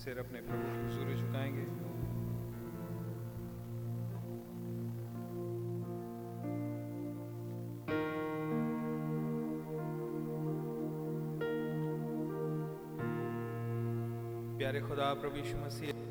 सिर अपने प्रभु की हुजूरी झुकाएँगे। प्यारे खुदा प्रभु यीशु मसीह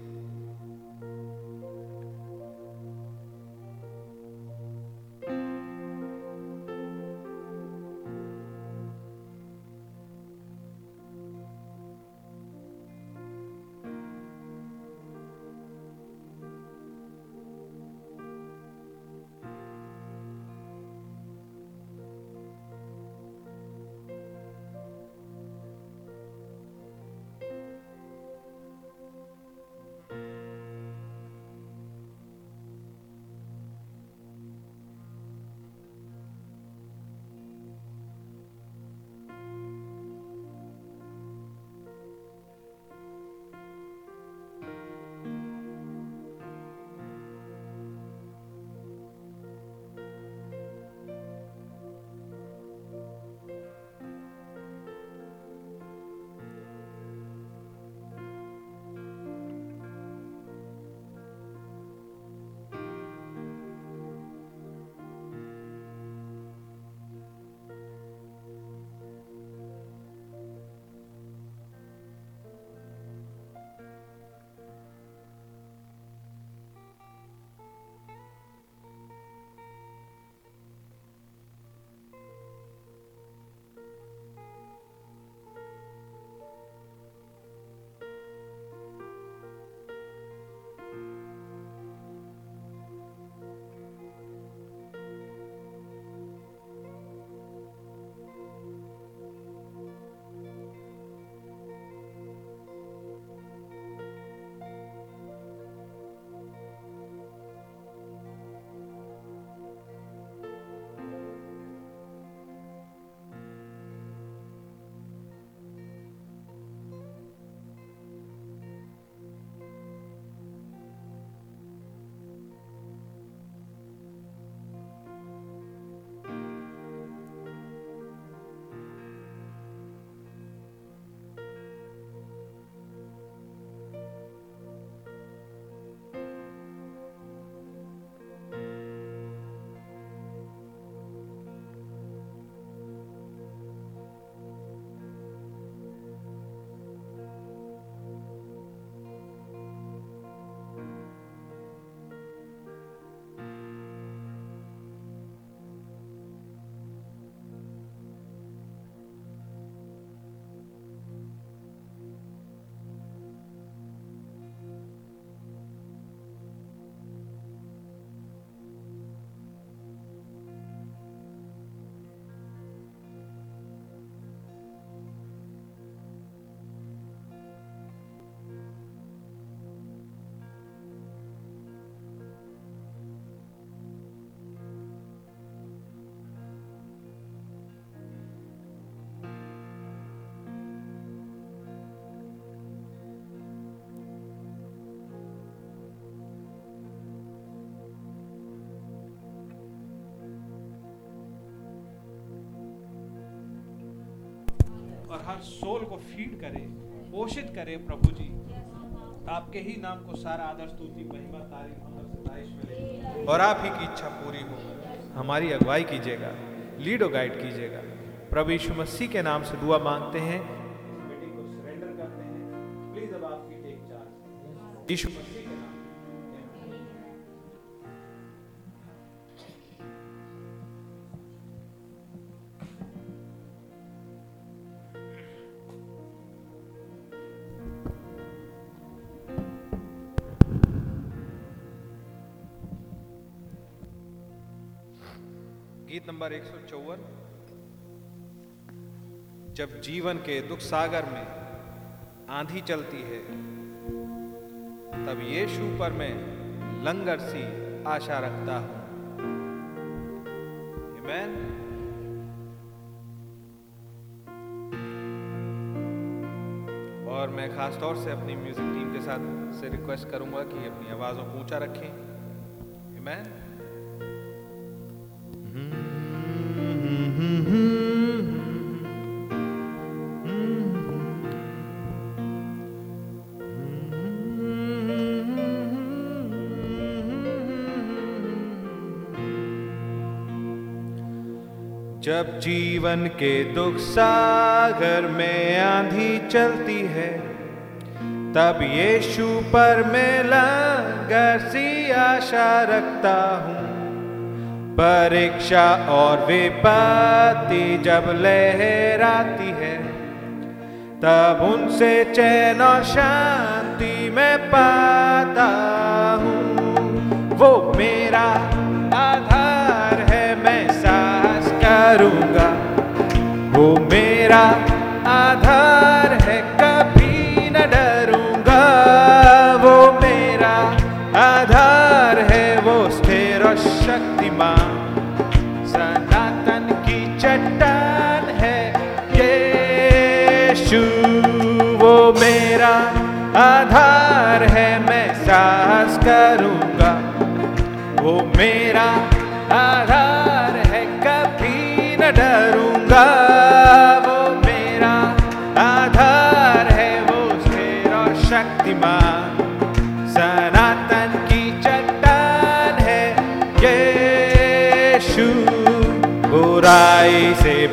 और हर सोल को फ़ीड करे पोषित करे प्रभु जी। आपके ही नाम को सारा आदर स्तुति महिमा तारीफ़ अमर सताइश मिले और आप ही की इच्छा पूरी हो। हमारी अगुवाई कीजिएगा लीड और गाइड कीजिएगा। प्रभु यीशु मसीह के नाम से दुआ मांगते हैं। मीटिंग को सरेंडर करते हैं। प्लीज़ अब आपकी टेक चार्ज। यीशु नंबर एक जब जीवन के दुख सागर में आंधी चलती है, तब यीशु पर मैं लंगर सी आशा रखता हूँ Amen. और मैं खास तौर से अपनी म्यूज़िक टीम के साथ से रिक्वेस्ट करूँगा कि अपनी आवाज़ों को ऊँचा रखें जब जीवन के दुख सागर में आंधी चलती है, तब यीशु पर मैं लंगर सी आशा रखता हूँ। परीक्षा और विपत्ति जब लहराती है, तब उनसे चैन और शांति में पाता करूँगा वो मेरा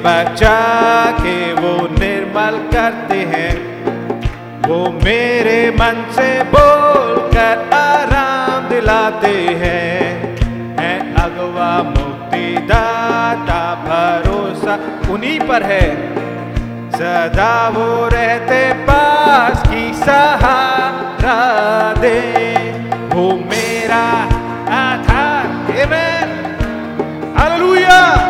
बचा के वो निर्मल करते हैं। वो मेरे मन से बोल कर आराम दिलाते हैं। है अगवा मुक्ति दाता भरोसा उन्हीं पर है। सदा वो रहते पास की सहारा दे। वो मेरा आधार आमेन हालेलुया।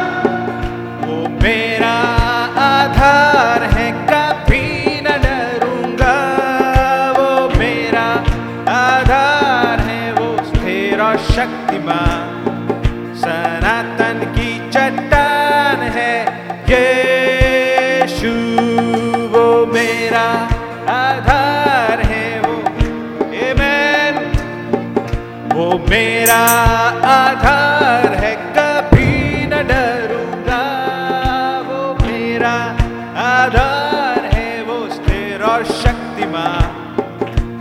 मेरा आधार है, कभी न डरूँगा। वो मेरा आधार है, वो स्थिर और शक्तिमान।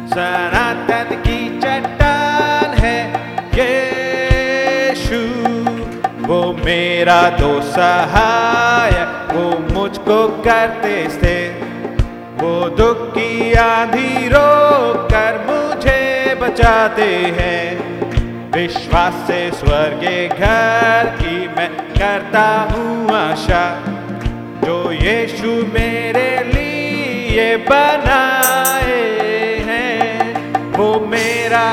सनातन की चट्टान है, यीशु। वो मेरा दो सहायक, वो मुझको करते थे वो दुख की आंधी रोक कर मुझे बचाते हैं। विश्वास से स्वर्ग घर की मैं करता हूँ आशा। जो यीशु मेरे लिए बनाए हैं, वो मेरा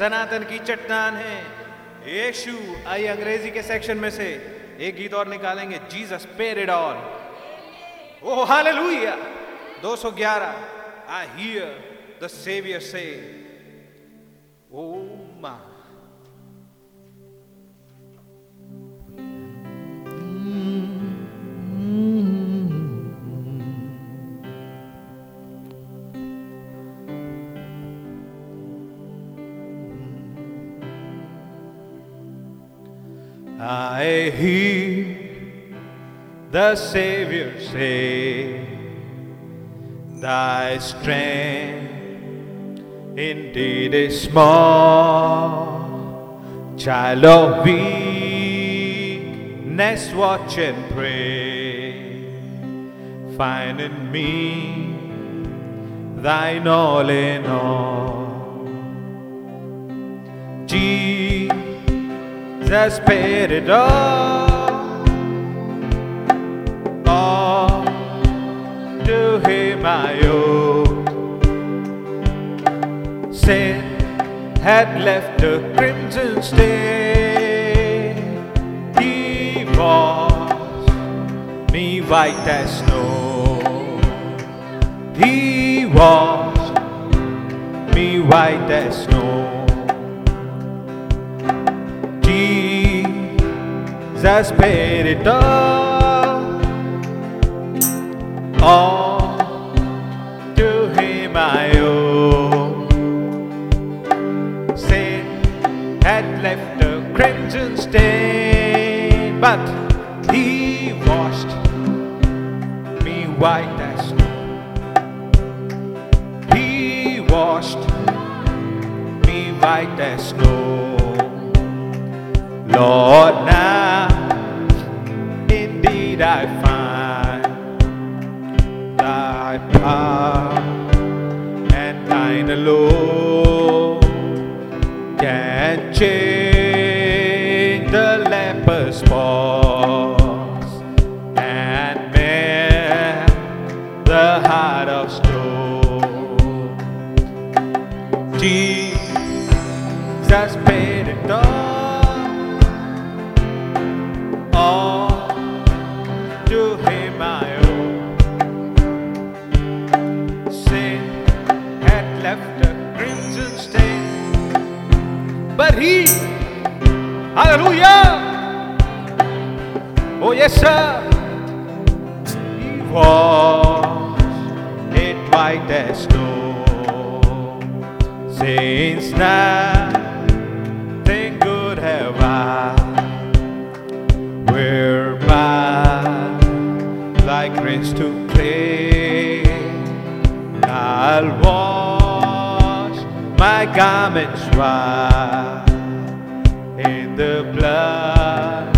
सनातन की चट्टान है यीशु आई अंग्रेज़ी के सेक्शन में से एक गीत और निकालेंगे Jesus parade on oh hallelujah hallelujah. 211. I hear the saviour say oh my. I hear the Savior say, Thy strength indeed is small. Child of weakness, watch and pray. Find in me thine all in all. Jesus paid it all. All to him I owe. Sin had left a crimson stain. He washed me white as snow. He washed me white as snow. It all. To Him I owe. Sin had left a crimson stain, but He washed me white as snow. He washed me white as snow. Lord, now I find thy power and thine alone yes sir, he was it white as snow. Since nothing good have I where my like to play. I'll wash my garments white in the blood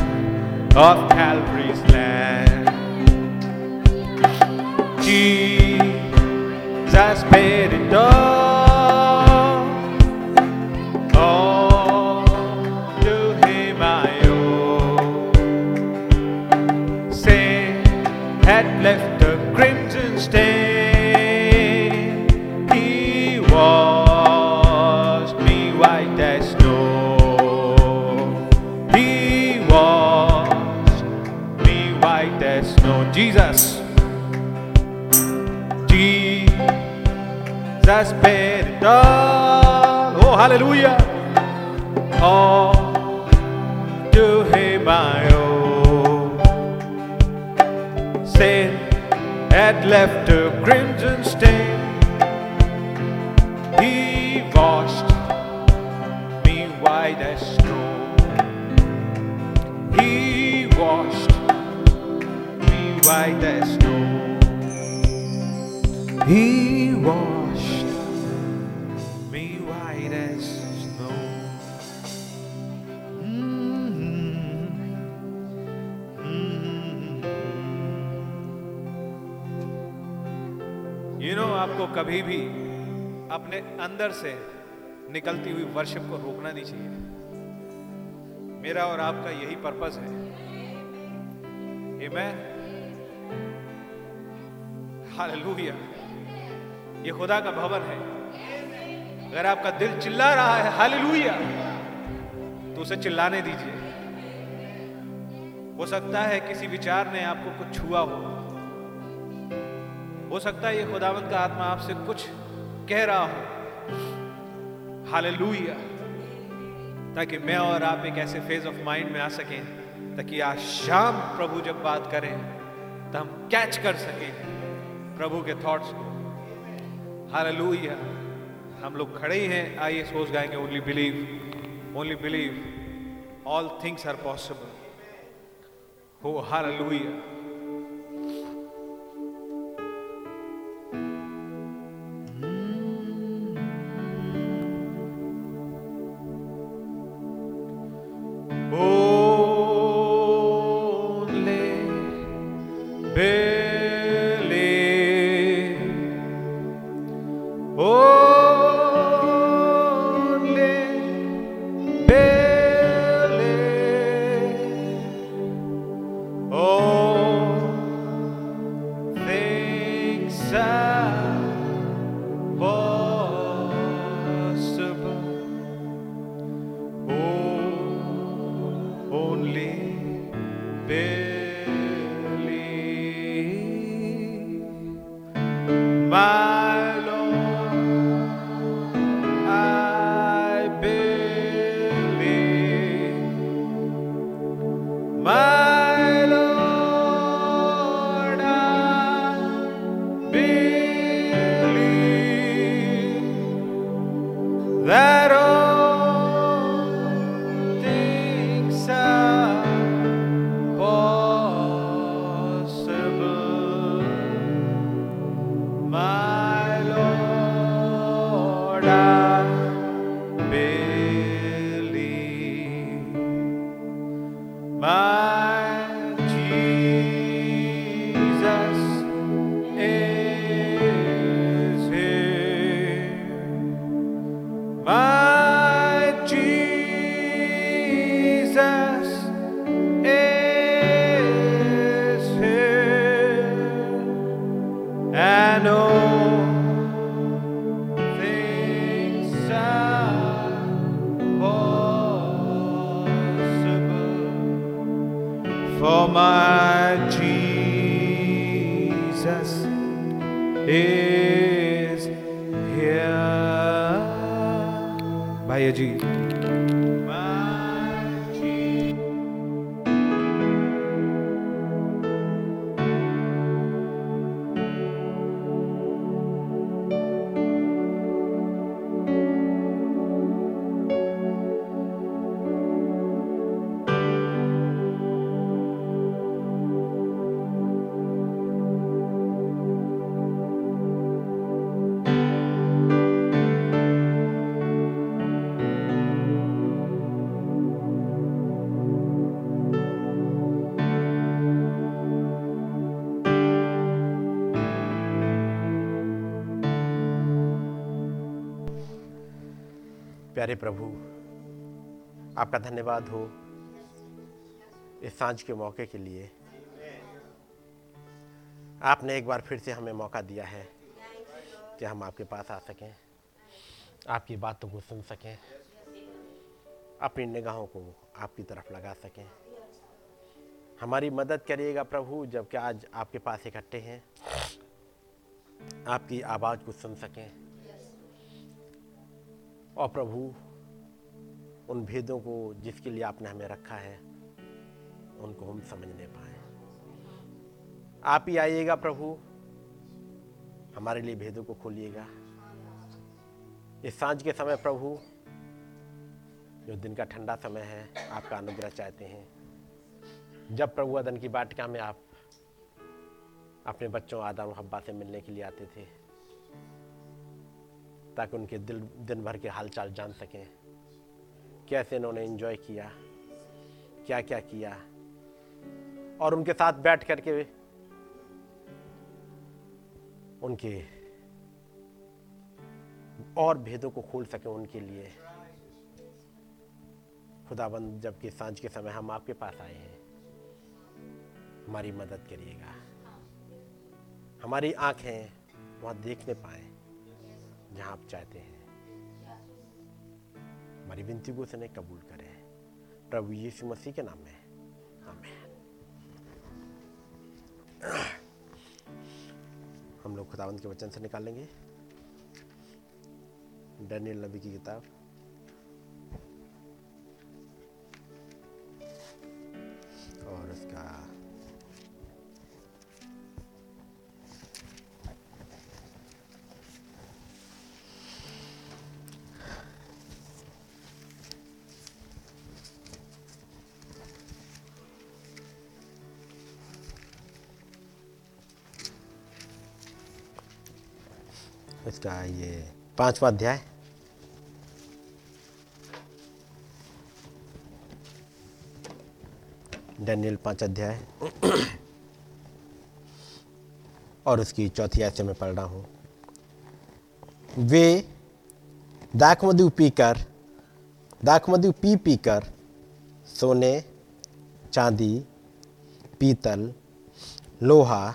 of keys. I spent it all. Jesus paid it. Oh, hallelujah. All to him I owe. Sin had left a crimson stain. He washed me white as snow. He washed me white as snow. He अपने अंदर से निकलती हुई worship को रोकना नहीं चाहिए। मेरा और आपका यही पर्पस है। मैं हालेलुया ये खुदा का भवन है। अगर आपका दिल चिल्ला रहा है हालेलुया तो उसे चिल्लाने दीजिए। हो सकता है किसी विचार ने आपको कुछ छुआ हो। हो सकता है ये खुदावंत का आत्मा आपसे कुछ कह रहा हो, हालेलुया, ताकि मैं और आप एक ऐसे फ़ेज़ ऑफ़ माइंड में आ सकें, ताकि आज शाम प्रभु जब बात करें तो हम कैच कर सकें प्रभु के थॉट्स को। हालेलुया। हम लोग खड़े ही हैं, आइए सोच गाएँगे only believe only believe all things are possible हो, हालेलुया। Oh. प्यारे प्रभु, आपका धन्यवाद हो इस साँझ के मौके के लिए। आपने एक बार फिर से हमें मौका दिया है कि हम आपके पास आ सकें, आपकी बातों को सुन सकें, अपनी निगाहों को आपकी तरफ़ लगा सकें। हमारी मदद करिएगा प्रभु, जबकि आज आपके पास इकट्ठे हैं। आपकी आवाज़ को सुन सकें। और प्रभु, उन भेदों को जिसके लिए आपने हमें रखा है, उनको हम समझने पाए। आप ही आइएगा प्रभु, हमारे लिए भेदों को खोलिएगा। इस साँझ के समय प्रभु, जो दिन का ठंडा समय है, आपका अनुग्रह चाहते हैं। जब प्रभु अदन की बाटिका में आप अपने बच्चों आदम हब्बा से मिलने के लिए आते थे ताकि उनके दिल, दिन भर के हालचाल जान सकें। कैसे इन्होंने एंजॉय किया? क्या क्या किया? और उनके साथ बैठ करके उनके और भेदों को खोल सके उनके लिए। खुदाबंद, जबकि साँझ के समय हम आपके पास आए हैं। हमारी मदद करिएगा। हमारी आँखें वहाँ देखने पाए। जहाँ आप चाहते हैं। हमारी विनती को उसने कबूल करें। प्रभु यीशु मसीह के नाम में। आमीन। हम लोग खुदावंत के वचन से निकालेंगे। डैनियल नबी की किताब। और उसका इसका ये पांचवा अध्याय। डैनियल पाँच अध्याय। और उसकी चौथी आयत मैं पढ़ रहा हूँ। वे दाकमधु पीकर दाकमधु पी पीकर सोने, चांदी, पीतल, लोहा,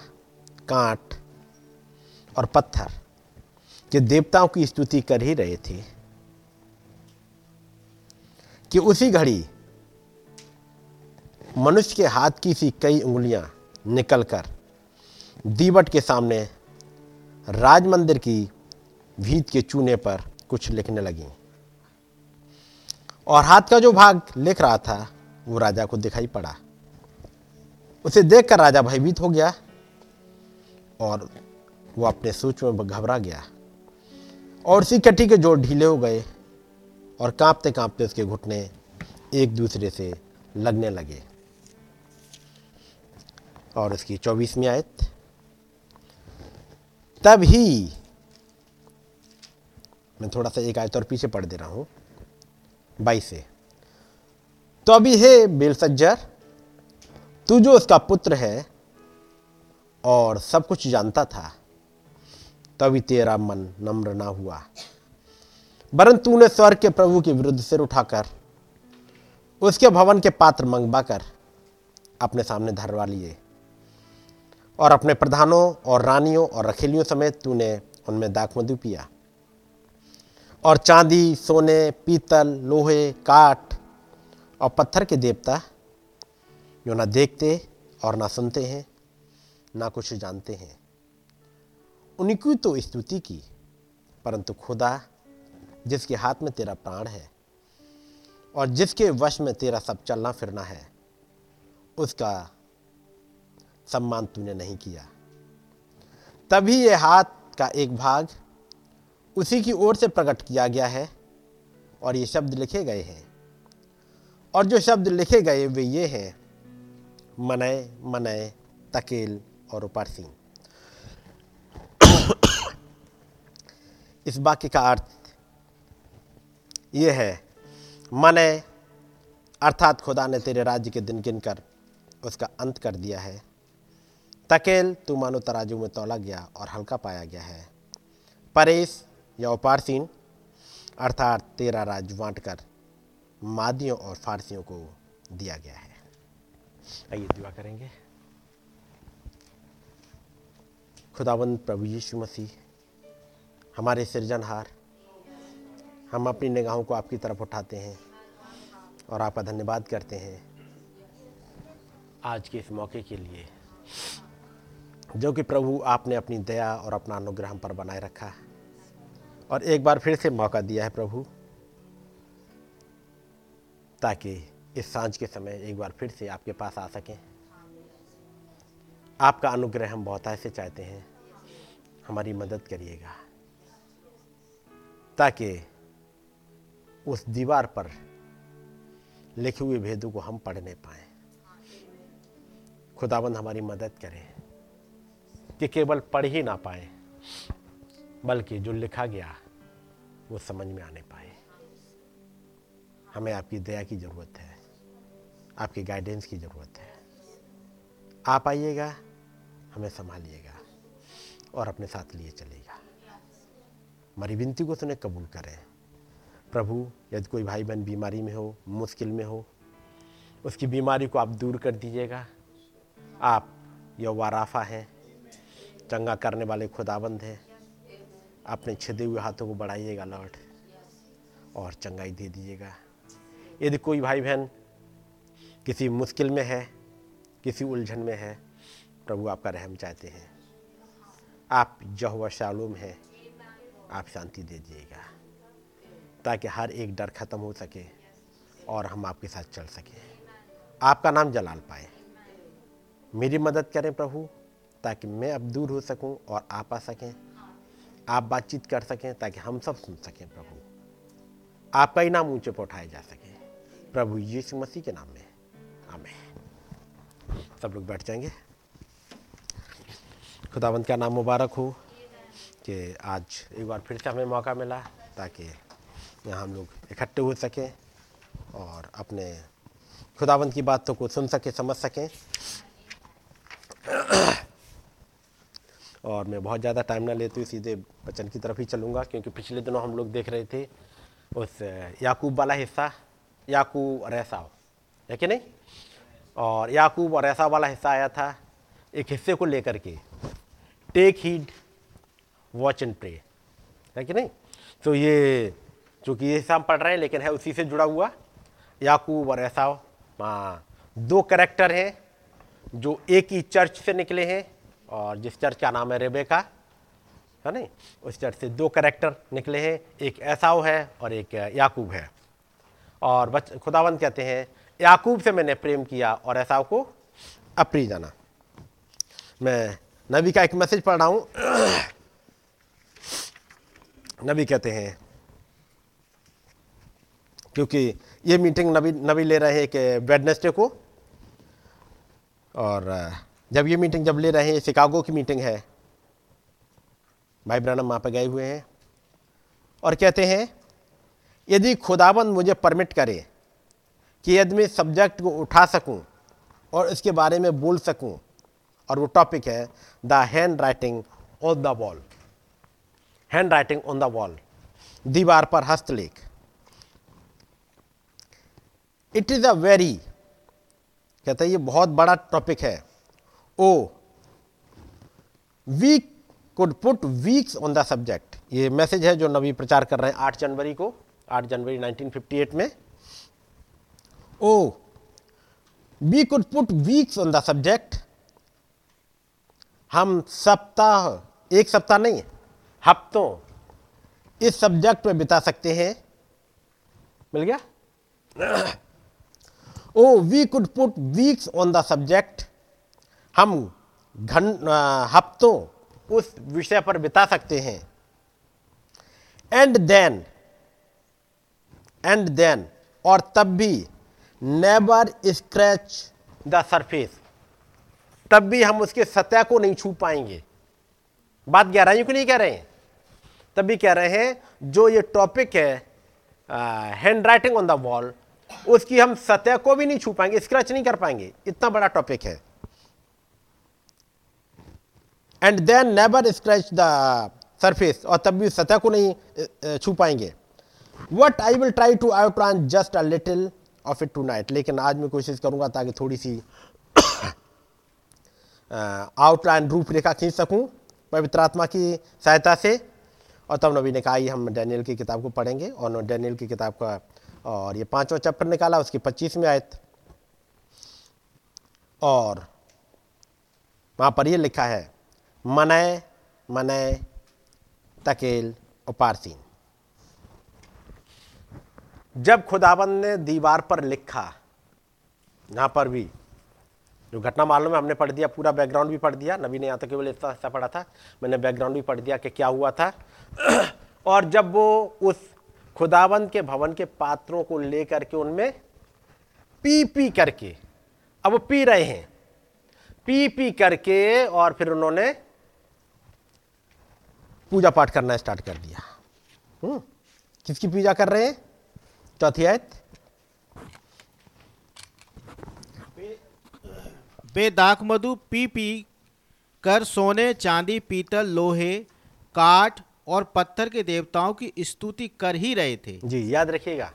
कांट और पत्थर। के देवताओं की स्तुति कर ही रहे थे, कि उसी घड़ी मनुष्य के हाथ की सी कई उंगलियाँ निकलकर दीवट के सामने राज मंदिर की भीत के चूने पर कुछ लिखने लगी। और हाथ का जो भाग लिख रहा था, वो राजा को दिखाई पड़ा। उसे देखकर राजा भयभीत हो गया और वो अपने सोच में घबरा गया। और उसी कटी के जोड़ ढीले हो गए और कांपते कांपते उसके घुटने एक दूसरे से लगने लगे। और उसकी चौबीसवीं आयत, तब ही मैं थोड़ा सा एक आयत और पीछे पढ़ दे रहा हूँ, बाईस से। तो अभी हे बेलसज्जर, तू जो उसका पुत्र है और सब कुछ जानता था तभी तेरा मन नम्र ना हुआ। वरन तूने स्वर्ग के प्रभु के विरुद्ध सिर उठाकर, उसके भवन के पात्र मंगवा कर अपने सामने धरवा लिए और अपने प्रधानों और रानियों और रखेलियों समेत तूने उनमें दाखमधु पिया। और चांदी, सोने, पीतल, लोहे, काठ और पत्थर के देवता जो ना देखते और ना सुनते हैं, ना कुछ जानते हैं। उनकी तो स्तुति की परंतु खुदा, जिसके हाथ में तेरा प्राण है और जिसके वश में तेरा सब चलना फिरना है, उसका सम्मान तूने नहीं किया। तभी यह हाथ का एक भाग उसी की ओर से प्रकट किया गया है और ये शब्द लिखे गए हैं। और जो शब्द लिखे गए वे ये हैं मनय मनय तकेल और उपारसीन। इस वाक्य का अर्थ यह है मनय अर्थात खुदा ने तेरे राज्य के दिन गिन कर उसका अंत कर दिया है। तकेल, तू मानो तराजू में तोला गया और हल्का पाया गया है। परेश या उपारसीन, अर्थात तेरा राज बांट कर मादियों और फारसियों को दिया गया है। आइए दुआ करेंगे। खुदाबंद प्रभु यीशु मसीह हमारे सृजनहार, हम अपनी निगाहों को आपकी तरफ़ उठाते हैं और आपका धन्यवाद करते हैं। आज के इस मौके के लिए, जो कि प्रभु आपने अपनी दया और अपना अनुग्रह पर बनाए रखा और एक बार फिर से मौका दिया है प्रभु, ताकि इस साँझ के समय एक बार फिर से आपके पास आ सकें। आपका अनुग्रह हम बहुत ऐसे चाहते हैं। हमारी मदद करिएगा। ताकि उस दीवार पर लिखे हुए भेदों को हम पढ़ नहीं पाए। खुदाबंद हमारी मदद करें कि केवल पढ़ ही ना पाए, बल्कि जो लिखा गया, वो समझ में आने पाए। हमें आपकी दया की ज़रूरत है, आपकी गाइडेंस की ज़रूरत है। आप आइएगा, हमें संभालिएगा और अपने साथ लिए चलेगा हमारी विनती को सुने कबूल करें। प्रभु, यदि कोई भाई बहन बीमारी में हो, मुश्किल में हो, उसकी बीमारी को आप दूर कर दीजिएगा। आप यौवाराफा हैं, चंगा करने वाले खुदाबंद हैं। अपने छिदे हुए हाथों को बढ़ाइएगा, लौट, और चंगाई दे दीजिएगा। यदि कोई भाई बहन किसी मुश्किल में है, किसी उलझन में है, प्रभु आपका रहम चाहते हैं। आप जहुआ शालूम हैं। आप शांति दे दीजिएगा, ताकि हर एक डर खत्म हो सके और हम आपके साथ चल सकें। आपका नाम जलाल पाए। मेरी मदद करें प्रभु, ताकि मैं अब दूर हो सकूँ और आप आ सकें। आप बातचीत कर सकें, ताकि हम सब सुन सकें प्रभु। आपका ही नाम ऊँचे पर उठाया जा सके। प्रभु यीशु मसीह के नाम में। हमें सब लोग बैठ जाएँगे। खुदावंत का नाम मुबारक हो। कि आज एक बार फिर से हमें मौका मिला ताकि यहाँ हम लोग इकट्ठे हो सकें और अपने खुदावंत की बातों को सुन सकें, समझ सकें। और मैं बहुत ज़्यादा टाइम ना लेते हुए सीधे बचन की तरफ़ ही चलूँगा, क्योंकि पिछले दिनों हम लोग देख रहे थे उस याकूब वाला हिस्सा, याकूब और ऐसाव है कि नहीं? और याकूब और ऐसा वाला हिस्सा आया था, एक हिस्से को लेकर के। Take heed watch and pray है कि नहीं? तो ये, चूँकि ये हम पढ़ रहे हैं, लेकिन है उसी से जुड़ा हुआ याकूब और ऐसा हाँ दो करेक्टर हैं जो एक ही चर्च से निकले हैं और जिस चर्च का नाम है रेबेका, है नहीं? उस चर्च से दो करेक्टर निकले हैं, एक ऐसाओ है और एक याकूब है। और बच, खुदावंत कहते हैं, याकूब से मैंने प्रेम किया और ऐसाव को अप्रिय जाना। मैं नबी का एक मैसेज पढ़ रहा हूँ। नबी कहते हैं। क्योंकि ये मीटिंग नबी नबी ले रहे हैं कि वेडनेसडे को, और जब ये मीटिंग जब ले रहे हैं शिकागो की मीटिंग है। भाई ब्रनम वहाँ पर गए हुए हैं। और कहते हैं, यदि खुदाबंद मुझे परमिट करे कि यदि मैं सब्जेक्ट को उठा सकूँ और इसके बारे में बोल सकूँ, और वो टॉपिक है the hand writing on the wall hand writing on the wall दीवार पर हस्तलेख इट इज़ अ वेरी कहते हैं ये बहुत बड़ा टॉपिक है. ओ we could put weeks on the subject ये मैसेज है जो नवी प्रचार कर रहे हैं आठ जनवरी को, आठ जनवरी 1958 में. ओ we could put weeks on the subject हम सप्ताह, एक सप्ताह नहीं हफ्तों इस सब्जेक्ट में बिता सकते हैं। मिल गया? ओ we could put weeks on the subject हम घन हफ्तों उस विषय पर बिता सकते हैं। एंड देन एंड देन और तब भी नेवर स्क्रैच द सरफेस तब भी हम उसके सतह को नहीं छू पाएँगे। बात गहराइयों की नहीं कह रहे हैं? तब भी कह रहे हैं जो ये टॉपिक है hand writing on the wall उसकी हम सतह को भी नहीं छू पाएँगे स्क्रैच नहीं कर पाएँगे। इतना बड़ा टॉपिक है। And then never scratch the surface और तब भी सतह को नहीं छू पाएँगे। What I will try to outline just a little of it tonight लेकिन आज मैं कोशिश करूँगा ताकि थोड़ी सी आउटलाइन रूपरेखा खींच सकूँ, पवित्र आत्मा की सहायता से। और तब नबी ने कहा हम डैनियल की किताब को पढ़ेंगे। और डैनियल की किताब का, और ये पांचवा चैप्टर निकाला, उसकी पच्चीस में आयत। और वहाँ पर ये लिखा है मनय मनय तकेल और पारसीन जब खुदाबंद ने दीवार पर लिखा, यहाँ पर भी, जो घटना मालूम है, हमने पढ़ दिया, पूरा बैकग्राउंड भी पढ़ दिया। नबी ने यहाँ तक केवल इतना हिस्सा पढ़ा था। मैंने बैकग्राउंड भी पढ़ दिया कि क्या हुआ था। और जब वो उस खुदाबंद के भवन के पात्रों को लेकर के उनमें पी पी करके अब वो पी रहे हैं पी पी करके और फिर उन्होंने पूजा पाठ करना स्टार्ट कर दिया। हम्म, किसकी पूजा कर रहे हैं? चौथी आयत। वे दाख मधु पी पी कर सोने चांदी पीतल लोहे काठ और पत्थर के देवताओं की स्तुति कर ही रहे थे। जी याद रखिएगा।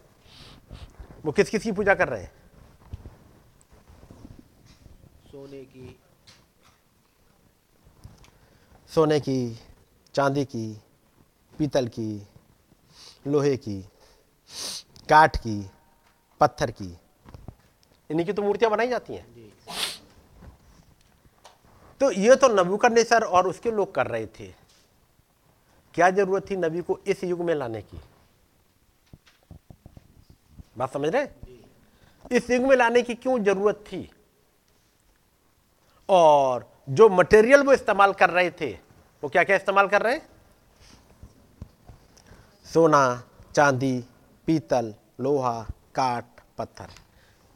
वो किस किस की पूजा कर रहे हैं? सोने की। सोने की चांदी की पीतल की लोहे की काठ की पत्थर की। इन्हीं की तो मूर्तियाँ बनाई जाती हैं। तो ये तो नबूकदनेस्सर और उसके लोग कर रहे थे। क्या ज़रूरत थी नबी को इस युग में लाने की? बात समझ रहे इस युग में लाने की क्यों ज़रूरत थी? और जो मटेरियल वो इस्तेमाल कर रहे थे, वो क्या क्या इस्तेमाल कर रहे सोना, चांदी, पीतल, लोहा काट पत्थर।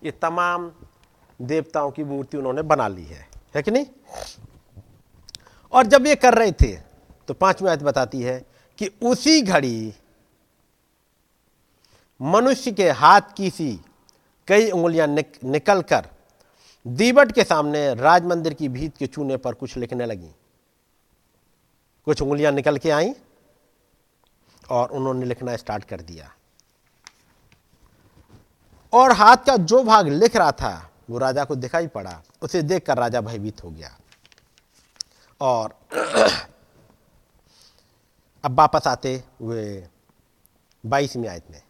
ये तमाम देवताओं की मूर्ति उन्होंने बना ली है। है कि नहीं? और जब ये कर रहे थे तो पांचवी आयत बताती है कि उसी घड़ी मनुष्य के हाथ की सी कई उंगलियाँ निक, निकल कर दीवट के सामने राज मंदिर की भीत के चूने पर कुछ लिखने लगी। कुछ उंगलियाँ निकल के आई और उन्होंने लिखना स्टार्ट कर दिया। और हाथ का जो भाग लिख रहा था वो राजा को दिखाई पड़ा। उसे देखकर राजा भयभीत हो गया। और अब वापस आते हुए बाईसवीं आयत में।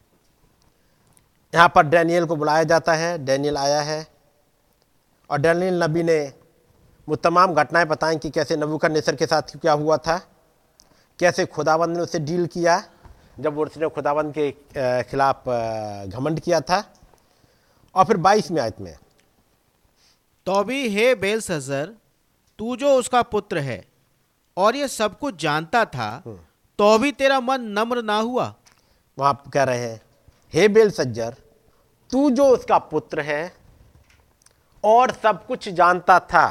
यहाँ पर डैनियल को बुलाया जाता है डैनियल आया है और डैनियल नबी ने वो तमाम घटनाएँ बताएँ कि कैसे नबूकद नेसर के साथ क्या हुआ था कैसे खुदाबंद ने उससे डील किया जब उसने खुदाबंद के खिलाफ घमंड किया था और फिर बाईस में आयत में। तो भी हे बेलसजर तू जो उसका पुत्र है और ये सब कुछ जानता था तो भी तेरा मन नम्र ना हुआ। वहाँ कह रहे हैं हे बेल सज्जर तू जो उसका पुत्र है और सब कुछ जानता था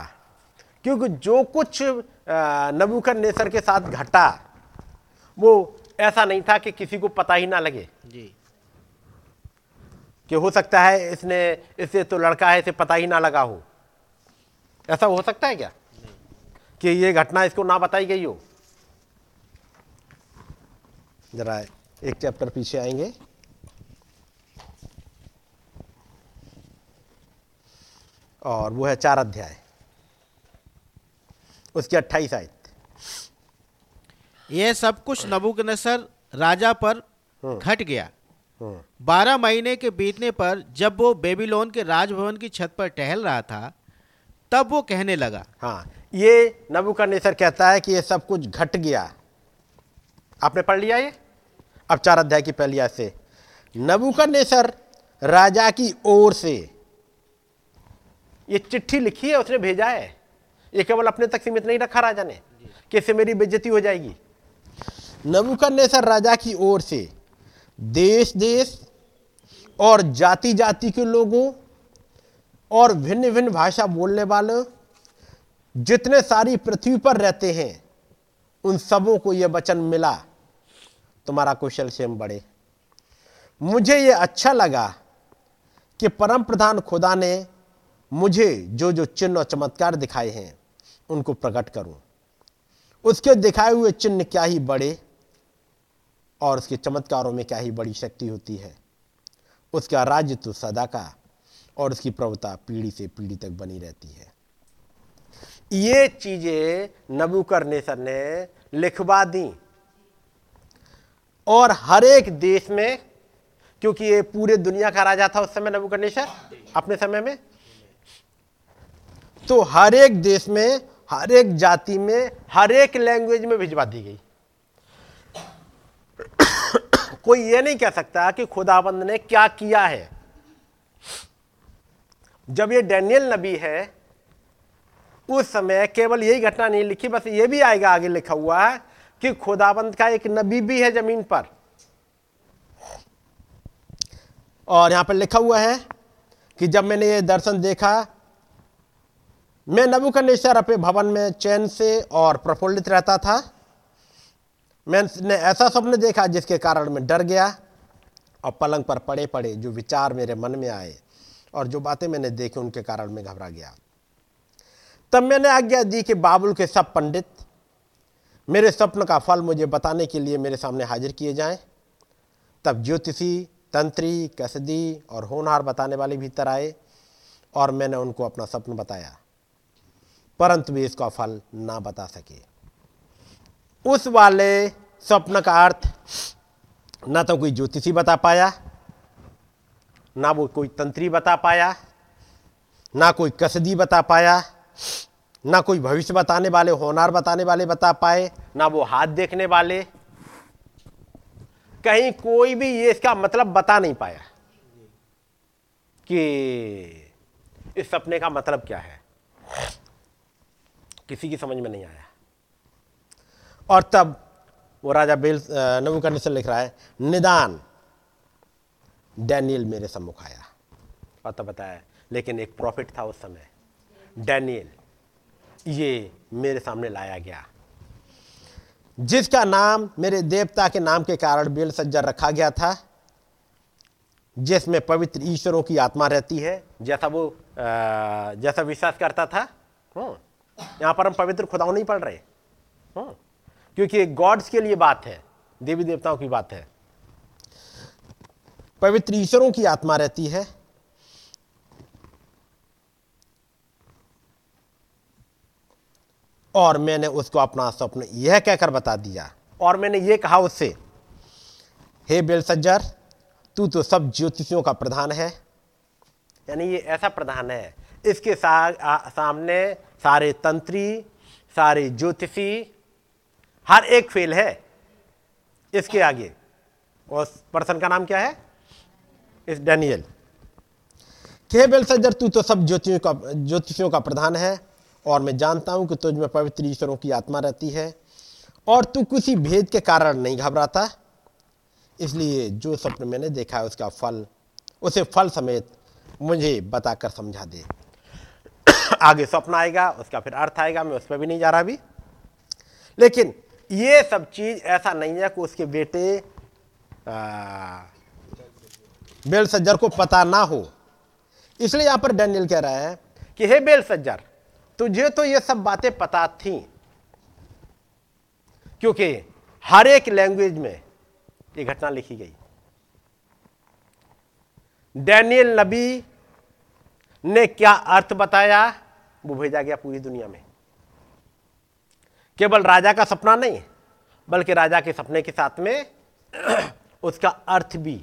क्योंकि जो कुछ नबूकद नेसर के साथ घटा वो ऐसा नहीं था कि किसी को पता ही ना लगे। जी। कि हो सकता है इसने इससे तो लड़का है इसे पता ही ना लगा हो। ऐसा हो सकता है क्या? कि ये घटना इसको ना बताई गई हो? जरा एक चैप्टर पीछे आएँगे। और वो है चार अध्याय। उसकी अट्ठाईस आयत। यह सब कुछ नबूकदनेस्सर राजा पर घट गया। हम्म, बारह महीने के बीतने पर जब वो बेबीलोन के राजभवन की छत पर टहल रहा था तब वो कहने लगा हाँ ये नबूकदनेस्सर कहता है कि ये सब कुछ घट गया। आपने पढ़ लिया ये? अब चार अध्याय की पहली आयत से। नबूकदनेस्सर राजा की ओर से। ये चिट्ठी लिखी है, उसने भेजा है। ये केवल अपने तक सीमित नहीं रखा राजा ने कि इससे मेरी बेइज्जती हो जाएगी। नबूकदनेस्सर राजा की ओर से देश देश और जाति जाति के लोगों और भिन्न भिन्न भाषा बोलने वाले, जितने सारी पृथ्वी पर रहते हैं, उन सबों को यह वचन मिला। तुम्हारा कुशल हम बढ़े मुझे यह अच्छा लगा कि परम प्रधान खुदा ने मुझे जो जो चिन्ह और चमत्कार दिखाए हैं, उनको प्रकट करूँ। उसके दिखाए हुए चिन्ह क्या ही बड़े और उसके चमत्कारों में क्या ही बड़ी शक्ति होती है। उसका राज्य तो सदा का और उसकी प्रभुता पीढ़ी से पीढ़ी तक बनी रहती है। ये चीज़ें नबूकरनेसर ने लिखवा दी। और हर एक देश में, क्योंकि ये पूरे दुनिया का राजा था उस समय नबूकरनेसर अपने समय में तो हर एक देश में, हर एक जाति में, हर एक लैंग्वेज में भिजवा दी गई। कोई ये नहीं कह सकता कि खुदाबंद ने क्या किया है। जब ये डैनियल नबी है, उस समय केवल यही घटना नहीं लिखी, बस ये भी आएगा, आगे लिखा हुआ है कि खुदाबंद का एक नबी भी है ज़मीन पर। और यहाँ पर लिखा हुआ है कि जब मैंने ये दर्शन देखा, मैं नबुकनेश्वर अपने भवन में चैन से और प्रफुल्लित रहता था। मैंने ऐसा स्वप्न देखा जिसके कारण मैं डर गया और पलंग पर पड़े पड़े जो विचार मेरे मन में आए और जो बातें मैंने देखी उनके कारण मैं घबरा गया। तब मैंने आज्ञा दी कि बाबुल के सब पंडित मेरे स्वप्न का फल मुझे बताने के लिए मेरे सामने हाजिर किए जाएँ। तब ज्योतिषी, तंत्री, कसदी और होनहार बताने वाले भीतर आए और मैंने उनको अपना स्वप्न बताया। परंतु वे इसका फल ना बता सके। उस वाले स्वप्न का अर्थ ना तो कोई ज्योतिषी बता पाया, ना वो कोई तंत्री बता पाया, ना कोई कसदी बता पाया ना कोई भविष्य बताने वाले, होनार बताने वाले बता पाए, ना वो हाथ देखने वाले। कहीं कोई भी ये इसका मतलब बता नहीं पाया कि इस सपने का मतलब क्या है। किसी की समझ में नहीं आया। और तब वो राजा बेल नबू से लिख रहा है, निदान, डैनियल मेरे सम्मुख आया। पता बताया, लेकिन एक प्रॉफिट था उस समय, डैनियल ये मेरे सामने लाया गया। जिसका नाम मेरे देवता के नाम के कारण बेल सज्जर रखा गया था जिसमें पवित्र ईश्वरों की आत्मा रहती है जैसा वो जैसा विश्वास करता था। हम्म, यहाँ पर हम पवित्र खुदाओं नहीं पढ़ रहे। हम्म, क्योंकि गॉड्स के लिए बात है देवी देवताओं की बात है। पवित्र ईश्वरों की आत्मा रहती है और मैंने उसको अपना स्वप्न यह कहकर बता दिया। और मैंने यह कहा उससे हे बेलसज्जर तू तो सब ज्योतिषियों का प्रधान है। यानी ये ऐसा प्रधान है। इसके सा, आ, सामने सारे तंत्री सारे ज्योतिषी हर एक फेल है। इसके आगे और पर्सन का नाम क्या है? इस डैनियल। के बेलसज्जर तू तो सब ज्योतिषियों का ज्योतिषियों का प्रधान है। और मैं जानता हूँ कि तुझ में पवित्र ईश्वरों की आत्मा रहती है और तू किसी भेद के कारण नहीं घबराता। इसलिए जो स्वप्न मैंने देखा है, उसका फल, उसे फल समेत मुझे बताकर समझा दे। आगे स्वप्न आएगा, उसका फिर अर्थ आएगा, मैं उस पर भी नहीं जा रहा अभी। लेकिन ये सब चीज़ ऐसा नहीं है कि उसके बेटे बेल सज्जर को पता ना हो। इसलिए यहाँ पर डैनियल कह रहा है कि, हे बेल सज्जर तुझे तो ये सब बातें पता थी। क्योंकि हर एक लैंग्वेज में ये घटना लिखी गई। डैनियल नबी ने क्या अर्थ बताया? वो भेजा गया पूरी दुनिया में। केवल राजा का सपना नहीं, बल्कि राजा के सपने के साथ में उसका अर्थ भी।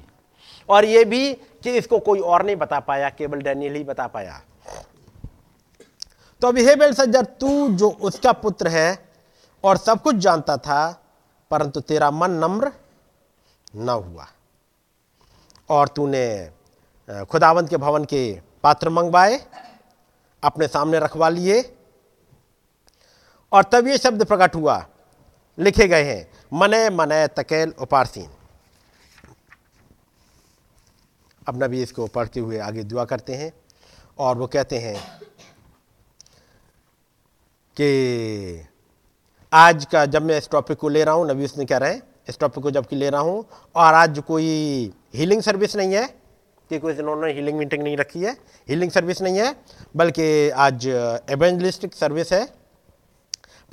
और यह भी कि इसको कोई और नहीं बता पाया, केवल डैनियल ही बता पाया। तो अभी हे बेल सज्जर तू जो उसका पुत्र है और सब कुछ जानता था, परंतु तेरा मन नम्र न हुआ। और तूने खुदावंत के भवन के पात्र मंगवाए, अपने सामने रखवा लिए, और तब ये शब्द प्रकट हुआ, लिखे गए हैं, मने मने तकेल उपारसीन। अब नबी इसको पढ़ते हुए आगे दुआ करते हैं, और वो कहते हैं कि आज का जब मैं इस टॉपिक को ले रहा हूँ नबी उसने कह रहे हैं, इस टॉपिक को जबकि ले रहा हूँ, और आज कोई हीलिंग सर्विस नहीं है, कि कोई इन्होंने हीलिंग मीटिंग नहीं रखी है हीलिंग सर्विस नहीं है, बल्कि आज एवेंजलिस्टिक सर्विस है,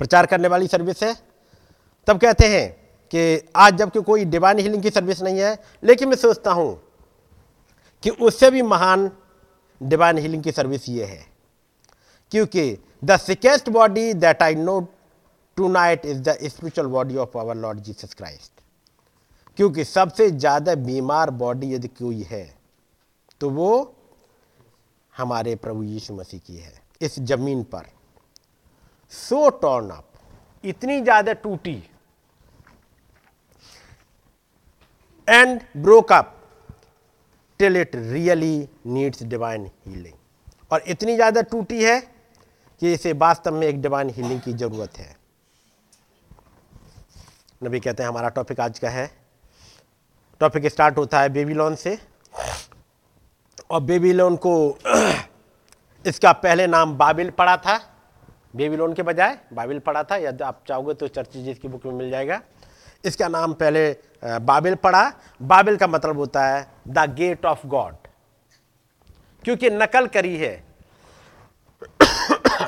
प्रचार करने वाली सर्विस है। तब कहते हैं कि आज जबकि कोई डिवाइन हीलिंग की सर्विस नहीं है, लेकिन मैं सोचता हूँ कि उससे भी महान डिवाइन हीलिंग की सर्विस ये है, क्योंकि sickest body that I know tonight is the spiritual body of our Lord Jesus Christ क्योंकि सबसे ज़्यादा बीमार बॉडी यदि कोई है तो वो हमारे प्रभु यीशु मसीह की है, इस ज़मीन पर। सो टॉर्न अप इतनी ज़्यादा टूटी and broke up till it really needs divine healing और इतनी ज़्यादा टूटी है कि इसे वास्तव में एक डिवाइन हीलिंग की ज़रूरत है। नबी कहते हैं, हमारा टॉपिक आज का है। टॉपिक स्टार्ट होता है बेबीलोन से। और बेबीलोन को इसका पहले नाम बाबिल पड़ा था। बेबीलोन के बजाय बाबिल पड़ा था। यदि आप चाहोगे तो चर्चिज की बुक में मिल जाएगा। इसका नाम पहले बाबिल पड़ा। बाबिल का मतलब होता है द गेट ऑफ़ गॉड क्योंकि नकल करी है।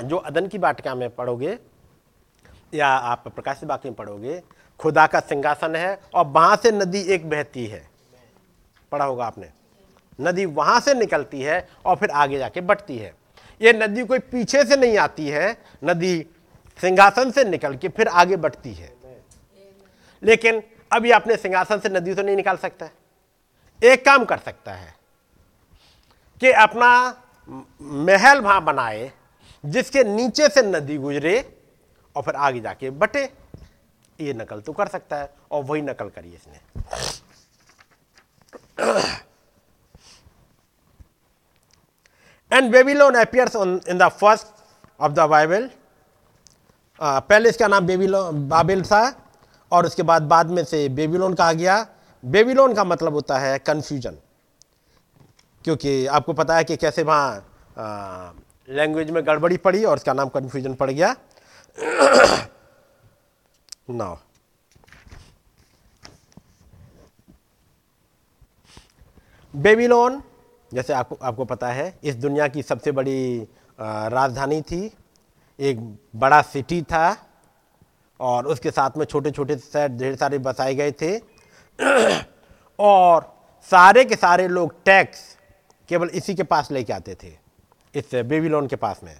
जो अदन की बाटिका में पढ़ोगे, या आप प्रकाश बाकी में पढ़ोगे, खुदा का सिंहासन है और वहाँ से नदी एक बहती है। पढ़ा होगा आपने। नदी वहाँ से निकलती है और फिर आगे जाके बढ़ती है। ये नदी कोई पीछे से नहीं आती है, नदी सिंहासन से निकल के फिर आगे बढ़ती है। लेकिन अभी अपने सिंहासन से नदी तो नहीं निकाल सकता एक काम कर सकता है कि अपना महल वहाँ बनाए जिसके नीचे से नदी गुजरे और फिर आगे जाके बटे, ये नकल तो कर सकता है और वही नकल करी इसने। And Babylon appears in the first of the Bible पहले इसका नाम बेबीलोन बाबिल था और उसके बाद बाद में से बेबीलोन कहा गया। बेबीलोन का मतलब होता है कन्फ्यूज़न क्योंकि आपको पता है कि कैसे वहाँ लैंग्वेज में गड़बड़ी पड़ी और उसका नाम कन्फ्यूज़न पड़ गया। नाउ बेबीलोन जैसे आपको आपको पता है, इस दुनिया की सबसे बड़ी राजधानी थी। एक बड़ा सिटी था और उसके साथ में छोटे छोटे शहर, ढेर सारे बसाए गए थे। और सारे के सारे लोग टैक्स केवल इसी के पास लेके आते थे। इस बेबीलोन के पास में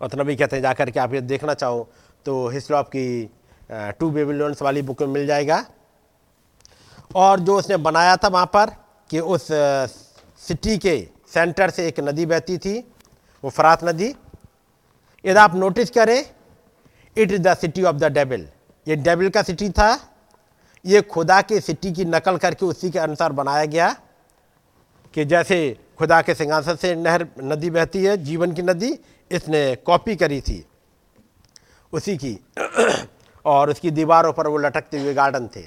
और तो नबी कहते हैं, जाकर के आप ये देखना चाहो तो ऑफ़ की टू बेबीलोन्स वाली बुक में मिल जाएगा। और जो उसने बनाया था वहाँ पर कि उस सिटी के सेंटर से एक नदी बहती थी, वो फरात नदी। यदि आप नोटिस करें, it is the city of the devil ये डेबिल का सिटी था। ये खुदा के सिटी की नकल करके उसी के अनुसार बनाया गया कि जैसे खुदा के सिंहासन से नहर नदी बहती है, जीवन की नदी इसने कॉपी करी थी। उसी की और उसकी दीवारों पर वो लटकते हुए गार्डन थे।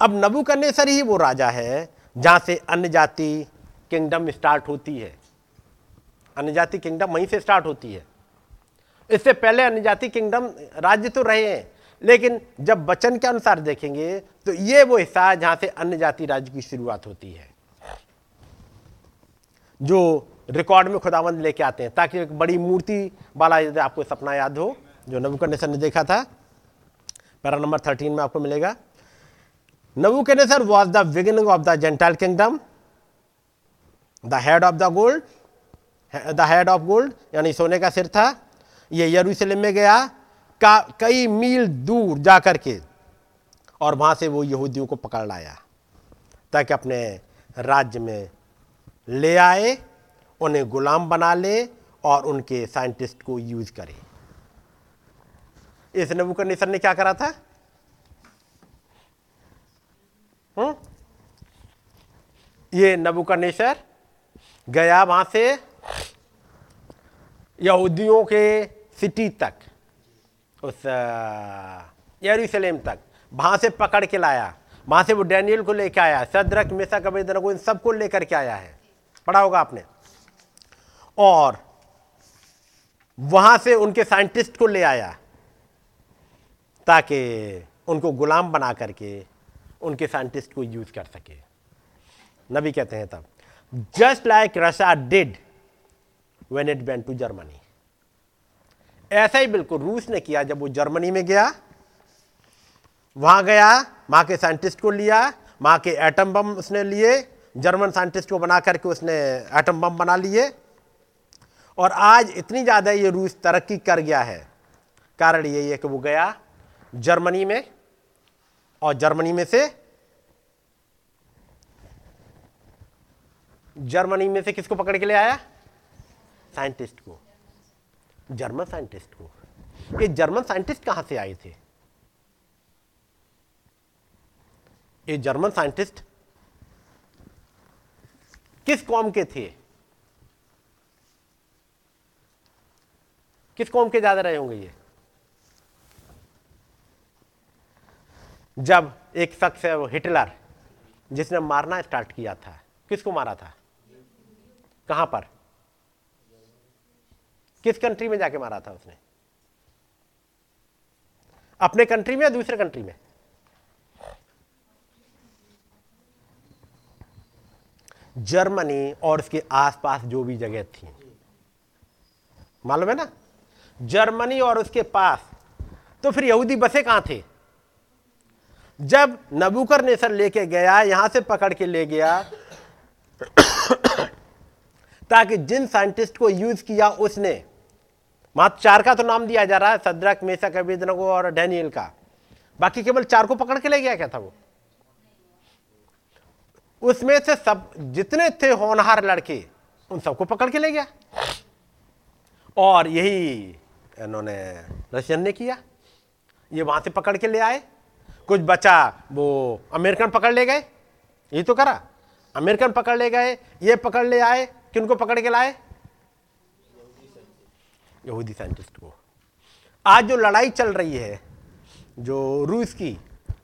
अब नबूकदनेस्सर ही वो राजा है, जहाँ से अन्य जाति किंगडम स्टार्ट होती है। अन्य जाति किंगडम वहीं से स्टार्ट होती है। इससे पहले अन्य जाति किंगडम राज्य तो रहे हैं, लेकिन जब वचन के अनुसार देखेंगे तो ये वो हिस्सा है जहाँ से अन्य जाति राज्य की शुरुआत होती है। जो रिकॉर्ड में खुदावंद लेके आते हैं, ताकि एक बड़ी मूर्ति वाला यदि आपको सपना याद हो, जो नबूकदनेस्सर ने देखा था। पैरा नंबर थर्टीन में आपको मिलेगा। Nebuchadnezzar was the beginning of the gentile kingdom the head of the gold the head of gold, यानी सोने का सिर था, ये यरूशलेम में गया। का, कई मील दूर जा कर के, और वहाँ से वो यहूदियों को पकड़ लाया, ताकि अपने राज्य में ले आए, उन्हें गुलाम बना ले और उनके साइंटिस्ट को यूज़ करे। इस नबूकदनेस्सर ने क्या करा था? हम्म? ये नबुकनेसर गया वहाँ से यहूदियों के सिटी तक, उस यरूशलेम तक। वहाँ से पकड़ के लाया। वहाँ से वो डैनियल को लेकर आया, सदरक मिसा कबेदर को इन सबको लेकर के आया है। पढ़ा होगा आपने। और वहाँ से उनके साइंटिस्ट को ले आया ताकि उनको गुलाम बना करके उनके साइंटिस्ट को यूज़ कर सके। नबी कहते हैं तब just like Russia did when it went to Germany ऐसा ही बिल्कुल रूस ने किया जब वो जर्मनी में गया। वहाँ गया वहाँ के साइंटिस्ट को लिया वहाँ के एटम बम उसने लिए जर्मन साइंटिस्ट को बना करके उसने एटम बम बना लिए। और आज इतनी ज़्यादा ये रूस तरक्की कर गया है। कारण यही है कि वो गया जर्मनी में। और जर्मनी में से जर्मनी में से किसको पकड़ के ले आया? साइंटिस्ट को। जर्मन साइंटिस्ट को। ये जर्मन साइंटिस्ट कहाँ से आए थे? ये जर्मन साइंटिस्ट किस कौम के थे? किस कौम के ज़्यादा रहे होंगे ये? जब एक शख्स है वो हिटलर, जिसने मारना स्टार्ट किया था। किसको मारा था? कहाँ पर? किस कंट्री में जाके मारा था उसने? अपने कंट्री में या दूसरे कंट्री में? जर्मनी और उसके आसपास जो भी जगह थी। मालूम है ना? जर्मनी और उसके पास। तो फिर यहूदी बसे कहाँ थे? जब नबूकर नेसर लेके गया, यहाँ से पकड़ के ले गया, ताकि जिन साइंटिस्ट को यूज़ किया उसने मात्र चार का तो नाम दिया जा रहा है, सद्रक मेसा कबीदनगो और डैनियल का। बाकी केवल चार को पकड़ के ले गया क्या था वो? उसमें से सब जितने थे होनहार लड़के उन सबको पकड़ के ले गया। और यही इन्होंने रशियन ने किया। ये वहाँ से पकड़ के ले आए। कुछ बचा वो अमेरिकन पकड़ ले गए। यही तो करा। अमेरिकन पकड़ ले गए ये पकड़ ले आए। किनको पकड़ के लाए? यहूदी साइंटिस्ट को। आज जो लड़ाई चल रही है जो रूस की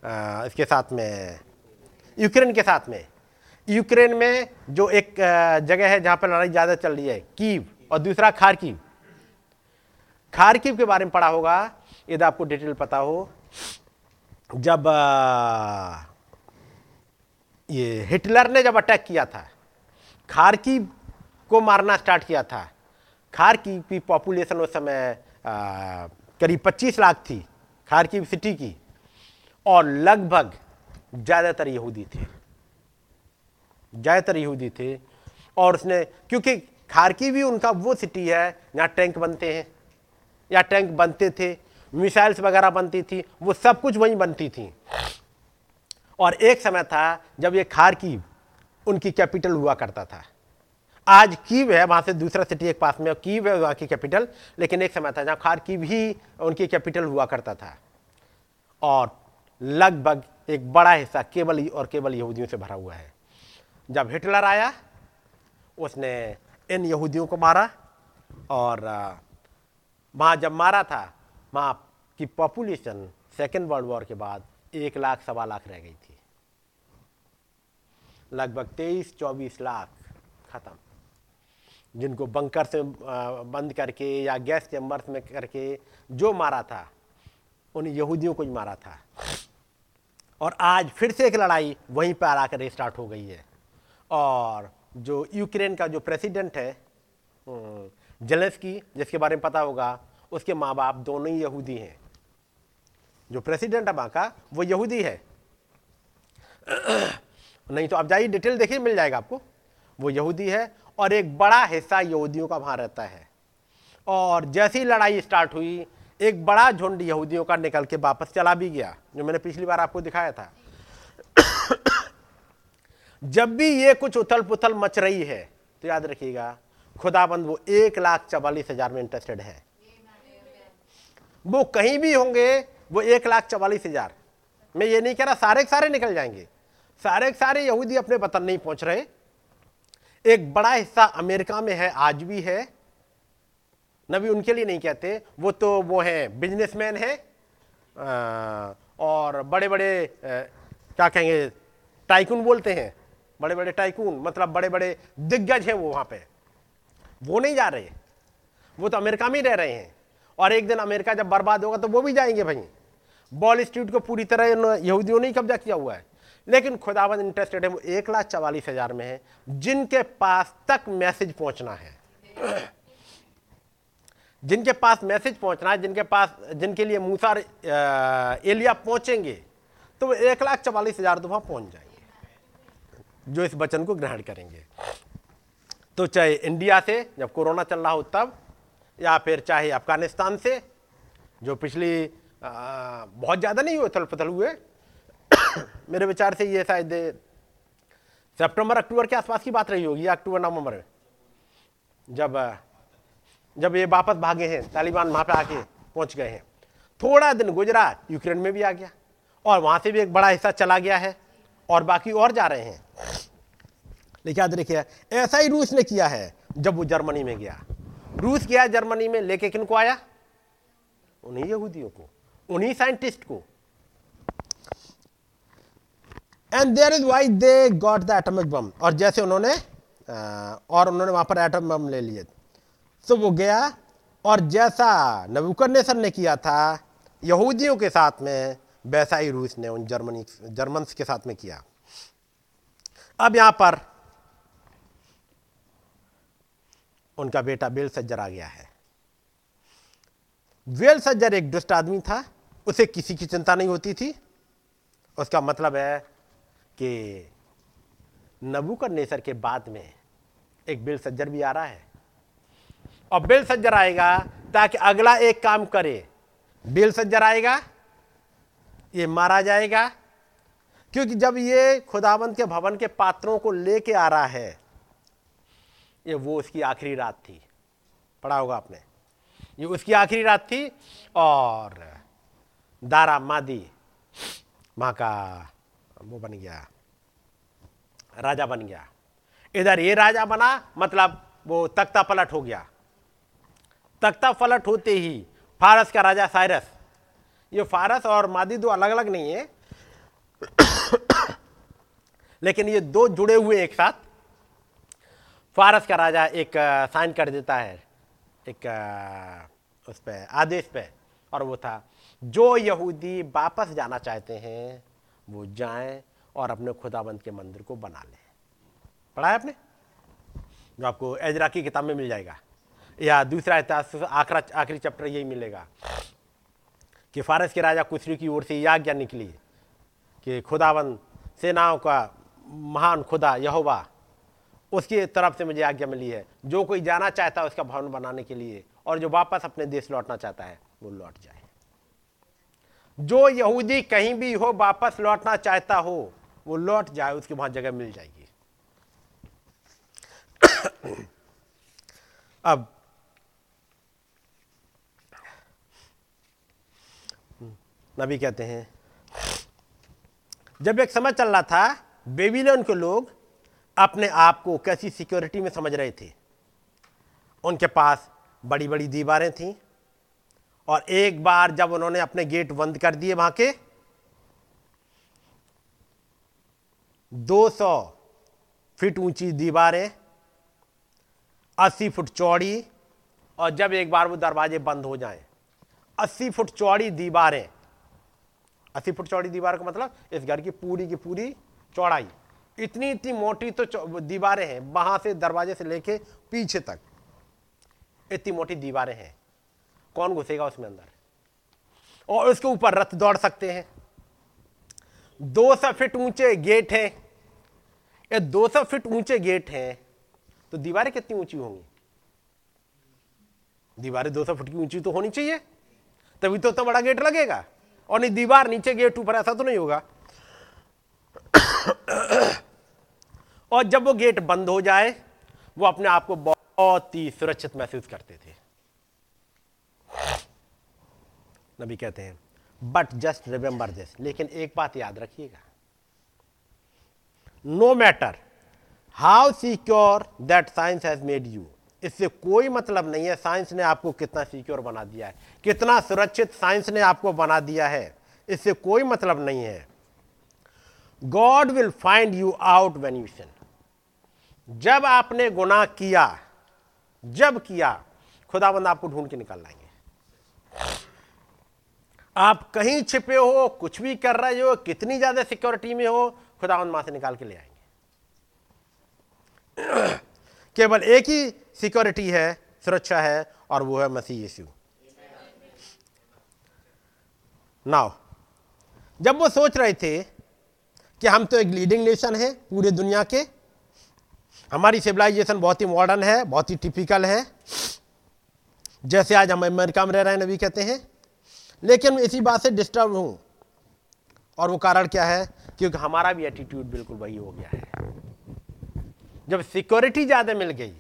आ, इसके साथ में यूक्रेन के साथ में यूक्रेन में जो एक जगह है जहाँ पर लड़ाई ज़्यादा चल रही है, कीव, और दूसरा खारकीव। खारकीव के बारे में पढ़ा होगा यदि आपको डिटेल पता हो। जब ये हिटलर ने जब अटैक किया था, खारकीव को मारना स्टार्ट किया था, खारकीव की पॉपुलेशन उस समय करीब 25 लाख थी, खारकीव सिटी की, और लगभग ज़्यादातर यहूदी थे। ज़्यादातर यहूदी थे। और उसने, क्योंकि खारकी भी उनका वो सिटी है, जहाँ टैंक बनते हैं, या टैंक बनते थे, मिसाइल्स वगैरह बनती थी, वो सब कुछ वहीं बनती थी। और एक समय था जब ये खारकीव उनकी कैपिटल हुआ करता था। आज कीव है, वहाँ से दूसरा सिटी एक पास में, और कीव है वहाँ की कैपिटल, लेकिन एक समय था जहाँ खारकीव ही उनकी कैपिटल हुआ करता था। और लगभग एक बड़ा हिस्सा केवल और केवल यहूदियों से भरा हुआ है। जब हिटलर आया, उसने इन यहूदियों को मारा और वहाँ जब मारा था वहाँ की पॉपुलेशन सेकेंड वर्ल्ड वॉर के बाद एक लाख सवा लाख रह गई थी। लगभग तेईस, चौबीस लाख खत्म। जिनको बंकर से बंद करके या गैस चैम्बर्स में करके जो मारा था, उन यहूदियों को ही मारा था। और आज फिर से एक लड़ाई वहीं पर आकर स्टार्ट हो गई है। और जो यूक्रेन का जो प्रेसिडेंट है जेलेंस्की, जिसके बारे में पता होगा, उसके माँ बाप दोनों ही यहूदी हैं। जो प्रेसिडेंट है वहाँ का, वो यहूदी है। नहीं तो आप जाइए डिटेल देखिए, मिल जाएगा आपको। वो यहूदी है और एक बड़ा हिस्सा यहूदियों का वहाँ रहता है। और जैसी लड़ाई स्टार्ट हुई, एक बड़ा झुंड यहूदियों का निकल के वापस चला भी गया, जो मैंने पिछली बार आपको दिखाया था। जब भी ये कुछ उथल पुथल मच रही है तो याद रखिएगा, खुदाबंद वो एक लाख चवालीस हज़ार में इंटरेस्टेड है। वो कहीं भी होंगे, वो एक लाख चवालीस हज़ार। मैं ये नहीं कह रहा, सारे सारे निकल जाएँगे। सारे सारे यहूदी अपने वतन नहीं पहुँच रहे। एक बड़ा हिस्सा अमेरिका में है, आज भी है। नबी उनके लिए नहीं कहते, वो तो वो हैं बिजनेसमैन हैं। और बड़े बड़े क्या कहेंगे टाइकून बोलते हैं। बड़े बड़े टाइकून मतलब बड़े बड़े दिग्गज हैं वो वहाँ पे। वो नहीं जा रहे। वो तो अमेरिका में ही रह रहे हैं। और एक दिन अमेरिका जब बर्बाद होगा तो वो भी जाएँगे भाई। बॉल स्ट्रीट को पूरी तरह यहूदियों ने कब्जा किया हुआ है। लेकिन खुदाबंद इंटरेस्टेड है, वो एक लाख चवालीस हज़ार में है, जिनके पास तक मैसेज पहुँचना है। जिनके पास मैसेज पहुँचना है, जिनके पास, जिनके लिए मूसा एलिया पहुँचेंगे तो वो एक लाख चवालीस हज़ार तो वहाँ पहुँच जाएँगे। जो इस वचन को ग्रहण करेंगे। तो चाहे इंडिया से जब कोरोना चल रहा हो तब या फिर चाहे अफ़गानिस्तान से जो पिछली आ, बहुत ज़्यादा नहीं हुए थल पथल हुए मेरे विचार से ये शायद सितंबर अक्टूबर के आसपास की बात रही होगी या अक्टूबर नवंबर में। जब जब ये वापस भागे हैं तालिबान वहाँ पे आके पहुँच गए हैं। थोड़ा दिन गुजरा यूक्रेन में भी आ गया और वहाँ से भी एक बड़ा हिस्सा चला गया है। और बाकी और जा रहे हैं। लेकिन याद रखिए, ऐसा ही रूस ने किया है, जब वो जर्मनी में गया। रूस गया जर्मनी में, लेके किन को आया? उन्हीं यहूदियों को, उन्हीं साइंटिस्ट को। And there is why they got the atomic bomb और जैसे उन्होंने और उन्होंने वहाँ पर एटम बम ले लिए। तो वो गया, और जैसा नबुकरनेसर ने किया था, यहूदियों के साथ में वैसा ही रूस ने उन जर्मनी, जर्मन्स के साथ में किया। अब यहाँ पर उनका बेटा बेल सज्जर आ गया है। वेल सज्जर एक दुष्ट आदमी था, उसे किसी की चिंता नहीं होती थी। उसका मतलब है कि नबूकर नेसर के बाद में एक बेल सज्जर भी आ रहा है। और बेल सज्जर आएगा ताकि अगला एक काम करे। बेल सज्जर आएगा ये मारा जाएगा? क्योंकि जब ये खुदाबंद के भवन के पात्रों को लेके आ रहा है, ये वो उसकी आखिरी रात थी। पढ़ा होगा आपने। ये उसकी आखिरी रात थी और दारा मादी वहाँ का वो बन गया, राजा बन गया। इधर ये राजा बना मतलब वो तख्ता पलट हो गया। तख्ता पलट होते ही फारस का राजा साइरस ये फारस और मादी दो अलग अलग नहीं है। लेकिन ये दो जुड़े हुए एक साथ। फारस का राजा एक साइन कर देता है, एक उस पर आदेश पे, और वो था, जो यहूदी वापस जाना चाहते हैं, वो जाएँ और अपने खुदाबंद के मंदिर को बना लें। पढ़ा है आपने? जो आपको एजरा की किताब में मिल जाएगा, या दूसरा इतिहास, आखिरी आखिरी चैप्टर यही मिलेगा। कि फारस के राजा कुशरी की ओर से यह आज्ञा निकली कि खुदाबंद सेनाओं का महान खुदा यहोवा, उसकी तरफ़ से मुझे आज्ञा मिली है। जो कोई जाना चाहता है उसका भवन बनाने के लिए और जो वापस अपने देश लौटना चाहता है, वो लौट जाए। जो यहूदी कहीं भी हो, वापस लौटना चाहता हो, वो लौट जाए, उसकी वहाँ जगह मिल जाएगी। अब नबी कहते हैं। जब एक समय चल रहा था, बेबीलोन के लोग अपने आप को कैसी सिक्योरिटी में समझ रहे थे। उनके पास बड़ी बड़ी दीवारें थीं और एक बार जब उन्होंने अपने गेट बंद कर दिए वहाँ के 200 फीट ऊँची दीवारें 80 फुट चौड़ी और जब एक बार वो दरवाजे बंद हो जाएँ 80 फुट चौड़ी दीवारें 80 फुट चौड़ी दीवार का मतलब इस घर की पूरी की पूरी चौड़ाई। इतनी इतनी मोटी तो दीवारें हैं, वहाँ से दरवाजे से लेके पीछे तक। इतनी मोटी दीवारें हैं। कौन घुसेगा उसमें अंदर? और उसके ऊपर रथ दौड़ सकते हैं। दो सौ फीट ऊँचे गेट हैं। ये दो सौ फीट ऊँचे गेट हैं तो दीवारें कितनी ऊँची होंगी? दीवारें दो सौ फुट की ऊँची तो होनी चाहिए। तभी तो उतना बड़ा गेट लगेगा। और नहीं, दीवार नीचे गेट ऊपर, ऐसा तो नहीं होगा। और जब वो गेट बंद हो जाए, वो अपने आप को बहुत ही सुरक्षित महसूस करते थे। नबी कहते हैं बट जस्ट रिमेंबर दिस लेकिन एक बात याद रखिएगा। No matter how secure that science has made you इससे कोई मतलब नहीं है साइंस ने आपको कितना सिक्योर बना दिया है, कितना सुरक्षित साइंस ने आपको बना दिया है, इससे कोई मतलब नहीं है। God will find you out when you sin जब आपने गुनाह किया, जब किया, खुदाबंद आपको ढूंढ के निकाल लाएँगे। आप कहीं छिपे हो, कुछ भी कर रहे हो, कितनी ज़्यादा सिक्योरिटी में हो, खुदाबंद माँ से निकाल के ले आएँगे। केवल एक ही सिक्योरिटी है, सुरक्षा है, और वो है मसीह यीशु। नाउ जब वो सोच रहे थे कि हम तो एक लीडिंग नेशन है पूरे दुनिया के, हमारी सिविलाइजेशन बहुत ही मॉडर्न है, बहुत ही टिपिकल है, जैसे आज हम अमेरिका में रह रहे हैं, नबी कहते हैं। लेकिन इसी बात से डिस्टर्ब हूँ, और वो कारण क्या है? क्योंकि हमारा भी एटीट्यूड बिल्कुल वही हो गया है। जब सिक्योरिटी ज़्यादा मिल गई,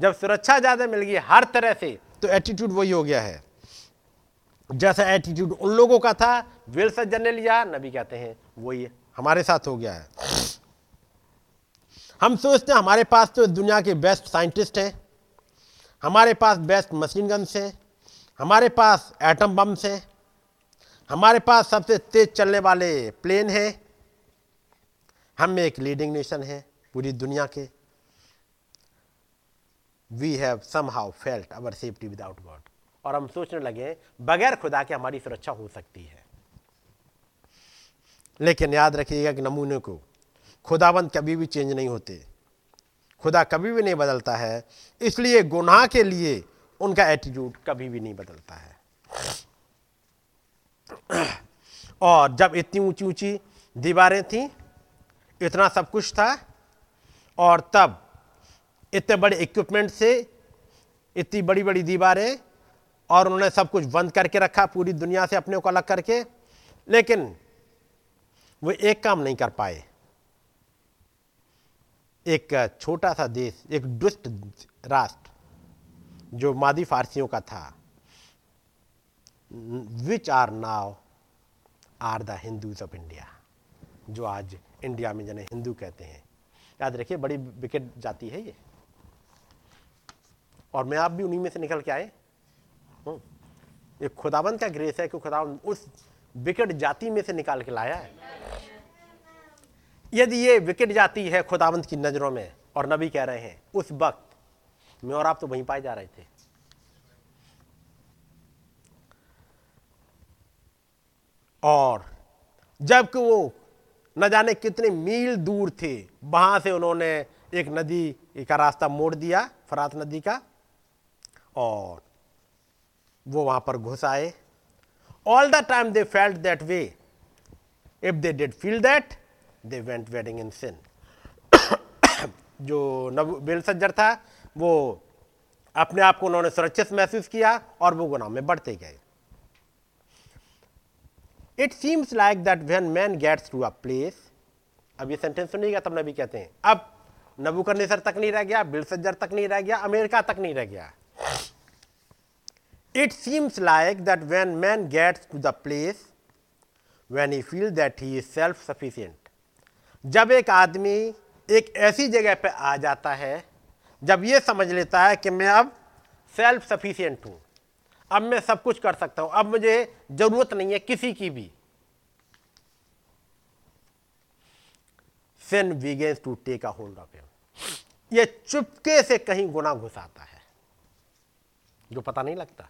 जब सुरक्षा ज़्यादा मिल गई हर तरह से तो एटीट्यूड वही हो गया है। जैसा एटीट्यूड उन लोगों का था विल सज्जन ने लिया, नबी कहते हैं, वही हमारे साथ हो गया है। हम सोचते हैं हमारे पास तो दुनिया के बेस्ट साइंटिस्ट हैं, हमारे पास बेस्ट मशीन गन्स हैं, हमारे पास एटम बम्स हैं, हमारे पास सबसे तेज चलने वाले प्लेन हैं, हम एक लीडिंग नेशन है। पूरी दुनिया के। We have somehow felt our safety without God और हम सोचने लगे, बगैर खुदा के हमारी सुरक्षा हो सकती है। लेकिन याद रखिएगा कि नमूने को खुदाबंद कभी भी चेंज नहीं होते। खुदा कभी भी नहीं बदलता है। इसलिए गुनाह के लिए उनका एटीट्यूड कभी भी नहीं बदलता है। और जब इतनी ऊँची ऊँची दीवारें थी, इतना सब कुछ था और तब इतने बड़े इक्विपमेंट से इतनी बड़ी बड़ी दीवारें और उन्होंने सब कुछ बंद करके रखा, पूरी दुनिया से अपने को अलग करके। लेकिन वो एक काम नहीं कर पाए। एक छोटा सा देश, एक दुष्ट राष्ट्र जो मादी फारसियों का था which are now are the Hindus of India जो आज इंडिया में जने हिंदू कहते हैं। याद रखिए, बड़ी विकेट जाती है ये। और मैं आप भी उन्हीं में से निकल के आए। हम्म। ये खुदाबंद का ग्रेस है कि खुदाबंद उस विकेट जाति में से निकाल के लाया है। यदि ये विकेट जाति है खुदाबंद की नज़रों में, और नबी कह रहे हैं, उस वक्त मैं और आप तो वहीं पाए जा रहे थे। और जबकि वो न जाने कितने मील दूर थे। वहाँ से उन्होंने एक नदी का रास्ता मोड़ दिया, फरात नदी का, और वो वहाँ पर घुस आए। All the time they felt that way if they did feel that they went wading in sin जो नब बेल सज्जर था, वो अपने आप को उन्होंने सुरक्षित महसूस किया और वो गुनाह में बढ़ते गए। It seems like that when man gets to a place अब ये सेंटेंस सुनिएगा तब नबी कहते हैं, अब नबूकरनेसर तक नहीं रह गया, बिल सज्जर तक नहीं रह गया, अमेरिका तक नहीं रह गया। It seems like that when man gets to the place, when he feels that he is self sufficient जब एक आदमी एक ऐसी जगह पर आ जाता है, जब ये समझ लेता है कि मैं अब सेल्फ सफिशियंट हूँ। अब मैं सब कुछ कर सकता हूँ। अब मुझे ज़रूरत नहीं है किसी की भी। Sin begins to take a hold of him ये चुपके से कहीं गुना घुसाता है, जो पता नहीं लगता।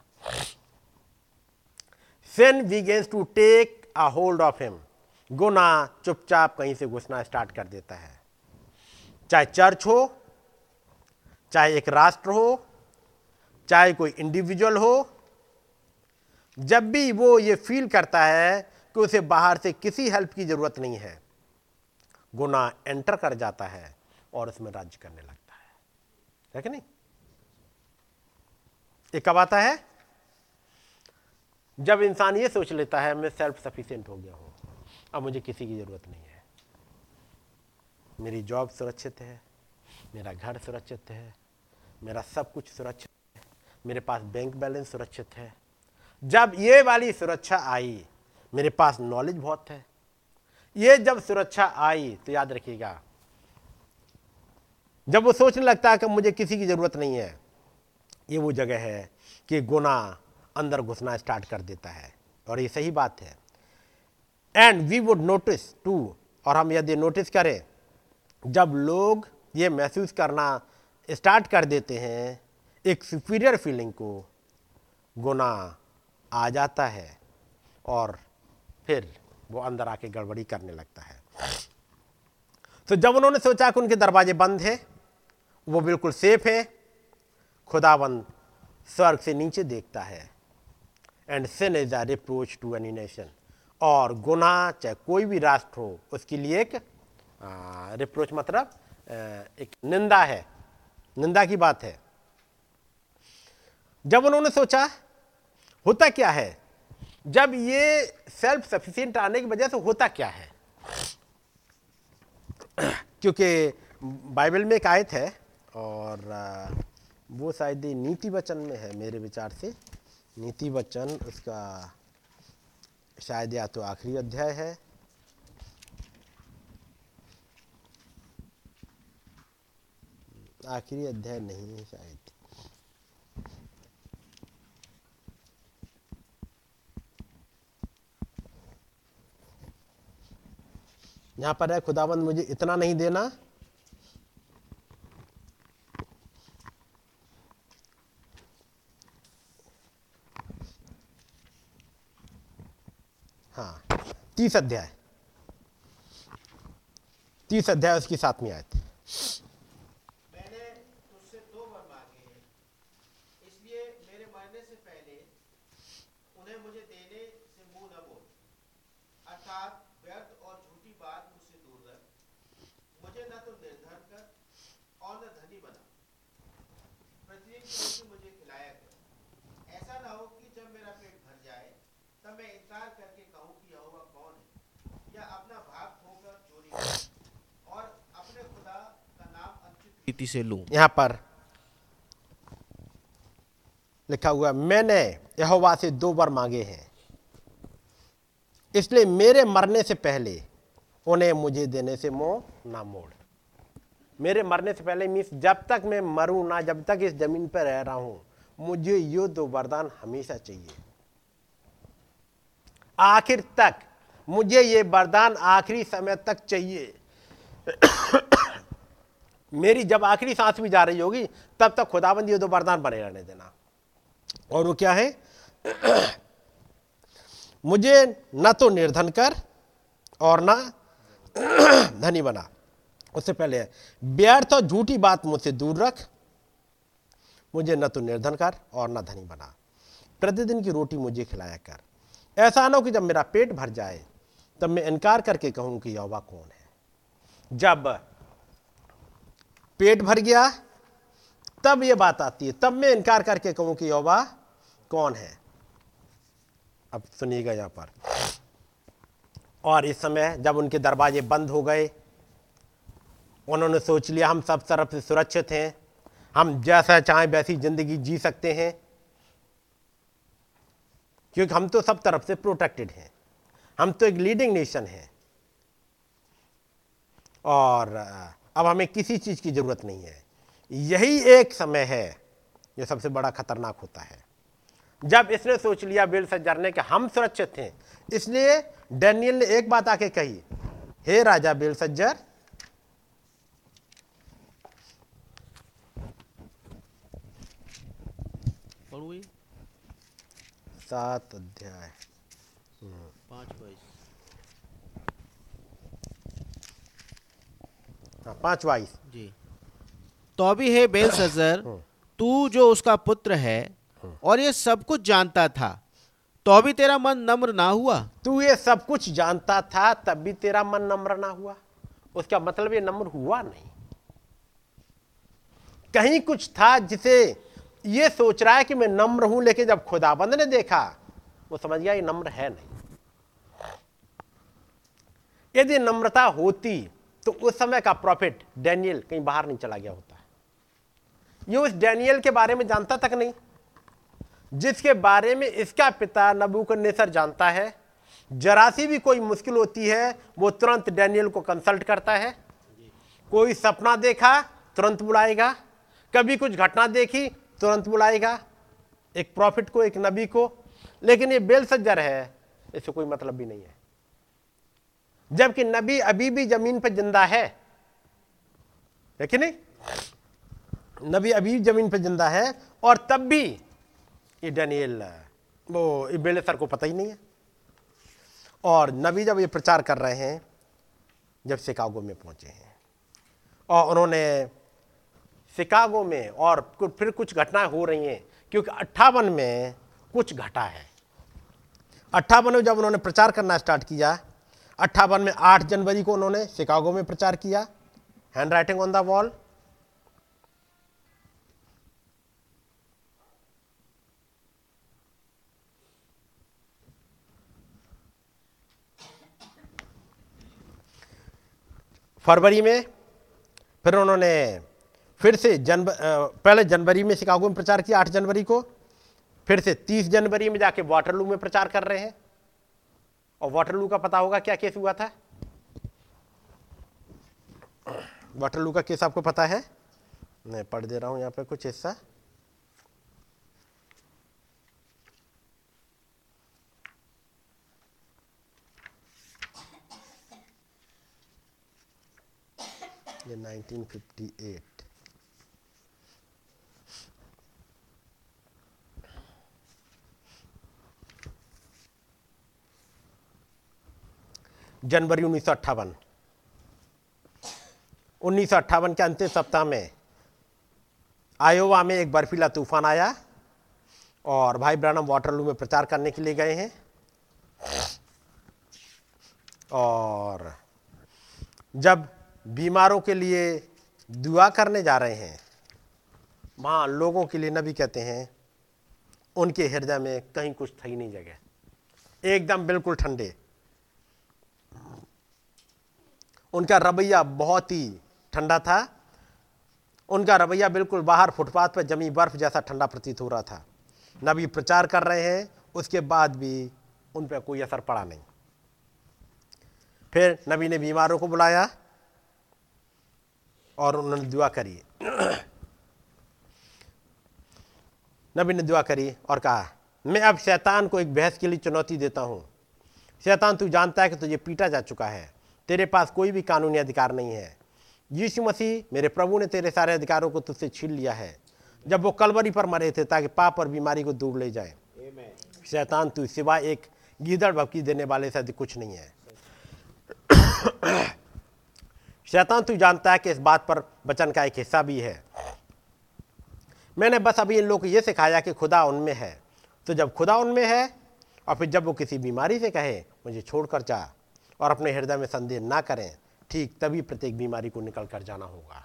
Sin begins to take a hold of him गुना, चुपचाप कहीं से घुसना स्टार्ट कर देता है। चाहे चर्च हो, चाहे एक राष्ट्र हो, चाहे कोई इंडिविजुअल हो जब भी वो ये फील करता है कि उसे बाहर से किसी हेल्प की ज़रूरत नहीं है गुना एंटर कर जाता है और उसमें राज्य करने लगता है। है कि नहीं? ये कब आता है? जब इंसान ये सोच लेता है, मैं सेल्फ सफिशियंट हो गया हूँ, अब मुझे किसी की ज़रूरत नहीं है। मेरी जॉब सुरक्षित है, मेरा घर सुरक्षित है, मेरा सब कुछ सुरक्षित है, मेरे पास बैंक बैलेंस सुरक्षित है जब ये वाली सुरक्षा आई, मेरे पास नॉलेज बहुत है। ये जब सुरक्षा आई तो याद रखिएगा, जब वो सोचने लगता है कि मुझे किसी की ज़रूरत नहीं है, ये वो जगह है कि गुना अंदर घुसना स्टार्ट कर देता है। और ये सही बात है। And we would notice to और हम यदि नोटिस करें, जब लोग ये महसूस करना स्टार्ट कर देते हैं, एक सुपीरियर फीलिंग को, गुना आ जाता है और फिर वो अंदर आके गड़बड़ी करने लगता है। तो जब उन्होंने सोचा कि उनके दरवाजे बंद हैं, वो बिल्कुल सेफ़ है, खुदाबंद स्वर्ग से नीचे देखता है। And sin is a reproach to any nation और गुना चाहे कोई भी राष्ट्र हो, उसके लिए एक रिप्रोच मतलब एक निंदा है। निंदा की बात है। जब उन्होंने सोचा होता क्या है? जब ये सेल्फ सफिशियंट आने की वजह से होता क्या है? क्योंकि बाइबल में एक आयत है और वो शायद नीति वचन में है मेरे विचार से। नीति वचन उसका शायद या तो आखिरी अध्याय है। आखिरी अध्याय नहीं है शायद। यहाँ पर है खुदाबंद मुझे इतना नहीं देना। हाँ तीस अध्याय। तीस अध्याय उसकी सातवीं आयत मैंने तुझसे दो वर मांगे हैं इसलिए मेरे मरने से पहले उन्हें मुझे देने से मुँह न मोड़ अर्थात व्यर्थ और झूठी बात मुझसे दूर रख मुझे न तो निर्धन कर और न धनी बना प्रतिदिन की रोटी मुझे खिलाया कर ऐसा न हो कि जब मेरा पेट भर जाए तब मैं इनकार करके कहूँ कि यहोवा कौन है या अपना भाग खोकर चोरी करूँ और अपने खुदा का नाम अनुचित रीति से लूँ यहाँ पर लिखा हुआ मैंने यहोवा से दो बार मांगे हैं। इसलिए मेरे मरने से पहले उन्हें मुझे देने से मोह ना मोड़। मेरे मरने से पहले मीन्स जब तक मैं मरूं ना, जब तक इस ज़मीन पर रह रहा हूँ, मुझे ये दो वरदान हमेशा चाहिए। आखिर तक मुझे ये वरदान आखिरी समय तक चाहिए। मेरी जब आखिरी सांस भी जा रही होगी, तब तक खुदाबंदी ये दो वरदान बने रहने देना। और वो क्या है? मुझे न तो निर्धन कर और ना धनी बना। उससे पहले, व्यर्थ और झूठी बात मुझसे दूर रख। मुझे न तो निर्धन कर और न धनी बना। प्रतिदिन की रोटी मुझे खिलाया कर। ऐसा ना हो कि जब मेरा पेट भर जाए, तब मैं इनकार करके कहूँ कि यहोवा कौन है? जब पेट भर गया, तब ये बात आती है। तब मैं इनकार करके कहूँ कि यहोवा कौन है? अब सुनिएगा यहाँ पर। और इस समय जब उनके दरवाजे बंद हो गए, उन्होंने सोच लिया, हम सब तरफ़ से सुरक्षित हैं, हम जैसा चाहें वैसी ज़िंदगी जी सकते हैं, क्योंकि हम तो सब तरफ़ से प्रोटेक्टेड हैं। हम तो एक लीडिंग नेशन हैं। और अब हमें किसी चीज़ की ज़रूरत नहीं है। यही एक समय है जो सबसे बड़ा खतरनाक होता है। जब इसने सोच लिया बेल सज्जर ने कि हम सुरक्षित हैं इसलिए डैनियल ने एक बात आके कही हे राजा बेल सज्जर सात अध्याय पाँच बाईस हाँ पाँच बाईस जी। तो भी है बेल सजर तू जो उसका पुत्र है और ये सब कुछ जानता था तो भी तेरा मन नम्र ना हुआ? तू ये सब कुछ जानता था तब भी तेरा मन नम्र ना हुआ। उसका मतलब ये नम्र हुआ नहीं। कहीं कुछ था जिसे ये सोच रहा है कि मैं नम्र हूँ लेकिन जब खुदाबंद ने देखा वो समझ गया ये नम्र है नहीं। यदि नम्रता होती तो उस समय का प्रॉफिट डैनियल कहीं बाहर नहीं चला गया होता। ये उस डैनियल के बारे में जानता तक नहीं। जिसके बारे में इसका पिता नबूकनेसर जानता है, जरा सी भी कोई मुश्किल होती है, वो तुरंत डैनियल को कंसल्ट करता है। कोई सपना देखा, तुरंत बुलाएगा। कभी कुछ घटना देखी, तुरंत बुलाएगा। एक प्रॉफिट को, एक नबी को। लेकिन ये बेल सज्जर है, इससे कोई मतलब भी नहीं है। जबकि नबी अभी भी ज़मीन पर ज़िंदा है। है कि नहीं? नबी अभी ज़मीन पर ज़िंदा है और तब भी ये डैनियल, वो बेले सर को पता ही नहीं है। और नबी जब ये प्रचार कर रहे हैं, जब शिकागो में पहुँचे हैं और उन्होंने शिकागो में और फिर कुछ घटनाएँ हो रही हैं, क्योंकि अट्ठावन में कुछ घटा है। अट्ठावन में जब उन्होंने प्रचार करना स्टार्ट किया अट्ठावन में आठ जनवरी को उन्होंने शिकागो में प्रचार किया। Hand writing on the wall. फरवरी में फिर उन्होंने फिर से जनव पहले जनवरी में शिकागो में प्रचार किया, आठ जनवरी को। फिर से तीस जनवरी में जाके वाटरलू में प्रचार कर रहे हैं। और वाटरलू का पता होगा क्या केस हुआ था? वाटरलू का केस आपको पता है? मैं पढ़ दे रहा हूँ यहाँ पे कुछ हिस्सा। ये 1958 जनवरी उन्नीस उन्नीस के अंतिम सप्ताह में आयोवा में एक बर्फीला तूफ़ान आया और भाई ब्रानम वाटरलू में प्रचार करने के लिए गए हैं। और जब बीमारों के लिए दुआ करने जा रहे हैं, वहाँ लोगों के लिए नबी कहते हैं, उनके हृदय में कहीं कुछ थी नहीं जगह। एकदम बिल्कुल ठंडे। उनका रवैया बहुत ही ठंडा था। उनका रवैया बिल्कुल बाहर फुटपाथ पर जमी बर्फ़ जैसा ठंडा प्रतीत हो रहा था। नबी प्रचार कर रहे हैं, उसके बाद भी उन पर कोई असर पड़ा नहीं। फिर नबी ने बीमारों को बुलाया और उन्होंने दुआ करी। नबी ने दुआ करी और कहा, मैं अब शैतान को एक बहस के लिए चुनौती देता हूँ। शैतान, तू जानता है कि तुझे पीटा जा चुका है। तेरे पास कोई भी कानूनी अधिकार नहीं है। यीशु मसीह मेरे प्रभु ने तेरे सारे अधिकारों को तुझसे छीन लिया है। जब वो कलवरी पर मरे थे ताकि पाप और बीमारी को दूर ले जाए। शैतान तू सिवाय एक गीदड़ भपकी देने वाले से अधिक कुछ नहीं है। शैतान तू जानता है कि इस बात पर वचन का एक हिस्सा भी है। मैंने बस अभी इन लोगों को यह सिखाया कि खुदा उनमें है। तो जब खुदा उनमें है और फिर जब वो किसी बीमारी से कहे मुझे छोड़कर जा। और अपने हृदय में संदेह ना करें ठीक तभी प्रत्येक बीमारी को निकल कर जाना होगा।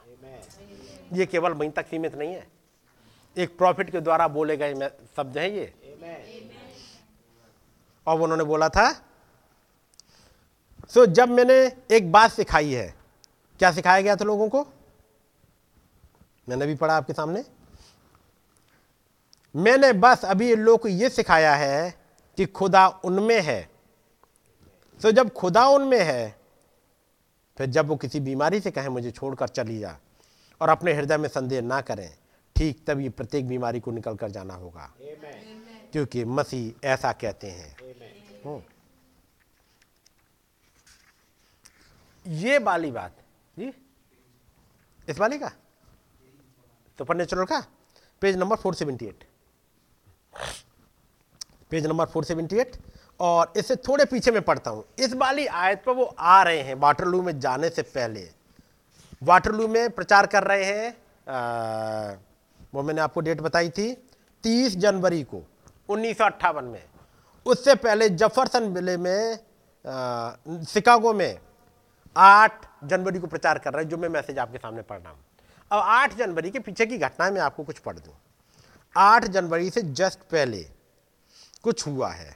ये केवल वहीं तक सीमित नहीं है। एक प्रॉफिट के द्वारा बोले गए शब्द हैं ये। और उन्होंने बोला था सो जब मैंने एक बात सिखाई है क्या सिखाया गया था लोगों को? मैंने भी पढ़ा आपके सामने। मैंने बस अभी लोग को यह सिखाया है कि खुदा उनमें है तो जब खुदा उनमें है, फिर जब वो किसी बीमारी से कहे, मुझे छोड़कर चली जा और अपने हृदय में संदेह ना करें, ठीक तभी प्रत्येक बीमारी को निकल कर जाना होगा। क्योंकि मसीह ऐसा कहते हैं। हम्म। ये वाली बात, जी? इस वाली का? सुपर नेचुरल का? पेज नंबर 478 पेज नंबर 478 और इससे थोड़े पीछे में पढ़ता हूँ। इस वाली आयत पर वो आ रहे हैं वाटरलू में जाने से पहले। वाटरलू में प्रचार कर रहे हैं आ, वो मैंने आपको डेट बताई थी 30 जनवरी को उन्नीस सौ अट्ठावन में। उससे पहले जफरसन ज़िले में शिकागो में 8 जनवरी को प्रचार कर रहे हैं जो मैं मैसेज आपके सामने पढ़ रहा हूँ। अब 8 जनवरी के पीछे की घटनाएँ मैं आपको कुछ पढ़ दूँ। 8 जनवरी से जस्ट पहले कुछ हुआ है।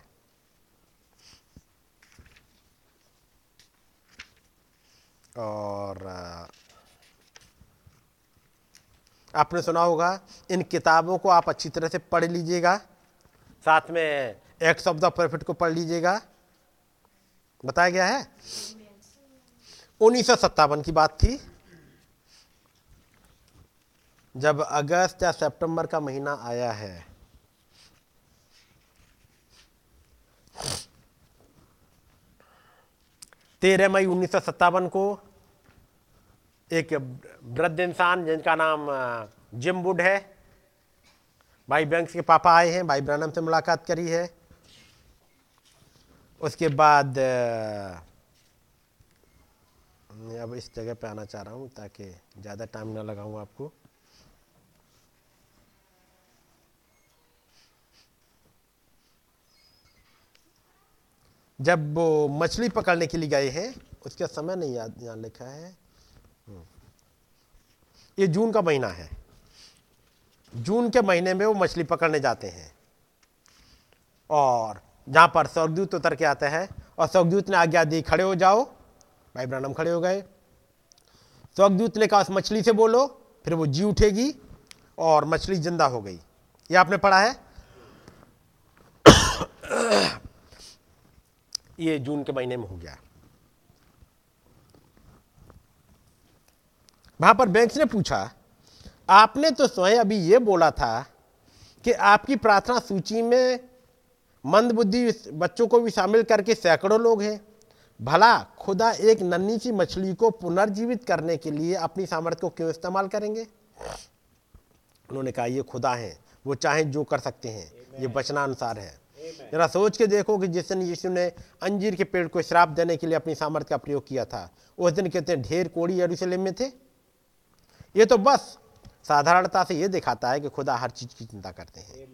और आपने सुना होगा इन किताबों को आप अच्छी तरह से पढ़ लीजिएगा। साथ में एक्ट्स ऑफ़ द प्रॉफिट को पढ़ लीजिएगा। बताया गया है? उन्नीस सौ सत्तावन की बात थी। जब अगस्त या सितंबर का महीना आया है तेरह मई उन्नीस सौ सत्तावन को एक वृद्ध इंसान, जिनका नाम जिम वुड है, भाई बैंक्स के पापा आए हैं, भाई ब्रानम से मुलाकात करी है। उसके बाद अब इस जगह पे आना चाह रहा हूँ ताकि ज़्यादा टाइम ना लगाऊँ आपको। जब मछली पकड़ने के लिए गए हैं, उसका समय नहीं याद, यहाँ लिखा है। हम्म। ये जून का महीना है। जून के महीने में वो मछली पकड़ने जाते हैं। और जहाँ पर स्वर्गदूत उतर के आता है, और स्वर्गदूत ने आज्ञा दी, खड़े हो जाओ। भाई ब्रानम खड़े हो गए। स्वर्गदूत ने कहा, उस मछली से बोलो, फिर वो जी उठेगी और मछली ज़िंदा हो गई। ये आपने पढ़ा है? ये जून के महीने में हो गया। वहाँ पर बैंक ने पूछा आपने तो स्वयं अभी ये बोला था कि आपकी प्रार्थना सूची में मंद बुद्धि बच्चों को भी शामिल करके सैकड़ों लोग हैं। भला खुदा एक नन्ही सी मछली को पुनर्जीवित करने के लिए अपनी सामर्थ्य को क्यों इस्तेमाल करेंगे? उन्होंने कहा ये खुदा है वो चाहे जो कर सकते हैं ये बचनानुसार है। जरा सोच के देखो कि जिस दिन यीशु ने अंजीर के पेड़ को श्राप देने के लिए अपनी सामर्थ्य का प्रयोग किया था उस दिन कहते हैं ढेर कोड़ी यरूशलेम में थे? ये तो बस साधारणता से ये दिखाता है कि खुदा हर चीज़ की चिंता करते हैं।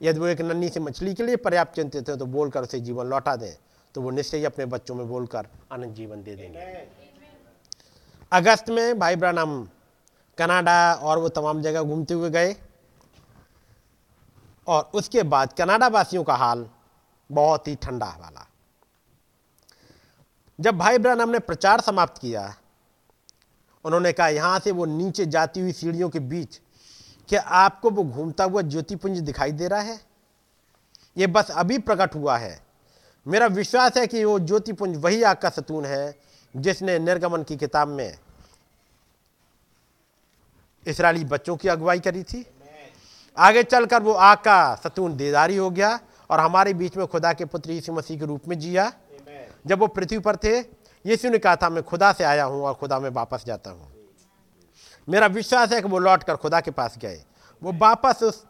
यदि वो एक नन्ही से मछली के लिए पर्याप्त चिंतित है तो बोलकर उसे जीवन लौटा दें तो वो निश्चय ही अपने बच्चों में बोलकर अनंत जीवन दे देंगे। अगस्त में भाई ब्रानम कनाडा और वो तमाम जगह घूमते हुए गए। और उसके बाद कनाडा वासियों का हाल बहुत ही ठंडा वाला। जब भाई ब्रानम ने प्रचार समाप्त किया, उन्होंने कहा, यहाँ से वो नीचे जाती हुई सीढ़ियों के बीच, क्या आपको वो घूमता हुआ ज्योतिपुंज दिखाई दे रहा है? ये बस अभी प्रकट हुआ है। मेरा विश्वास है कि वो ज्योतिपुंज वही आग का सतून है, जिसने निर्गमन की किताब में इसराइली बच्चों की अगुवाई करी थी। आगे चलकर वो आग का सतून देदारी हो गया और हमारे बीच में खुदा के पुत्र यीशु मसीह के रूप में जिया। जब वो पृथ्वी पर थे यीशु ने कहा था मैं खुदा से आया हूँ और खुदा में वापस जाता हूँ। मेरा विश्वास है कि वो लौट कर खुदा के पास गए। वो वापस उस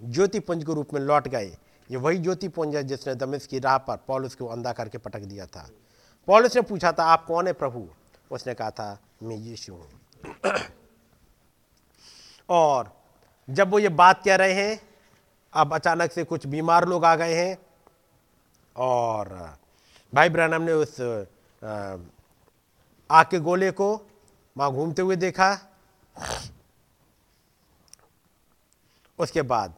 ज्योतिपुंज के रूप में लौट गए। ये वही ज्योतिपुंज है जिसने दमिश की राह पर पॉलिस को अंधा करके पटक दिया था। पॉलिस ने पूछा था आप कौन है प्रभु? उसने कहा था मैं यीशु हूँ। और जब वो ये बात कह रहे हैं, अब अचानक से कुछ बीमार लोग आ गए हैं और भाई ब्रहणम ने उस आग के गोले को वहाँ घूमते हुए देखा। उसके बाद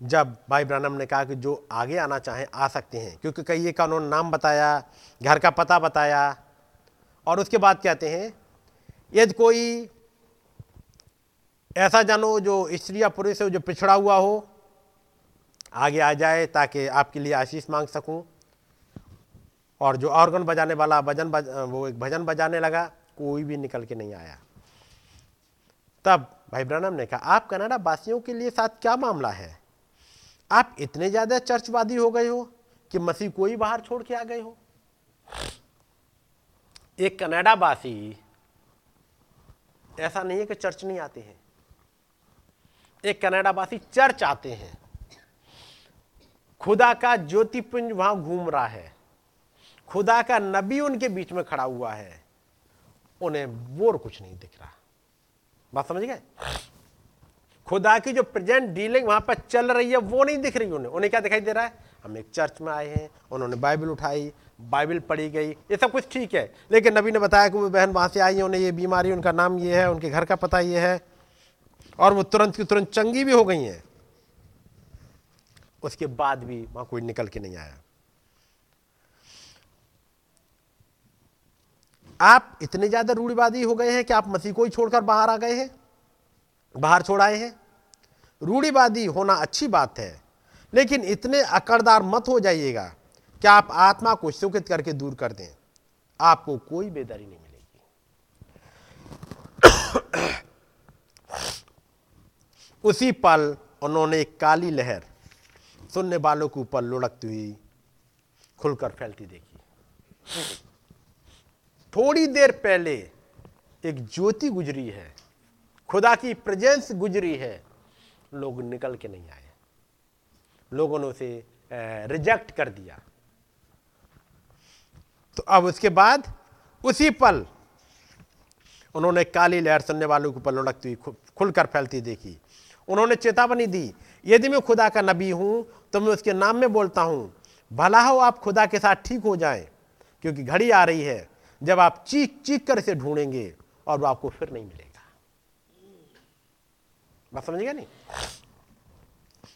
जब भाई ब्रानम ने कहा कि जो आगे आना चाहें, आ सकते हैं, क्योंकि कई एक उन्होंने नाम बताया, घर का पता बताया, और उसके बाद कहते हैं, यदि कोई ऐसा जानो जो स्त्री या पुरुष है जो पिछड़ा हुआ हो आगे आ जाए ताकि आपके लिए आशीष मांग सकूँ। और जो ऑर्गन बजाने वाला भजन बज, वो एक भजन बजाने लगा कोई भी निकल के नहीं आया। तब भाई ब्रनम ने कहा आप कनाडा वासियों के लिए साथ क्या मामला है? आप इतने ज़्यादा चर्चवादी हो गए हो कि मसीह कोई बाहर छोड़ के आ गए हो? एक कनाडा वासी ऐसा नहीं है कि चर्च नहीं आते हैं। एक कनाडा वासी चर्च आते हैं। खुदा का ज्योतिपुंज वहाँ घूम रहा है। खुदा का नबी उनके बीच में खड़ा हुआ है। उन्हें बोर कुछ नहीं दिख रहा। बात समझ गए? खुदा की जो प्रेजेंट डीलिंग वहाँ पर चल रही है, वो नहीं दिख रही उन्हें। उन्हें क्या दिखाई दे रहा है? हम एक चर्च में आए हैं, उन्होंने बाइबल उठाई, बाइबल पढ़ी गई, ये सब कुछ ठीक है। लेकिन नबी ने बताया कि वो बहन वहाँ से आई है, उन्हें ये बीमारी, उनका नाम ये है, उनके घर का पता ये है। और वो तुरंत की तुरंत चंगी भी हो गई हैं। उसके बाद भी वहाँ कोई निकल के नहीं आया। आप इतने ज़्यादा रूढ़िवादी हो गए हैं कि आप मसीह को ही छोड़कर बाहर आ गए हैं, बाहर छोड़ आए हैं। रूढ़िवादी होना अच्छी बात है, लेकिन इतने अकड़दार मत हो जाइएगा कि आप आत्मा को सुखित करके दूर कर दें। आपको कोई बेदारी नहीं मिलेगी। उसी पल उन्होंने एक काली लहर सुनने वालों के ऊपर लुढ़कती हुई खुलकर फैलती देखी। थोड़ी देर पहले एक ज्योति गुजरी है, खुदा की प्रेजेंस गुजरी है, लोग निकल के नहीं आए। लोगों ने उसे रिजेक्ट कर दिया। तो अब उसके बाद उसी पल उन्होंने काली लहर सुनने वालों के ऊपर लुढ़कती हुई खुलकर फैलती देखी। उन्होंने चेतावनी दी, यदि मैं खुदा का नबी हूँ तो मैं उसके नाम में बोलता हूँ, भला हो आप खुदा के साथ ठीक हो जाएँ, क्योंकि घड़ी आ रही है, जब आप चीख चीख कर इसे ढूंढेंगे और वो आपको फिर नहीं मिलेगा। बात समझिएगा नहीं?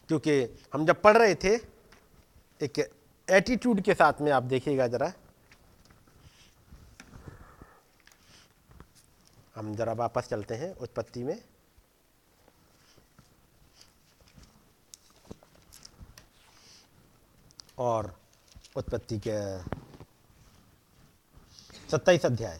क्योंकि हम जब पढ़ रहे थे, एक एटीट्यूड के साथ में आप देखिएगा जरा। हम जरा वापस चलते हैं उत्पत्ति में। और उत्पत्ति के सत्ताईस अध्याय।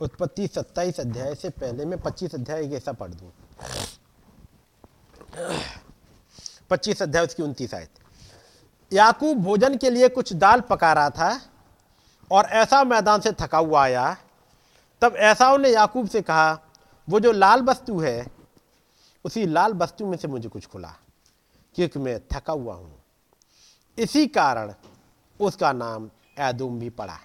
उत्पत्ति सत्ताईस अध्याय से पहले मैं पच्चीस अध्याय एक ऐसा पढ़ दूँ। पच्चीस अध्याय उसकी उनतीस आयत। याकूब भोजन के लिए कुछ दाल पका रहा था। और ऐसा मैदान से थका हुआ आया, तब ऐसा ने याकूब से कहा, वो जो लाल वस्तु है, उसी लाल वस्तु में से मुझे कुछ खुला, क्योंकि मैं थका हुआ हूँ। इसी कारण उसका नाम एदुम भी पड़ा।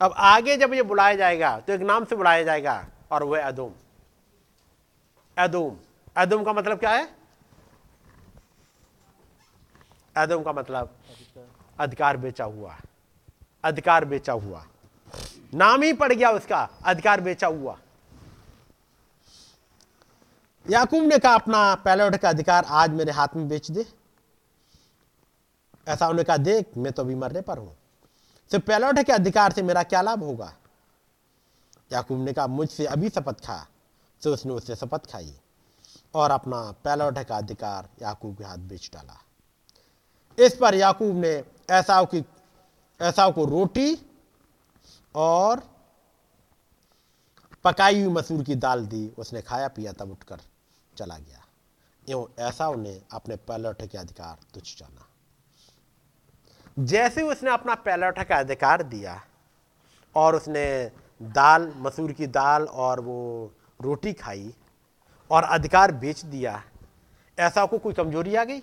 अब आगे जब ये बुलाया जाएगा तो एक नाम से बुलाया जाएगा, और वह एदुम। एदुम। एदुम का मतलब क्या है? एदुम का मतलब अधिकार बेचा हुआ। अधिकार बेचा हुआ। नाम ही पड़ गया उसका, अधिकार बेचा हुआ। याकूब ने कहा, अपना पैलोट का अधिकार आज मेरे हाथ में बेच दे। ऐसा उन्होंने कहा, देख, मैं तो अभी मरने पर हूँ। सिर्फ़ पैलोट के अधिकार से मेरा क्या लाभ होगा? याकूब ने कहा, मुझसे अभी शपथ खा। तो उसने उससे शपथ खाई और अपना पैलोट का अधिकार याकूब के हाथ बेच डाला। इस पर याकूब ने ऐसा की ऐसा को रोटी और पकाई हुई मसूर की दाल दी, उसने खाया, पिया, तब उठकर चला गया। यूँ ऐसा उन्हें अपने पैलौठे के अधिकार तुच्छ जाना। जैसे उसने अपना पैलौठे का अधिकार दिया और उसने दाल, मसूर की दाल और वो रोटी खाई और अधिकार बेच दिया, ऐसा को कोई कमज़ोरी आ गई?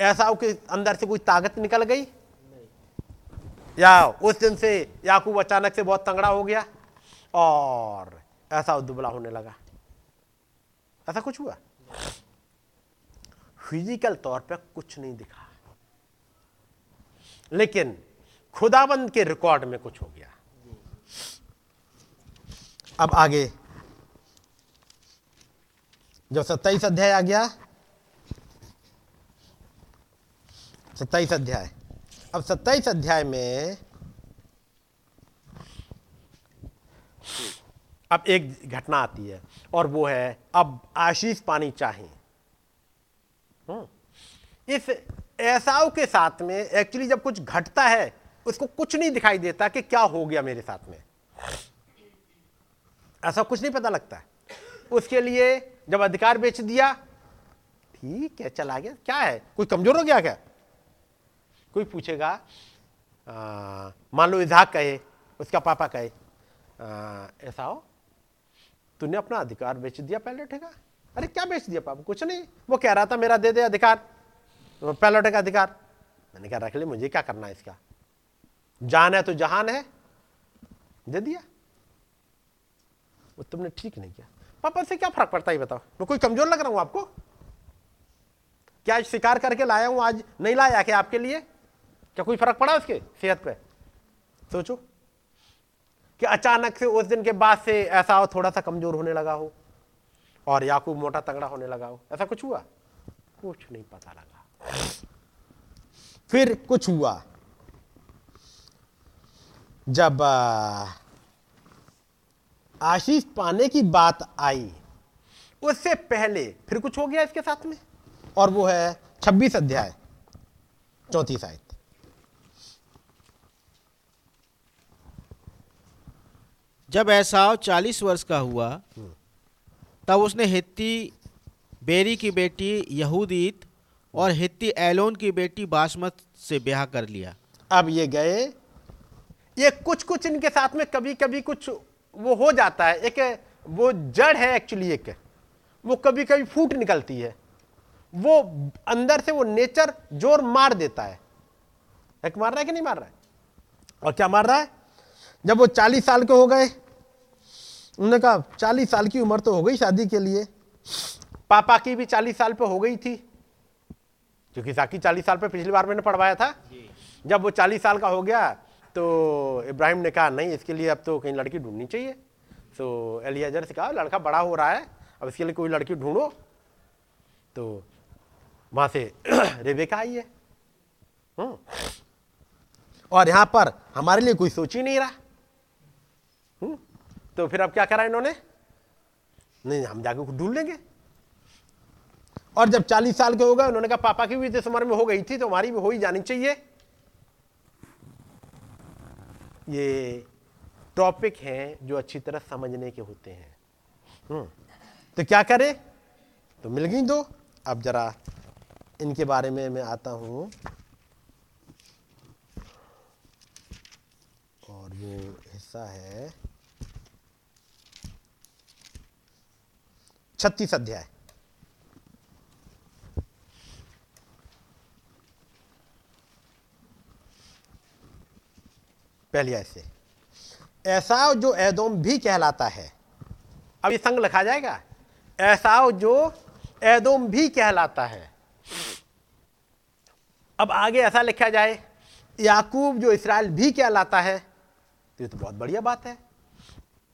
ऐसा के अंदर से कोई ताकत निकल गई? या उस दिन से याकूब अचानक से बहुत तंगड़ा हो गया और ऐसा दुबला होने लगा। ऐसा कुछ हुआ? फ़िज़िकल तौर पर कुछ नहीं दिखा। लेकिन खुदाबंद के रिकॉर्ड में कुछ हो गया। अब आगे। जब सत्ताईस अध्याय आ गया सत्ताईस अध्याय। अब सत्ताईस अध्याय में अब एक घटना आती है, और वो है, अब आशीष पानी चाहिए हम्म। इस ऐसाव के साथ में एक्चुअली जब कुछ घटता है, उसको कुछ नहीं दिखाई देता कि क्या हो गया मेरे साथ में। ऐसा कुछ नहीं पता लगता। उसके लिए जब अधिकार बेच दिया, ठीक है, चला गया। क्या है? कोई कमज़ोर हो गया क्या? कोई पूछेगा मान लो इजहाक कहे, उसका पापा कहे ऐसा हो? तूने अपना अधिकार बेच दिया पहले उठेगा अरे, क्या बेच दिया पापा? कुछ नहीं। वो कह रहा था मेरा दे दे अधिकार पहले उठेगा अधिकार। मैंने कहा, रख ले, मुझे क्या करना है इसका? जान है तो जहान है। दे दिया। वो तुमने ठीक नहीं किया। पापा से क्या फ़र्क पड़ता है बताओ? मैं कोई कमज़ोर लग रहा हूँ आपको? क्या शिकार करके लाया हूँ आज? नहीं लाया क्या आपके लिए? क्या कोई फ़र्क पड़ा उसके सेहत पे? सोचो। कि अचानक से उस दिन के बाद से ऐसा हो, थोड़ा सा कमज़ोर होने लगा हो, और याकूब मोटा तगड़ा होने लगा हो। ऐसा कुछ हुआ? कुछ नहीं पता लगा। फिर कुछ हुआ। जब आशीष पाने की बात आई, उससे पहले फिर कुछ हो गया इसके साथ में? और वो है छब्बीस अध्याय चौथी आयत। जब ऐसाव चालीस वर्ष का हुआ, तब उसने हित्ती बेरी की बेटी यहूदीत और हित्ती एलोन की बेटी बासमत से ब्याह कर लिया। अब ये गए, ये कुछ कुछ इनके साथ में कभी कभी कुछ वो हो जाता है। एक, वो जड़ है एक्चुअली एक, वो कभी कभी फूट निकलती है। वो अंदर से वो नेचर ज़ोर मार देता है। एक मार रहा है कि नहीं मार रहा है? और क्या मार रहा है? जब वो चालीस साल के हो गए उन्होंने कहा चालीस साल की उम्र तो हो गई शादी के लिए। पापा की भी चालीस साल पे हो गई थी क्योंकि साकी चालीस साल पे पिछली बार मैंने पढ़वाया था। जब वो चालीस साल का हो गया तो इब्राहिम ने कहा नहीं इसके लिए अब तो कहीं लड़की ढूंढनी चाहिए। तो एलियाजर से कहा लड़का बड़ा हो रहा है अब इसके लिए कोई लड़की ढूंढो। तो वहाँ से रेबेका आई है। हम्म। और यहाँ पर हमारे लिए कोई सोच ही नहीं रहा। हम्म। तो फिर अब क्या करा इन्होंने? नहीं हम जाके ढूंढ लेंगे। और जब चालीस साल के हो गए, उन्होंने कहा, पापा की भी जिस उम्र में हो गई थी तो हमारी भी हो ही जानी चाहिए। ये टॉपिक हैं जो अच्छी तरह समझने के होते हैं। हम्म। तो क्या करें? तो मिल गई दो। अब जरा इनके बारे में मैं आता हूँ। और वो हिस्सा है। छत्तीस अध्याय। पहली ऐसे ऐसा जो एदोम भी कहलाता है, अब ये संग लिखा जाएगा। ऐसा जो एदोम भी कहलाता है। अब आगे ऐसा लिखा जाए, याकूब जो इसराइल भी कहलाता है तो ये तो बहुत बढ़िया बात है।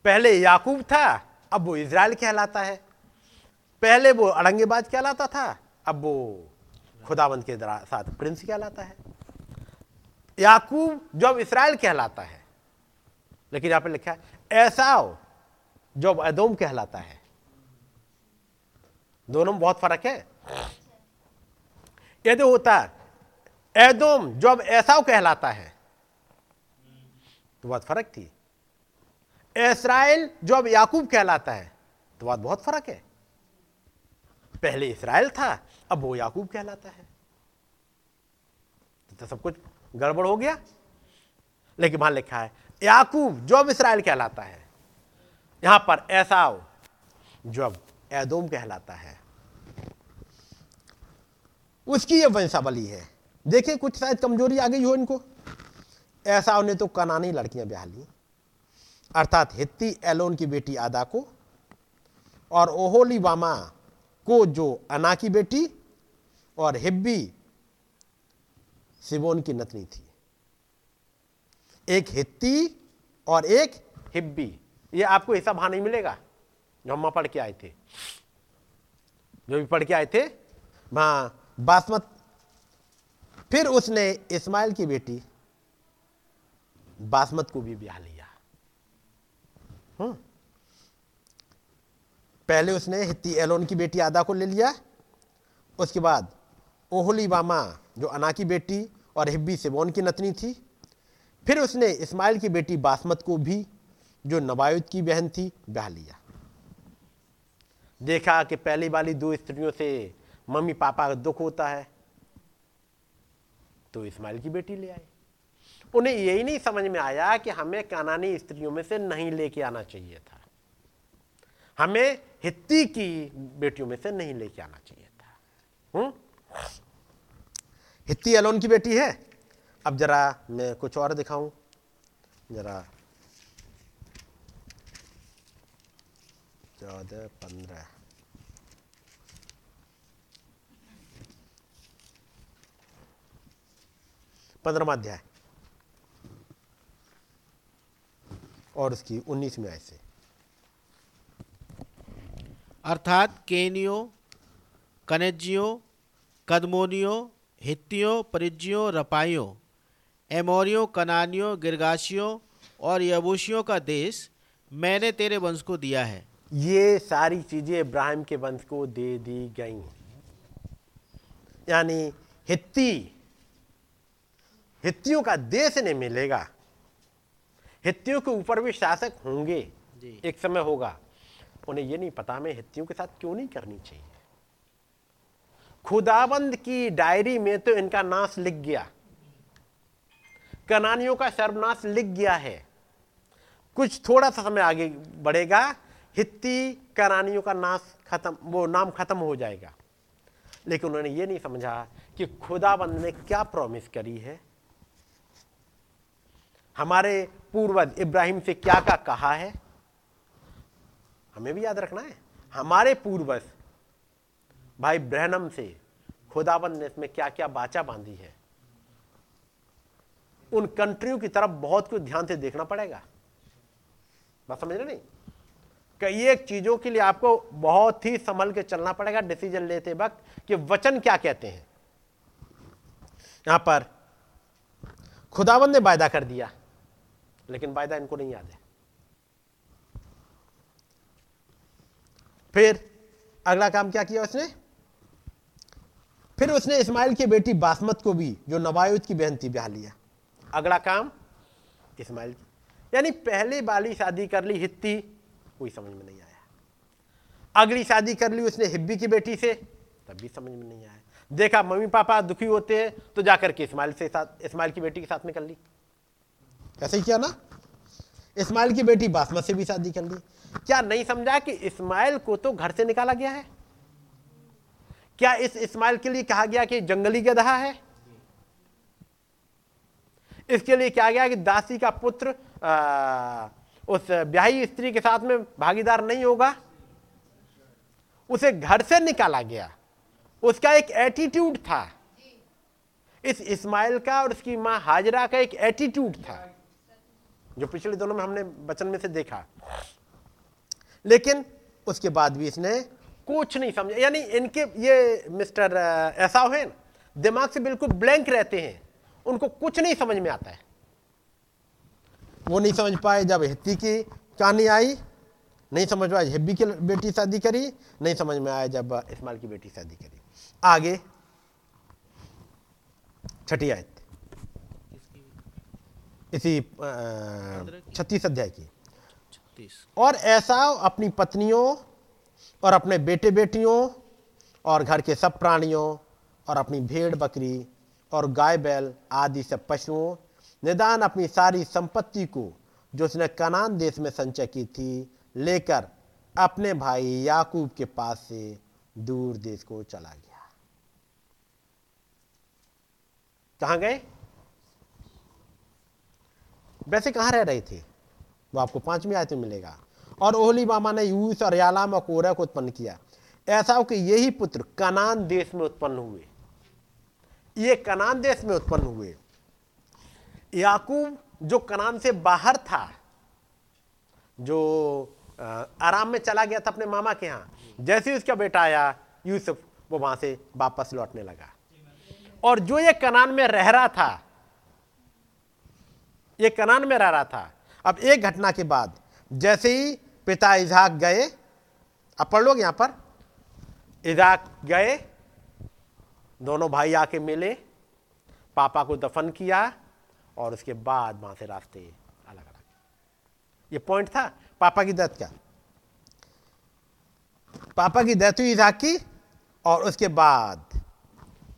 पहले याकूब था, अब वो इसराइल कहलाता है। पहले वो अड़ंगेबाज कहलाता था, अब वो खुदाबंद के साथ प्रिंस कहलाता है। याकूब जो अब इसराइल कहलाता है, लेकिन यहाँ पर लिखा है ऐसा जो अब अदोम कहलाता है। दोनों में बहुत फ़र्क है। यदि होता एदोम जो अब ऐसा कहलाता है तो बात फ़र्क थी। इसराइल जो अब याकूब कहलाता है तो बात बहुत फ़र्क है। पहले इसराइल था, अब वो याकूब कहलाता है। तो सब कुछ गड़बड़ हो गया। लेकिन वहाँ लिखा है, याकूब जो अब इसराइल कहलाता है, यहाँ पर ऐसा जो अब एदोम कहलाता है, उसकी यह वंशावली है। देखिए कुछ शायद कमज़ोरी आ गई हो इनको। ऐसा ने तो कनानी लड़कियाँ ब्याह ली, अर्थात हित्ती एलोन की बेटी आदा को और ओहोली वामा को जो अना की बेटी और हिब्बी सिबोन की नतनी थी। एक हित्ती और एक हिब्बी। ये आपको ऐसा भा नहीं मिलेगा जो हम पढ़ के आए थे। जो भी पढ़ के आए थे, वहाँ बासमत, फिर उसने इस्माइल की बेटी बासमत को भी ब्याह लिया। हम्म। पहले उसने हित्ती एलोन की बेटी आदा को ले लिया, उसके बाद ओहली बामा जो अना की बेटी और हिब्बी सिबोन की नतनी थी, फिर उसने इस्माइल की बेटी बासमत को भी, जो नबायुद की बहन थी, ब्याह लिया। देखा कि पहली वाली दो स्त्रियों से मम्मी पापा का दुख होता है तो इस्माइल की बेटी ले आए उन्हें यही नहीं समझ में आया कि हमें कानानी स्त्रियों में से नहीं लेके आना चाहिए था। हमें हित्ती की बेटियों में से नहीं लेके आना चाहिए था। हुँ? हित्ती अलोन की बेटी है। अब जरा मैं कुछ और दिखाऊँ। जरा चौदह, पंद्रह। पंद्रमा अध्याय। और उसकी उन्नीसवीं आय से। अर्थात केनियो कनेजियो कदमोनियो हित्तियों परिज्यों रपाइयों एमोरियों कनानियों गिरगाशियों और यबूसियों का देश मैंने तेरे वंश को दिया है। ये सारी चीज़ें इब्राहिम के वंश को दे दी गई। यानी हित्ती हित्तियों का देश नहीं मिलेगा। हित्तियों के ऊपर भी शासक होंगे। एक समय होगा। उन्हें ये नहीं पता हमें हित्तियों के साथ क्यों नहीं करनी चाहिए। खुदाबंद की डायरी में तो इनका नाश लिख गया। कनानियों का सर्वनाश लिख गया है। कुछ थोड़ा सा समय आगे बढ़ेगा, हित्ती कनानियों का नाश खत्म, वो नाम खत्म हो जाएगा। लेकिन उन्होंने ये नहीं समझा कि खुदाबंद ने क्या प्रॉमिस करी है। हमारे पूर्वज इब्राहिम से क्या क्या कहा है? हमें भी याद रखना है। हमारे पूर्वज भाई ब्रहणम से खुदाबंद ने इसमें क्या क्या बाचा बांधी है। उन कंट्रियों की तरफ़ बहुत कुछ ध्यान से देखना पड़ेगा। बात समझ रहे नहीं? कई एक चीज़ों के लिए आपको बहुत ही संभल के चलना पड़ेगा डिसीज़न लेते वक्त कि वचन क्या कहते हैं। यहाँ पर खुदाबंद ने वायदा कर दिया, लेकिन वायदा इनको नहीं याद है। फिर अगला काम क्या किया उसने? फिर उसने इस्माइल की बेटी बासमत को भी, जो नवायुत की बहन थी, ब्याह लिया। अगला काम, इस्माइल यानी पहले वाली शादी कर ली हित्ती, कोई समझ में नहीं आया। अगली शादी कर ली उसने हिब्बी की बेटी से, तब भी समझ में नहीं आया। देखा मम्मी पापा दुखी होते हैं तो जाकर के इस्माइल से साथ, इस्माइल की बेटी के साथ में कर ली। ऐसे ही किया ना? इस्माइल की बेटी बासमत से भी शादी कर ली। क्या नहीं समझा कि इस्माइल को तो घर से निकाला गया है? क्या इस इस्माइल के लिए कहा गया कि जंगली गधा है? इसके लिए क्या गया कि दासी का पुत्र आ, उस ब्याही स्त्री के साथ में भागीदार नहीं होगा? उसे घर से निकाला गया। उसका एक एटीट्यूड था। इस इस्माइल का और उसकी माँ हाजरा का एक एटीट्यूड था। जो पिछले दोनों में हमने बचन में से देखा। लेकिन उसके बाद भी इसने कुछ नहीं समझा। यानी इनके ये मिस्टर ऐसा है दिमाग से बिल्कुल ब्लैंक रहते हैं। उनको कुछ नहीं समझ में आता है। वो नहीं समझ पाए जब हित्ती की कहानी आई, नहीं समझ पाए हिब्बी की बेटी शादी करी, नहीं समझ में आया जब इस्माइल की बेटी शादी करी। आगे, छठी आयत। इसी छत्तीस अध्याय की। और ऐसा अपनी पत्नियों और अपने बेटे बेटियों और घर के सब प्राणियों और अपनी भेड़ बकरी और गाय बैल आदि सब पशुओं, निदान अपनी सारी संपत्ति को जो उसने कनान देश में संचय की थी, लेकर अपने भाई याकूब के पास से दूर देश को चला गया। कहाँ गए? वैसे कहाँ रह रहे थे? वो आपको पांचवी आयत में मिलेगा। और ओहली मामा ने यूस और यालाम और कोरा को उत्पन्न किया। ऐसा हो कि यही पुत्र कनान देश में उत्पन्न हुए। ये कनान देश में उत्पन्न हुए। याकूब जो कनान से बाहर था, जो आराम में चला गया था अपने मामा के यहाँ, जैसे ही उसका बेटा आया, यूसुफ वो वहाँ से वापस लौटने लगा। और जो ये कनान में रह रहा था, ये कनान में रह रहा था अब एक घटना के बाद, जैसे ही पिता इजाक गए, अब पढ़ लोग यहाँ पर? इजाक गए, दोनों भाई आके मिले, पापा को दफन किया, और उसके बाद वहाँ से रास्ते अलग अलग। ये पॉइंट था। पापा की डेथ क्या? पापा की डेथ हुई इजाक की, और उसके बाद,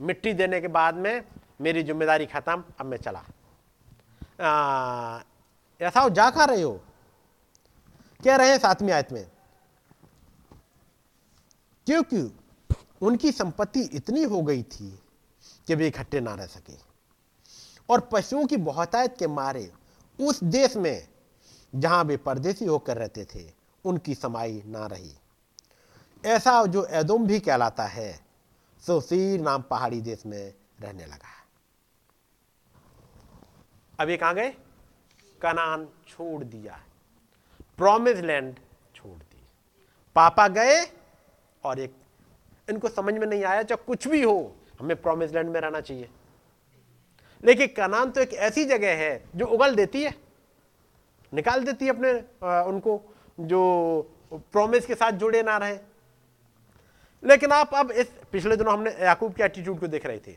मिट्टी देने के बाद में मेरी ज़िम्मेदारी खत्म, अब मैं चला। हो जा खा रहे हो? कह रहे हैं सातवीं आयत में, क्योंकि उनकी संपत्ति इतनी हो गई थी कि वे इकट्ठे ना रह सके। और पशुओं की बहुतायत के मारे उस देश में जहाँ वे परदेसी होकर रहते थे, उनकी समाई ना रही। ऐसा जो एदोम भी कहलाता है, सो सीर नाम पहाड़ी देश में रहने लगा। अब ये कहाँ गए? कनान छोड़ दिया प्रोमिस लैंड छोड़ दी। पापा गए और एक इनको समझ में नहीं आया चाहे कुछ भी हो हमें प्रोमिस लैंड में रहना चाहिए। लेकिन कनान तो एक ऐसी जगह है जो उगल देती है। निकाल देती है अपने आ, उनको जो प्रॉमिस के साथ जुड़े ना रहे। लेकिन आप अब इस पिछले दिनों हमने याकूब के एटीट्यूड को देख रहे थे।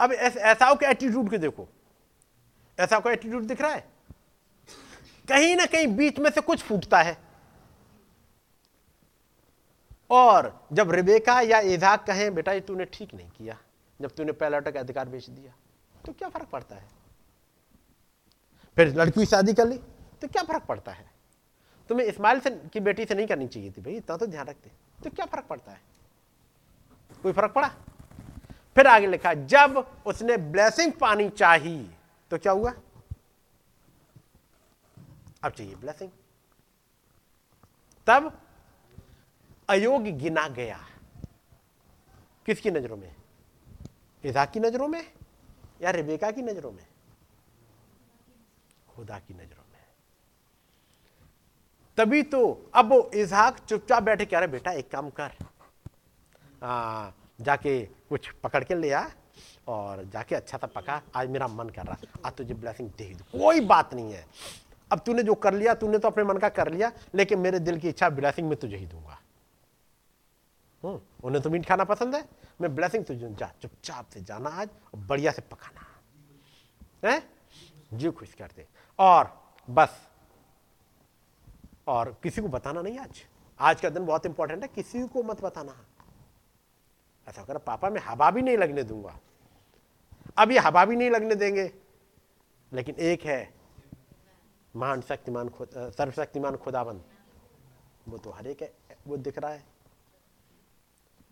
अब ऐसाओ के एटीट्यूड को देखो। ऐसा कोई एटीट्यूड दिख रहा है? कहीं ना कहीं बीच में से कुछ फूटता है। और जब रिबेका या इजाक कहें, बेटा, ये तूने ठीक नहीं किया। जब तूने पहला का अधिकार बेच दिया तो क्या फ़र्क पड़ता है? फिर लड़की शादी कर ली तो क्या फ़र्क पड़ता है? तुम्हें इस्माइल से, की बेटी से नहीं करनी चाहिए थी, भाई, इतना तो ध्यान रखते। तो क्या फ़र्क पड़ता है? कोई फ़र्क पड़ा? फिर आगे लिखा, जब उसने ब्लेसिंग पानी चाही तो क्या हुआ? अब चाहिए ब्लेसिंग तब अयोग्य गिना गया। किसकी नज़रों में? इजा की नज़रों में या रिबेका की नज़रों में? खुदा की नज़रों में। तभी तो अब वो इजहाक चुपचाप बैठे कह रहे बेटा एक काम कर। आ, जाके कुछ पकड़ के ले आ और जाके अच्छा सा पका। आज मेरा मन कर रहा आज तुझे ब्लेसिंग दे दू। कोई बात नहीं है। अब तूने जो कर लिया तूने तो अपने मन का कर लिया लेकिन मेरे दिल की इच्छा ब्लैसिंग में तुझे ही दूँगा। हम्म, उन्हें तो मीट खाना पसंद है? मैं ब्लेसिंग तुझे जा चुपचाप से जाना आज और बढ़िया से पकाना। है? जी खुश कर दे। और बस। और किसी को बताना नहीं आज? आज का दिन बहुत इंपॉर्टेंट है किसी को मत बताना। ऐसा कर पापा मैं हवा भी नहीं लगने दूँगा। अब ये हवा भी नहीं लगने देंगे। लेकिन एक है महान शक्तिमान खुद सर्वशक्तिमान खुदाबंद वो तो हर एक वो दिख रहा है।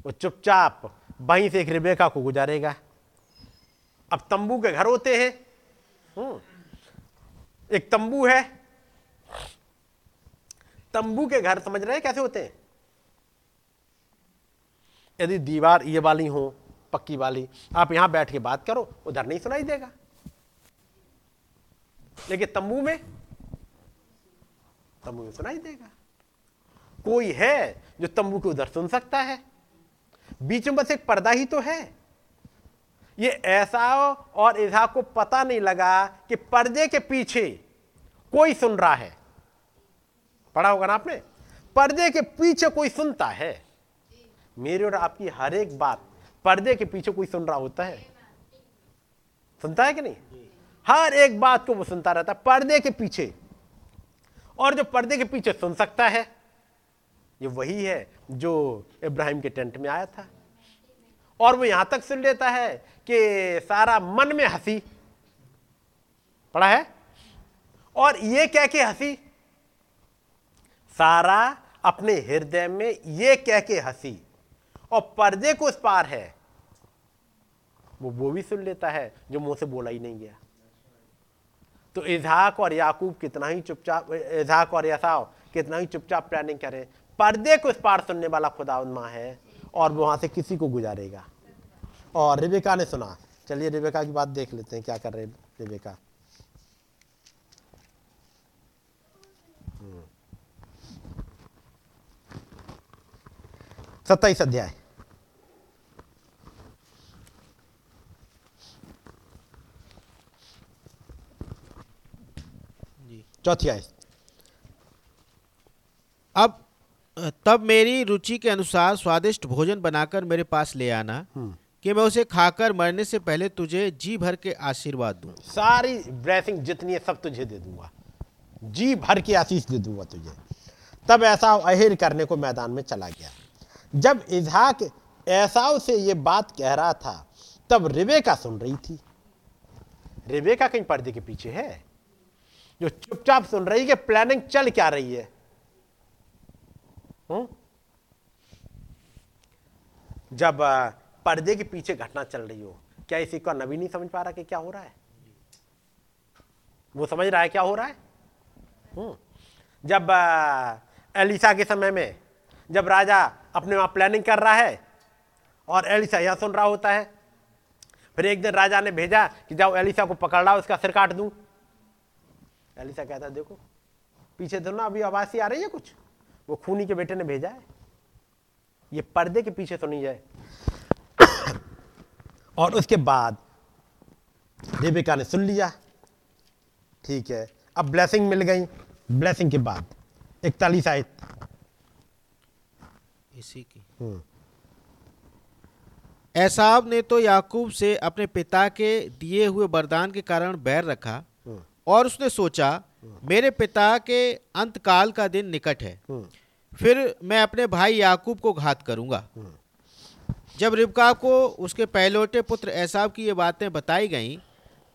वो चुपचाप वहीं से एक रिबेका को गुजारेगा। अब तंबू के घर होते हैं। हम्म। एक तंबू है। तंबू के घर समझ रहे हैं कैसे होते हैं? यदि दीवार ये वाली हो, पक्की वाली, आप यहाँ बैठ के बात करो, उधर नहीं सुनाई देगा। लेकिन तंबू में तंबू में सुनाई देगा। कोई है जो तंबू के उधर सुन सकता है? बीच में बस एक पर्दा ही तो है। ये ऐसा और इधा को पता नहीं लगा कि पर्दे के पीछे कोई सुन रहा है। पढ़ा होगा ना आपने? पर्दे के पीछे कोई सुनता है। मेरी और आपकी हर एक बात पर्दे के पीछे कोई सुन रहा होता है। सुनता है कि नहीं? हर एक बात को वो सुनता रहता है। पर्दे के पीछे और जो पर्दे के पीछे सुन सकता है। ये वही है जो इब्राहिम के टेंट में आया था। और वो यहाँ तक सुन लेता है कि सारा मन में हँसी। पड़ा है? और ये कह के हँसी। सारा अपने हृदय में ये कह के हँसी। और पर्दे को उस पार है। वो वो भी सुन लेता है, जो मुँह से बोला ही नहीं गया। तो इजहाक और याकूब कितना ही चुपचाप, इजहाक और यसाव कितना ही चुपचाप प्लानिंग करें। पर्दे को इस पार सुनने वाला खुदा माँ है और वहाँ से किसी को गुजारेगा। और रिबेका ने सुना। चलिए रिबेका की बात देख लेते हैं क्या कर रहे रिबेका। सत्ताईस अध्याय। चौथी आय अब तब मेरी रुचि के अनुसार स्वादिष्ट भोजन बनाकर मेरे पास ले आना कि मैं उसे खाकर मरने से पहले तुझे जी भर के आशीर्वाद दूँ। सारी ब्लेसिंग जितनी है सब तुझे दे दूँगा। जी भर के आशीष दे दूँगा तुझे। तब ऐसा अहिर करने को मैदान में चला गया। जब इजहाक ऐसा से ये बात कह रहा था तब रिबेका सुन रही थी। रिबेका कहीं पर्दे के पीछे है? जो चुपचाप सुन रही है कि प्लानिंग चल क्या रही है हुँ? जब पर्दे के पीछे घटना चल रही हो, क्या इसी का नबी नहीं समझ पा रहा कि क्या हो रहा है वो समझ रहा है क्या हो रहा है हुँ? जब एलिसा के समय में, जब राजा अपने वहाँ प्लानिंग कर रहा है, और एलिसा यह सुन रहा होता है, फिर एक दिन राजा ने भेजा कि जाओ एलिसा को पकड़ रहा उसका सिर काट दूँ एलिसा कहता देखो पीछे तो ना अभी आवाज़ सी आ रही है कुछ? वो खूनी के बेटे ने भेजा है। ये पर्दे के पीछे सुनी जाए। और उसके बाद रेबिका ने सुन लिया। ठीक है अब ब्लेसिंग मिल गई। ब्लेसिंग के बाद इकतालीस आयत। इसी की। हम्म। ने तो याकूब से अपने पिता के दिए हुए वरदान के कारण बैर रखा। और उसने सोचा मेरे पिता के अंतकाल का दिन निकट है। हम्म। फिर मैं अपने भाई याकूब को घात करूँगा। जब रिबका को उसके पहलौटे पुत्र एसाव की ये बातें बताई गईं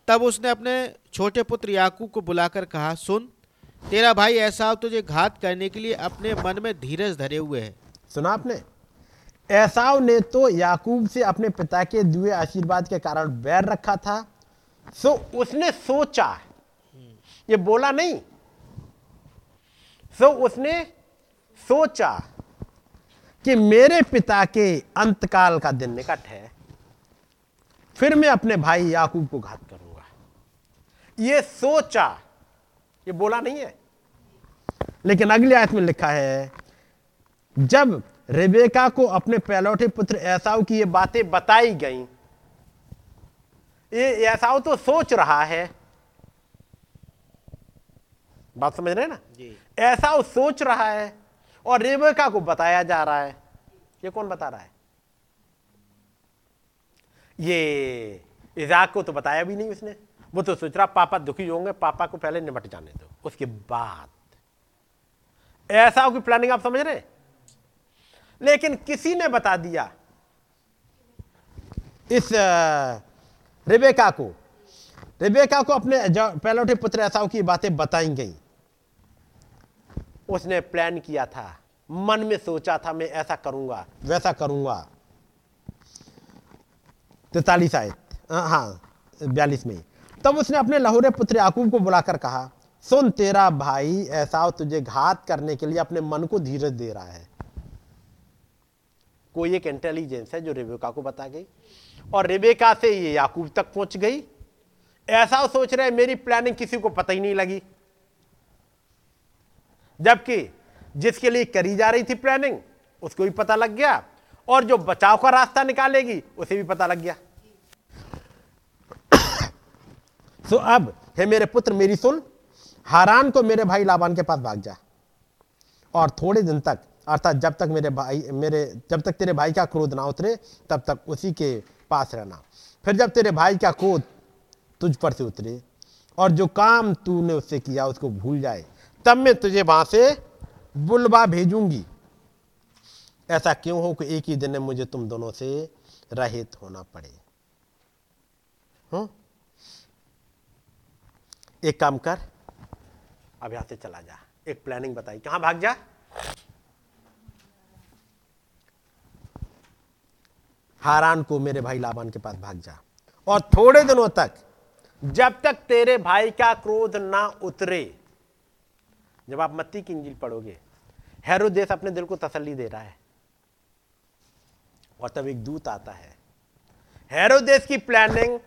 तब उसने अपने छोटे पुत्र याकूब को बुलाकर कहा सुन तेरा भाई एसाव तुझे घात करने के लिए अपने मन में धीरज धरे हुए है। सुना आपने? एसाव ने तो याकूब से अपने पिता के दुए आशीर्वाद के कारण बैर रखा था। सो उसने सोचा ये बोला नहीं। सो उसने सोचा कि मेरे पिता के अंतकाल का दिन निकट है, फिर मैं अपने भाई याकूब को घात करूँगा। ये सोचा, ये बोला नहीं है। लेकिन अगली आयत में लिखा है, जब रेबेका को अपने पहलौठे पुत्र ऐसाव की ये बातें बताई गई, ये ऐसाव तो सोच रहा है बात समझ रहे हैं ना? ऐसा सोच रहा है और रेबेका को बताया जा रहा है। ये कौन बता रहा है? ये इजाक को तो बताया भी नहीं उसने। वो तो सोच रहा पापा दुखी होंगे पापा को पहले निपट जाने दो। उसके बाद। ऐसा की प्लानिंग आप समझ रहे? हैं? लेकिन किसी ने बता दिया इस रेबेका को। रेबेका को अपने पहलौठे पुत्र ऐसाव की बातें बताई गई। उसने प्लान किया था। मन में सोचा था मैं ऐसा करूँगा वैसा करूँगा। तैतालीस आयत हाँ, हाँ बयालीस में। तब उसने अपने लहुरे पुत्र याकूब को बुलाकर कहा सुन तेरा भाई ऐसा तुझे घात करने के लिए अपने मन को धीरज दे रहा है। कोई एक इंटेलिजेंस है जो रेबेका को बता गई। और रेबेका से ये याकूब तक पहुँच गई। ऐसा सोच रहे मेरी प्लानिंग किसी को पता ही नहीं लगी। जबकि जिसके लिए करी जा रही थी प्लानिंग उसको भी पता लग गया और जो बचाव का रास्ता निकालेगी, उसे भी पता लग गया। सो अब, हे मेरे पुत्र, मेरी सुन। हारान को मेरे भाई लाबान के पास भाग जा। और थोड़े दिन तक, अर्थात जब तक मेरे भाई, मेरे, जब तक तेरे भाई का क्रोध ना उतरे, तब तक उसी के पास रहना। फिर जब तेरे भाई का क्रोध तुझ पर से उतरे, और जो काम तूने उससे किया, उसको भूल जाए तब मैं तुझे वहाँ से बुलवा भेजूँगी। ऐसा क्यों हो कि एक ही दिन में मुझे तुम दोनों से रहित होना पड़े? हूँ? एक काम कर, अब यहाँ से चला जा। एक प्लानिंग बताई। कहाँ भाग जा? हारान को मेरे भाई लाबान के पास भाग जा। और थोड़े दिनों तक, जब तक तेरे भाई का क्रोध ना उतरे जब आप मत्ती की इंजिल पढ़ोगे हेरोदेस अपने दिल को तसल्ली दे रहा है, और तब एक दूत आता है। हेरोदेस की प्लानिंग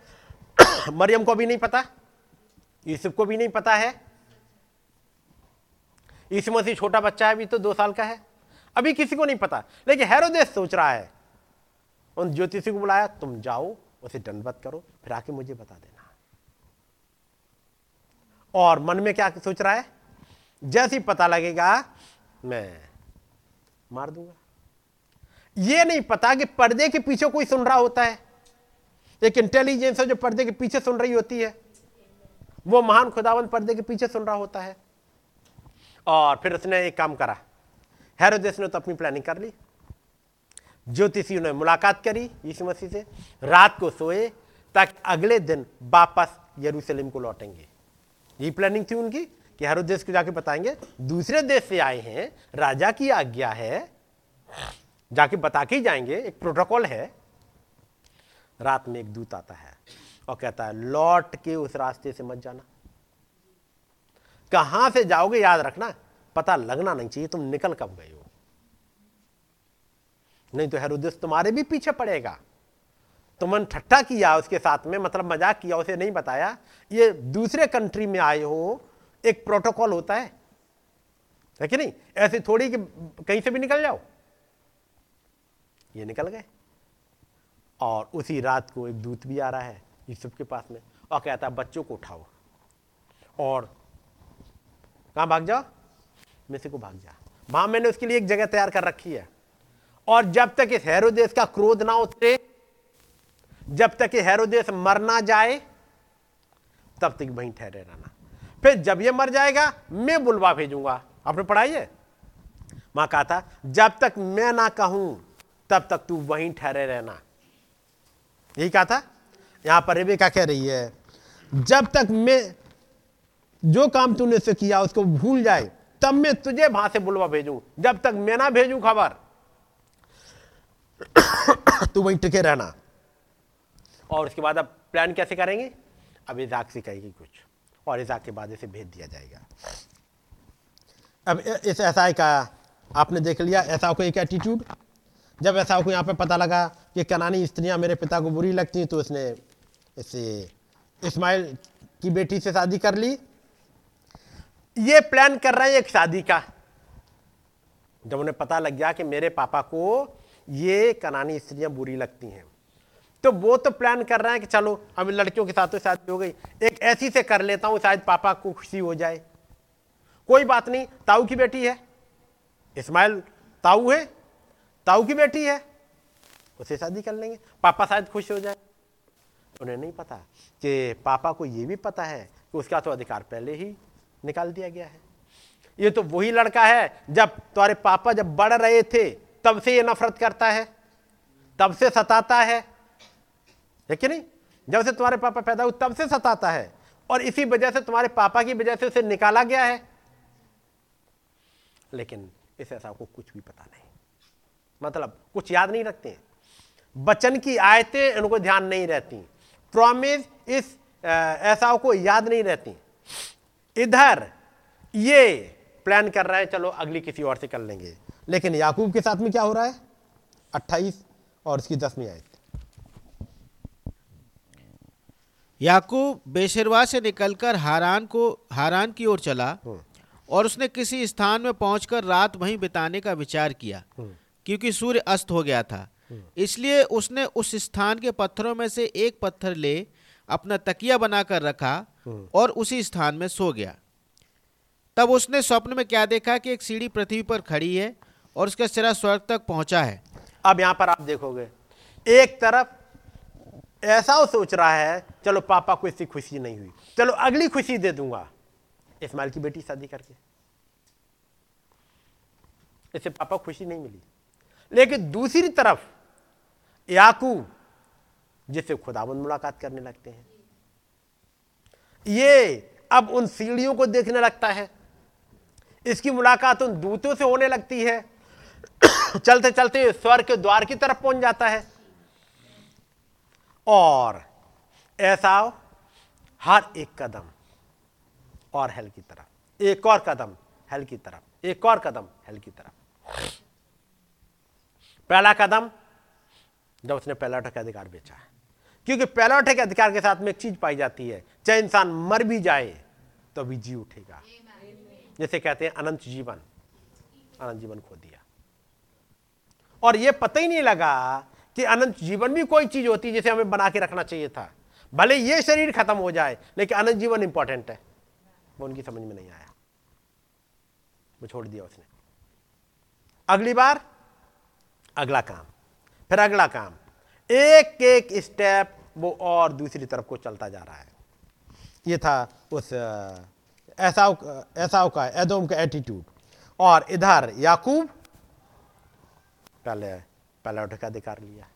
मरियम को भी नहीं पता, यूसुफ को भी नहीं पता है। यीशु मसीह छोटा बच्चा है, अभी तो दो साल का है, अभी किसी को नहीं पता। लेकिन हेरोदेस सोच रहा है, उन ज्योतिषी को बुलाया, तुम जाओ, उसे दंडवत करो, फिर आके मुझे बता देना। और मन में क्या सोच रहा है? जैसे ही पता लगेगा, मैं मार दूँगा। ये नहीं पता कि पर्दे के पीछे कोई सुन रहा होता है। एक इंटेलिजेंस है जो पर्दे के पीछे सुन रही होती है। वो महान खुदावन पर्दे के पीछे सुन रहा होता है। और फिर उसने एक काम करा। हेरोदेस ने तो अपनी प्लानिंग कर ली। ज्योतिषियों ने मुलाकात करी यीशु मसीह से। रात को सोए, ताकि अगले दिन वापस यरूशलेम को लौटेंगे। यही प्लानिंग थी उनकी। कि हेरोदेस को जाके बताएँगे। दूसरे देश से आए हैं, राजा की आज्ञा है, जाके बता के जाएँगे, एक प्रोटोकॉल है। रात में एक दूत आता है और कहता है, लौट के उस रास्ते से मत जाना। कहाँ से जाओगे याद रखना, पता लगना नहीं चाहिए, तुम निकल कब गए हो? नहीं तो हेरोदेस तुम्हारे भी पीछे पड़ेगा। तुमने ठट्टा किया उसके साथ में मतलब मज़ाक किया, उसे नहीं बताया। ये दूसरे कंट्री में आए हो एक प्रोटोकॉल होता है। है कि नहीं? ऐसे थोड़ी कि कहीं से भी निकल जाओ। ये निकल गए। और उसी रात को एक दूत भी आ रहा है यूसुफ के पास में। और कहता बच्चों को उठाओ। और कहाँ भाग जाओ? मिस्र को भाग जा। वहाँ मैंने उसके लिए एक जगह तैयार कर रखी है। और जब तक इस हेरोदेश का क्रोध ना उतरे, जब तक ये हेरोदेश मर ना जाए, तब तक वहीं ठहरे रहना। फिर जब ये मर जाएगा, मैं बुलवा भेजूँगा। आपने पढ़ाई है? वहाँ कहा था जब तक मैं ना कहूँ, तब तक तू वहीं ठहरे रहना। यही कहा था? यहाँ पर रेबेका कह रही है? जब तक मैं, जो काम तूने से किया, उसको भूल जाए, तब मैं तुझे वहाँ से बुलवा भेजूं। जब तक मैं ना भेजूं खबर, तू वहीं टिके रहना। और उसके बाद अब प्लान कैसे करेंगे? अब इजाक से कहेगी कुछ। और इजाक के बाद इसे भेज दिया जाएगा। अब इस ऐसा का आपने देख लिया, ऐसा को एक एटीट्यूड जब ऐसा को यहाँ पे पता लगा कि कनानी स्त्रियाँ मेरे पिता को बुरी लगती तो उसने इसे इस्माइल की बेटी से शादी कर ली। ये प्लान कर रहे हैं एक शादी का। जब उन्हें पता लग गया कि मेरे पापा को ये कनानी स्त्रियाँ बुरी लगती हैं तो वो तो प्लान कर रहे हैं कि चलो अब लड़कियों के साथ तो शादी हो गई। एक ऐसी से कर लेता हूँ, शायद पापा को खुशी हो जाए। कोई बात नहीं, ताऊ की बेटी है। इस्माइल ताऊ है, ताऊ की बेटी है। उसे शादी कर लेंगे। पापा शायद खुश हो जाए। उन्हें नहीं पता कि पापा को यह भी पता है कि उसका तो अधिकार पहले ही निकाल दिया गया है। ये तो वही लड़का है, जब तुम्हारे पापा जब बढ़ रहे थे, तब से ये नफरत करता है, तब से सताता है। है कि नहीं? जब से तुम्हारे पापा पैदा हुए, तब से सताता है। और इसी वजह से तुम्हारे पापा की वजह से उसे निकाला गया है। लेकिन इस ऐसा को कुछ भी पता नहीं। मतलब कुछ याद नहीं रखते बचन की आयतें उनको ध्यान नहीं रहती। प्रॉमिस इस ऐसा को याद नहीं रहती। इधर, ये प्लान कर रहा है, चलो अगली किसी और से कर लेंगे। लेकिन याकूब के साथ में क्या हो रहा है? अट्ठाईस और इसकी दसवीं आयत। याकूब बेशरवा से निकलकर हारान को हारान की ओर चला हम्म। और उसने किसी स्थान में पहुंचकर रात वहीं बिताने का विचार किया हम्म। क्योंकि सूर्य अस्त हो गया था हम्म। इसलिए उसने उस स्थान के पत्थरों में से एक पत्थर ले अपना तकिया बनाकर रखा और उसी स्थान में सो गया तब उसने स्वप्न में क्या देखा कि एक सीढ़ी पृथ्वी पर खड़ी है और उसका सिरा स्वर्ग तक पहुँचा है अब यहाँ पर आप देखोगे एक तरफ़ ऐसा वो सोच रहा है, चलो पापा को इससे खुशी नहीं हुई। चलो अगली खुशी दे दूँगा। इस्माइल की बेटी शादी करके। इससे पापा खुशी नहीं मिली। लेकिन दूसरी तरफ़, याकूब, जिससे खुदाबंद मुलाकात करने लगते हैं। ये अब उन सीढ़ियों को देखने लगता है। इसकी मुलाकात उन दूतों से होने लगती है। चलते चलते स्वर के द्वार की तरफ़ पहुँच जाता है। और ऐसा हर एक कदम और हेल की तरफ़। एक और कदम हेल की तरफ़। एक और कदम हेल की तरफ़। पहला कदम, जब उसने पहला के अधिकार बेचा है। क्योंकि पहला के अधिकार के साथ में एक चीज़ पाई जाती है, चाहे इंसान मर भी जाए तो भी जी उठेगा। जैसे कहते हैं अनंत जीवन। अनंत जीवन खो दिया। और यह पता ही नहीं लगा कि अनंत जीवन भी कोई चीज़ होती है जिसे हमें बना के रखना चाहिए था। भले ये शरीर खत्म हो जाए, लेकिन अनंत जीवन इंपॉर्टेंट है। वो उनकी समझ में नहीं आया। वो छोड़ दिया उसने। अगली बार, अगला काम। फिर अगला काम। एक एक स्टेप वो और दूसरी तरफ़ को चलता जा रहा है। ये था उस ऐसा ऐसा का, एदोम का एटीट्यूड और इधर याकूब, पहले उठ का अधिकार लिया।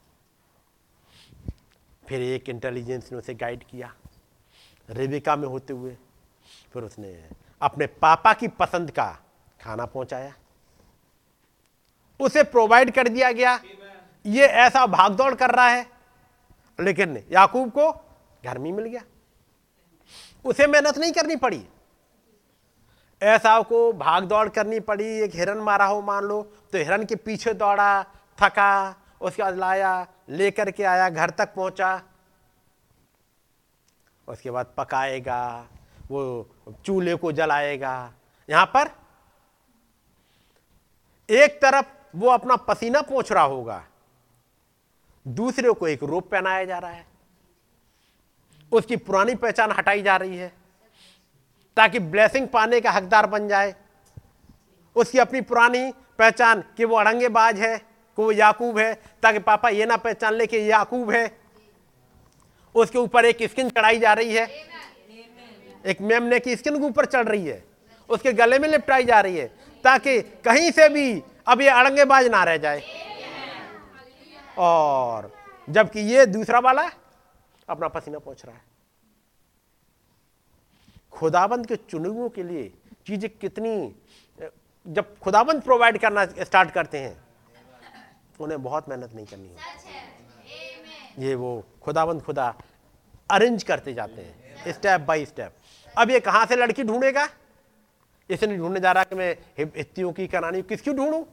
फिर एक इंटेलिजेंस ने उसे गाइड किया। रेबिका में होते हुए फिर उसने अपने पापा की पसंद का खाना पहुँचाया। उसे प्रोवाइड कर दिया गया। ये ऐसा भागदौड़ कर रहा है। लेकिन याकूब को घर में मिल गया। उसे मेहनत नहीं करनी पड़ी। ऐसा को भाग दौड़ करनी पड़ी। एक हिरन मारा हो मान लो तो हिरन के पीछे दौड़ा। थका उसके बाद लाया, लेकर के आया, घर तक पहुँचा। उसके बाद पकाएगा, वो चूल्हे को जलाएगा। यहाँ पर एक तरफ़ वो अपना पसीना पोछ रहा होगा, दूसरे को एक रोप पहनाया जा रहा है। उसकी पुरानी पहचान हटाई जा रही है, ताकि ब्लेसिंग पाने का हकदार बन जाए। उसकी अपनी पुरानी पहचान कि वो अड़ंगेबाज है। कि वो याकूब है, ताकि पापा ये ना पहचान ले कि याकूब है। उसके ऊपर एक स्किन चढ़ाई जा रही है। एक मेमने की स्किन के ऊपर चढ़ रही है। उसके गले में लिपटाई जा रही है, ताकि कहीं से भी अब ये अड़ंगेबाज ना रह जाए। और जबकि ये दूसरा वाला अपना पसीना पहुँच रहा है। खुदाबंद के चुनुओं के लिए चीज़ें कितनी, जब खुदाबंद प्रोवाइड करना स्टार्ट करते हैं उन्हें बहुत मेहनत नहीं करनी होती। ये वो खुदाबंद खुदा अरेंज करते जाते हैं स्टेप बाय स्टेप अब ये कहाँ से लड़की ढूंढेगा? इसे नहीं ढूँढने जा रहा कि मैं हित्तियों की करानी किसकी ढूंढूं?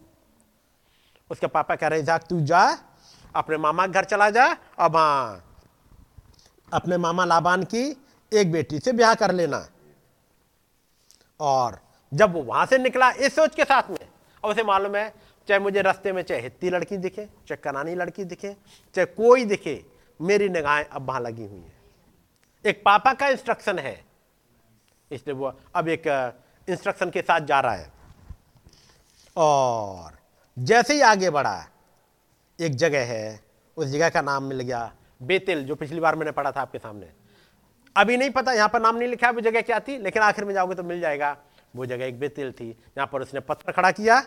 उसके पापा कह रहे जाक तू जा अपने मामा के घर चला जा अब हाँ अपने मामा लाबान की एक बेटी से ब्याह कर लेना। और जब वो वहाँ से निकला इस सोच के साथ में अब उसे मालूम है चाहे मुझे रास्ते में चाहे हित्ती लड़की दिखे, चाहे कनानी लड़की दिखे, चाहे कोई दिखे, मेरी निगाहें अब वहाँ लगी हुई है। एक पापा का इंस्ट्रक्शन है। इसलिए वो अब एक इंस्ट्रक्शन के साथ जा रहा है। और जैसे ही आगे बढ़ा, एक जगह है, उस जगह का नाम मिल गया, बेतिल, जो पिछली बार मैंने पढ़ा था आपके सामने। अभी नहीं पता, यहाँ पर नाम नहीं लिखा, वो जगह क्या थी, लेकिन आखिर में जाओगे तो मिल जाएगा। वो जगह एक बेतिल थी, जहाँ पर उसने पत्थर खड़ा किया।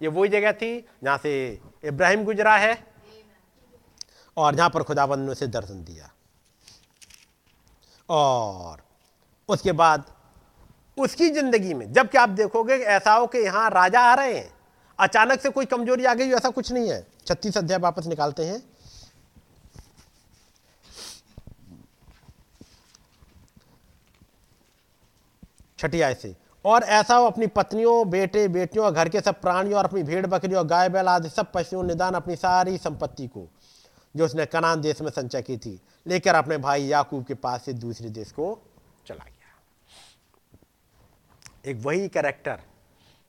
ये वही जगह थी जहाँ से इब्राहिम गुजरा है और जहाँ पर खुदाबंद ने उसे दर्शन दिया। और उसके बाद उसकी ज़िंदगी में, जब कि आप देखोगे, ऐसा हो कि यहाँ राजा आ रहे हैं, अचानक से कोई कमज़ोरी आ गई, ऐसा कुछ नहीं है। छत्तीस अध्याय वापस निकालते हैं। छठी आय से और ऐसा हो अपनी पत्नियों, बेटे, बेटियों और घर के सब प्राणियों और अपनी भेड़ बकरियों, गाय, बैल आदि सब पशुओं, निदान अपनी सारी संपत्ति को, जो उसने कनान देश में संचय की थी, लेकर अपने भाई याकूब के पास से दूसरे देश को चला गया। एक वही कैरेक्टर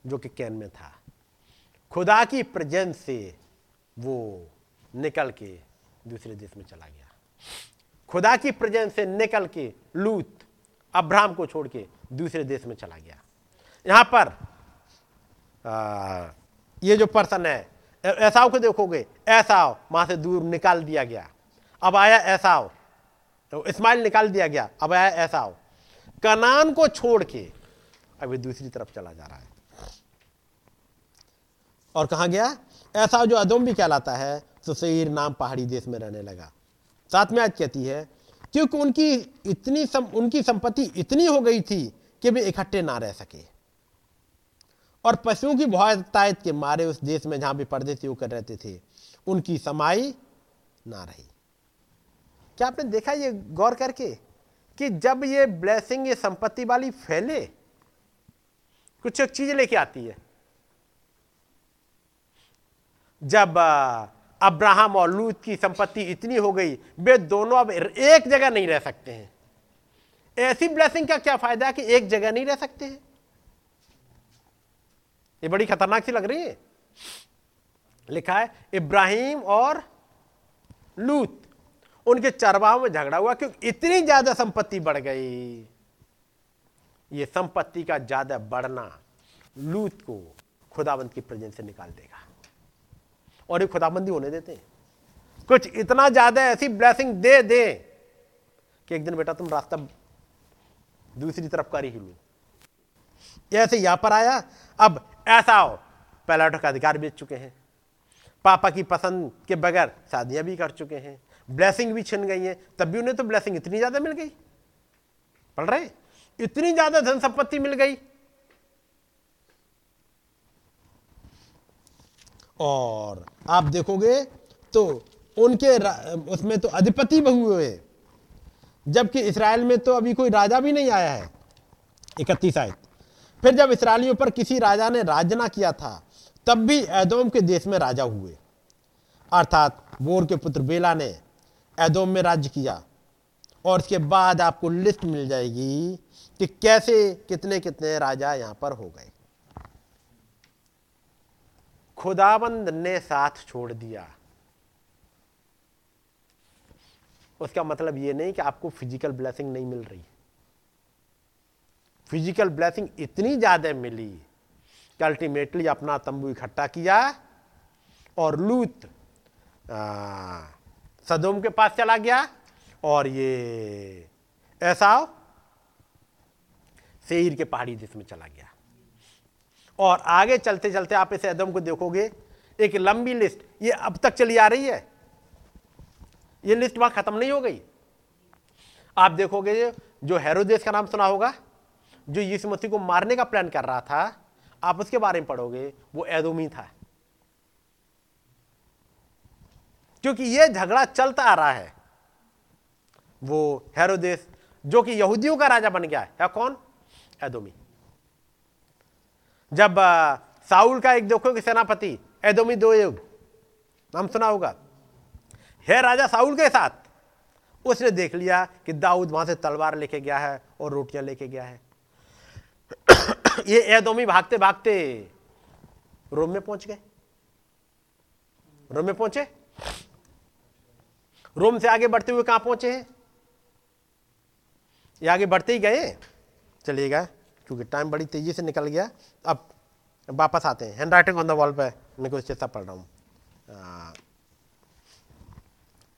जो कि कैन में था। खुदा की प्रेजेंस से वो निकल के दूसरे देश में चला गया। खुदा की प्रेजेंस से निकल के लूत, अब्राहम को छोड़ के दूसरे देश में चला गया। यहाँ पर आ, ये जो पर्सन है ऐसाव को देखोगे ऐसाव वहाँ से दूर निकाल दिया गया। अब आया ऐसाव तो इस्माइल निकाल दिया गया अब आया ऐसाव कनान को छोड़ के अभी दूसरी तरफ़ चला जा रहा है। और कहा गया? ऐसा जो अदोम भी कहलाता है सईर नाम पहाड़ी देश में रहने लगा। साथ में आज कहती है क्योंकि उनकी इतनी सम, उनकी संपत्ति इतनी हो गई थी कि वे इकट्ठे ना रह सके। और पशुओं की बहुतायत के मारे उस देश में जहाँ भी परदेसी होकर रहते थे, उनकी समाई ना रही। क्या आपने देखा ये गौर करके कि जब ये ब्लेसिंग ये संपत्ति वाली फैले, कुछ एक चीज़ लेके आती है। जब अब्राहम और लूत की संपत्ति इतनी हो गई, वे दोनों अब एक जगह नहीं रह सकते हैं। ऐसी ब्लेसिंग का क्या फ़ायदा है कि एक जगह नहीं रह सकते हैं? ये बड़ी खतरनाक सी लग रही है। लिखा है, इब्राहिम और लूत, उनके चरवाहों में झगड़ा हुआ क्योंकि इतनी ज़्यादा संपत्ति बढ़ गई। ये संपत्ति का ज़्यादा बढ़ना लूत को खुदाबंद की प्रेजेंस से निकाल देगा। और ये खुदाबंदी होने देते हैं। कुछ इतना ज़्यादा ऐसी ब्लेसिंग दे दे कि एक दिन बेटा तुम रास्ता दूसरी तरफ़ कर ही लो। ऐसे यहाँ पर आया, अब ऐसा हो पैलाटो का अधिकार बेच चुके हैं। पापा की पसंद के बगैर शादियाँ भी कर चुके हैं। ब्लेसिंग भी छिन गई है, तब भी उन्हें तो ब्लेसिंग इतनी ज़्यादा मिल गई। पढ़ रहे? इतनी ज़्यादा धन संपत्ति मिल गई। और आप देखोगे तो उनके उसमें तो अधिपति बहु हुए। जबकि इसराइल में तो अभी कोई राजा भी नहीं आया है। इकतीस आयत। फिर जब इसराइलियों पर किसी राजा ने राज्य ना किया था, तब भी एदोम के देश में राजा हुए। अर्थात बोर के पुत्र बेला ने एदोम में राज्य किया और इसके बाद आपको लिस्ट मिल जाएगी कि कैसे कितने कितने राजा यहाँ पर हो गए। खुदाबंद ने साथ छोड़ दिया। उसका मतलब यह नहीं कि आपको फ़िज़िकल ब्लेसिंग नहीं मिल रही। फ़िज़िकल ब्लेसिंग इतनी ज़्यादा मिली कि अल्टीमेटली अपना तंबू इकट्ठा किया और लूत सदोम के पास चला गया और ये ऐसा सेईर के पहाड़ी देश में चला गया। और आगे चलते चलते आप इस एदम को देखोगे, एक लंबी लिस्ट, ये अब तक चली आ रही है। ये लिस्ट वहाँ खत्म नहीं हो गई। आप देखोगे जो हेरोदेस का नाम सुना होगा? जो यीशु मसीह को मारने का प्लान कर रहा था आप उसके बारे में पढ़ोगे वो एदोमी था। क्योंकि ये झगड़ा चलता आ रहा है। वो हेरोदेस जो कि यहूदियों का राजा बन गया है, है कौन? एदोमी। जब साउल का एक देखो कि सेनापति एदोमी दो युग नाम सुना होगा? है राजा साउल के साथ उसने देख लिया कि दाऊद वहाँ से तलवार लेके गया है और रोटियाँ लेके गया है। ये एदोमी भागते भागते रोम में पहुँच गए। रोम में पहुँचे? रोम से आगे बढ़ते हुए कहाँ पहुँचे हैं? ये आगे बढ़ते ही गए। चलिएगा, क्योंकि टाइम बड़ी तेज़ी से निकल गया। अब वापस आते हैं। Hand writing on the wall पर मैं कुछ चेता पढ़ रहा हूँ।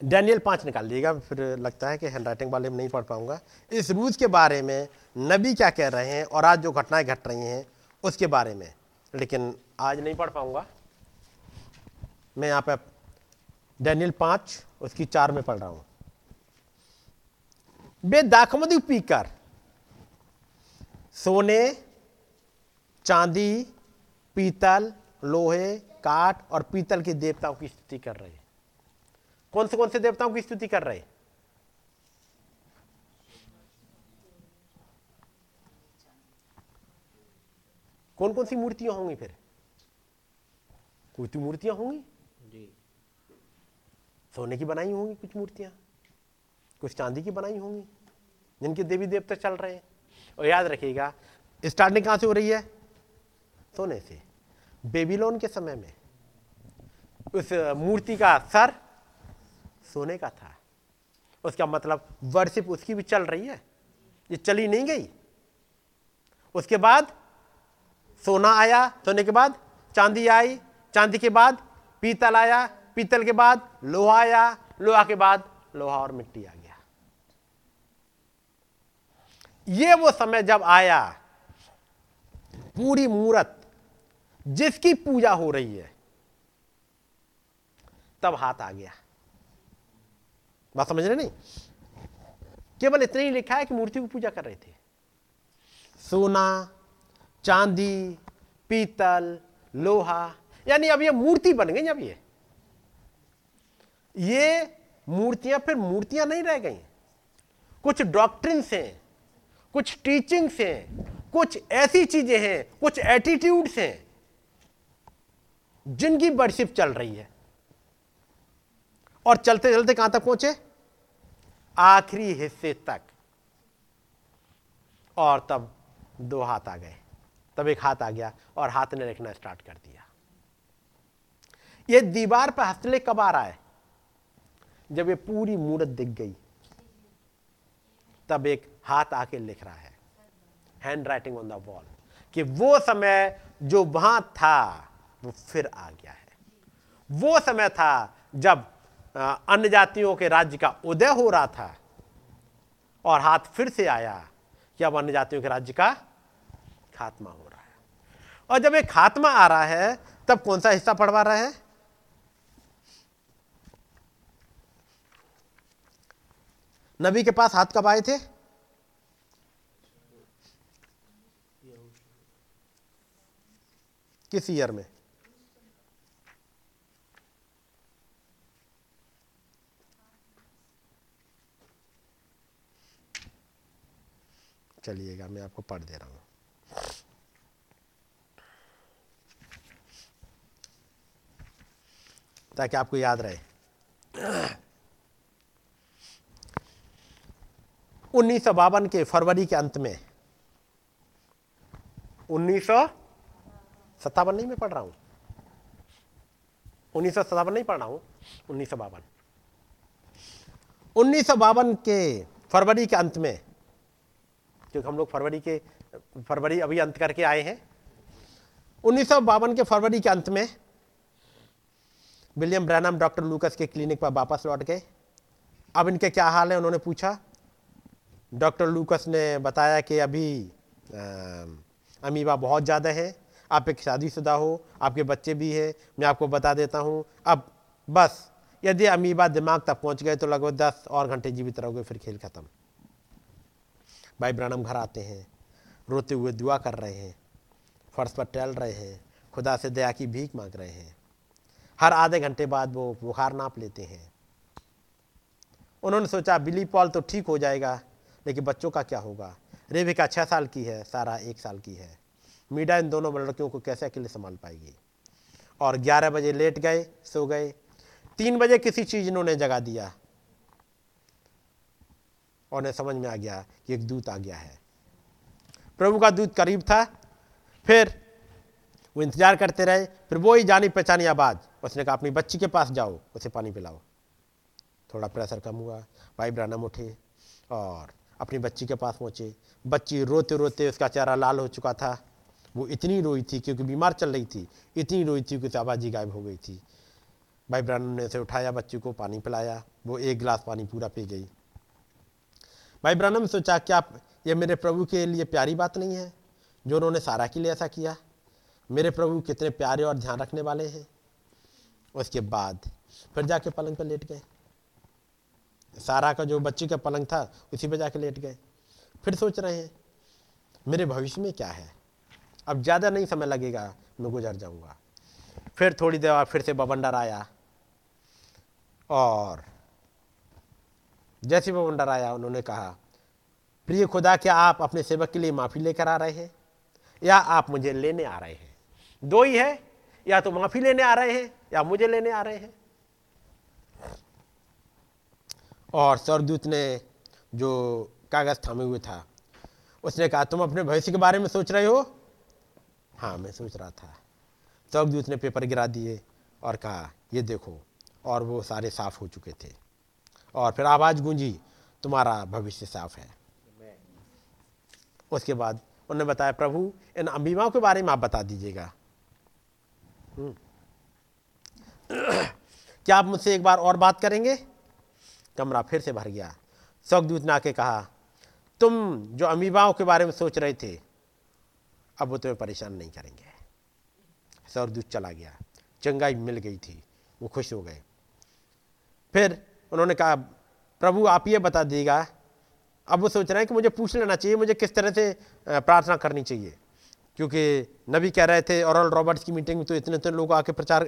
डैनियल पाँच निकाल लीजिएगा फिर लगता है कि हैंड राइटिंग वाले में नहीं पढ़ पाऊँगा। इस रूज के बारे में नबी क्या कह रहे हैं और आज जो घटनाएँ घट रही हैं, उसके बारे में। लेकिन आज नहीं पढ़ पाऊँगा। मैं यहाँ पे डैनियल पाँच, उसकी चार में पढ़ रहा हूँ। बे दाखमदी पीकर, सोने, चांदी, पीतल, लोहे, काठ और पीतल के देवताओं की स्तुति कर रहे हैं। कौन से कौन से देवताओं की स्तुति कर रहे? हैं कौन कौन सी मूर्तियाँ होंगी फिर? कोई तो मूर्तियाँ होंगी? जी। सोने की बनाई होंगी कुछ मूर्तियाँ? कुछ चांदी की बनाई होंगी? जिनके देवी देवता चल रहे हैं। और याद रखिएगा स्टार्टिंग कहाँ से हो रही है? सोने से। बेबीलोन के समय में। उस मूर्ति का सर सोने का था। उसका मतलब वर्शिप उसकी भी चल रही है, ये चली नहीं गई। उसके बाद सोना आया, सोने के बाद चांदी आई, चांदी के बाद पीतल आया, पीतल के बाद लोहा आया, लोहा के बाद लोहा और मिट्टी आ गया। ये वो समय जब आया, पूरी मूरत जिसकी पूजा हो रही है, तब हाथ आ गया। बात समझ रहे नहीं? केवल इतने ही लिखा है कि मूर्ति की पूजा कर रहे थे। सोना, चांदी, पीतल, लोहा, यानी अब ये मूर्ति बन गई अब ये। ये मूर्तियाँ फिर मूर्तियाँ नहीं रह गई। कुछ डॉक्ट्रिन्स हैं, कुछ टीचिंग्स हैं, कुछ ऐसी चीज़ें हैं, कुछ एटीट्यूड्स हैं, जिनकी वर्शिप चल रही है। और चलते चलते कहाँ तक पहुँचे? आखिरी हिस्से तक। और तब दो हाथ आ गए। तब एक हाथ आ गया और हाथ ने लिखना स्टार्ट कर दिया। ये दीवार पर हंसले कब आ रहा है? जब ये पूरी मूर्त दिख गई, तब एक हाथ आके लिख रहा है। Hand writing on the wall कि वो समय जो वहाँ था, वो फिर आ गया है। वो समय था जब अन्य जातियों के राज्य का उदय हो रहा था और हाथ फिर से आया कि अब अन्य जातियों के राज्य का खात्मा हो रहा है। और जब एक खात्मा आ रहा है, तब कौन सा हिस्सा पढ़वा रहा है? नबी के पास हाथ कब आए थे? किस ईयर में? चलिएगा, मैं आपको पढ़ दे रहा हूँ। ताकि आपको याद रहे। उन्नीस सौ बावन के फरवरी के अंत में, उन्नीस सौ सत्तावन नहीं मैं पढ़ रहा हूँ। उन्नीस सौ सत्तावन नहीं पढ़ रहा हूँ, उन्नीस सौ बावन। उन्नीस सौ बावन के फरवरी के अंत में क्योंकि हम लोग फरवरी के, फरवरी अभी अंत करके आए हैं। उन्नीस सौ बावन के फरवरी के अंत में विलियम ब्रैनम, डॉक्टर लूकस के क्लिनिक पर वापस लौट गए। अब इनके क्या हाल है, उन्होंने पूछा। डॉक्टर लूकस ने बताया कि अभी अमीबा बहुत ज़्यादा है। आप एक शादीशुदा हो, आपके बच्चे भी हैं, मैं आपको बता देता हूँ। अब बस, यदि अमीबा दिमाग तक पहुँच गए तो लगभग दस और घंटे जीवित रहोगे, फिर खेल ख़त्म। भाई ब्रानम घर आते हैं, रोते हुए दुआ कर रहे हैं, फर्श पर टहल रहे हैं, खुदा से दया की भीख मांग रहे हैं। हर आधे घंटे बाद वो बुखार नाप लेते हैं। उन्होंने सोचा, बिली पॉल तो ठीक हो जाएगा, लेकिन बच्चों का क्या होगा? रेविका छः साल की है, सारा एक साल की है। मीडा इन दोनों लड़कियों को कैसे अकेले संभाल पाएगी? और ग्यारह बजे लेट गए, सो गए। तीन बजे किसी चीज़ इन्होंने जगा दिया। और उन्हें समझ में आ गया कि एक दूत आ गया है। प्रभु का दूत करीब था, फिर वो इंतज़ार करते रहे, फिर वो ही जानी पहचानी आवाज़ उसने कहा, अपनी बच्ची के पास जाओ, उसे पानी पिलाओ। थोड़ा प्रेशर कम हुआ, भाई ब्रानम उठे और अपनी बच्ची के पास पहुँचे। बच्ची रोते रोते उसका चेहरा लाल हो चुका था। वो इतनी रोई थी क्योंकि बीमार चल रही थी, इतनी रोई थी कि आवाज़ी गायब हो गई थी। भाई ब्रानम ने उसे उठाया, बच्ची को पानी पिलाया, वो एक गिलास पानी पूरा पी गई। भाई ब्रानम सोचा क्या ये मेरे प्रभु के लिए प्यारी बात नहीं है, जो उन्होंने सारा के लिए ऐसा किया। मेरे प्रभु कितने प्यारे और ध्यान रखने वाले हैं। उसके बाद फिर जाके पलंग पर लेट गए। सारा का जो बच्ची का पलंग था, उसी पर जाके लेट गए। फिर सोच रहे हैं, मेरे भविष्य में क्या है? अब ज़्यादा नहीं समय लगेगा, मैं गुजर जाऊँगा। फिर थोड़ी देर बाद फिर से बवंडर आया। और जैसे बवंडर आया उन्होंने कहा, प्रिय खुदा, क्या आप अपने सेवक के लिए माफ़ी लेकर आ रहे हैं? या आप मुझे लेने आ रहे हैं? दो ही है, या तो माफ़ी लेने आ रहे हैं, या मुझे लेने आ रहे हैं। और स्वर्गदूत ने जो कागज़ थामे हुए था, उसने कहा, तुम अपने भविष्य के बारे में सोच रहे हो? हाँ मैं सोच रहा था। स्वर्गदूत ने पेपर गिरा दिए और कहा, ये देखो। और वो सारे साफ़ हो चुके थे। और फिर आवाज़ गूंजी, तुम्हारा भविष्य साफ़ है। उसके बाद उन्होंने बताया, प्रभु, इन अमीमाओं के बारे में आप बता दीजिएगा। हम्म। क्या आप मुझसे एक बार और बात करेंगे? कमरा फिर से भर गया। स्वर्गदूत ने आके कहा, तुम जो अमीबाओं के बारे में सोच रहे थे, अब वो तुम्हें परेशान नहीं करेंगे। स्वर्गदूत चला गया। चंगाई मिल गई थी। वो खुश हो गए। फिर उन्होंने कहा, प्रभु, आप ये बता दीजिएगा। अब वो सोच रहे हैं कि मुझे पूछ लेना चाहिए, मुझे किस तरह से प्रार्थना करनी चाहिए? क्योंकि नबी कह रहे थे और रॉबर्ट्स की मीटिंग में तो इतने इतने लोग आके प्रचार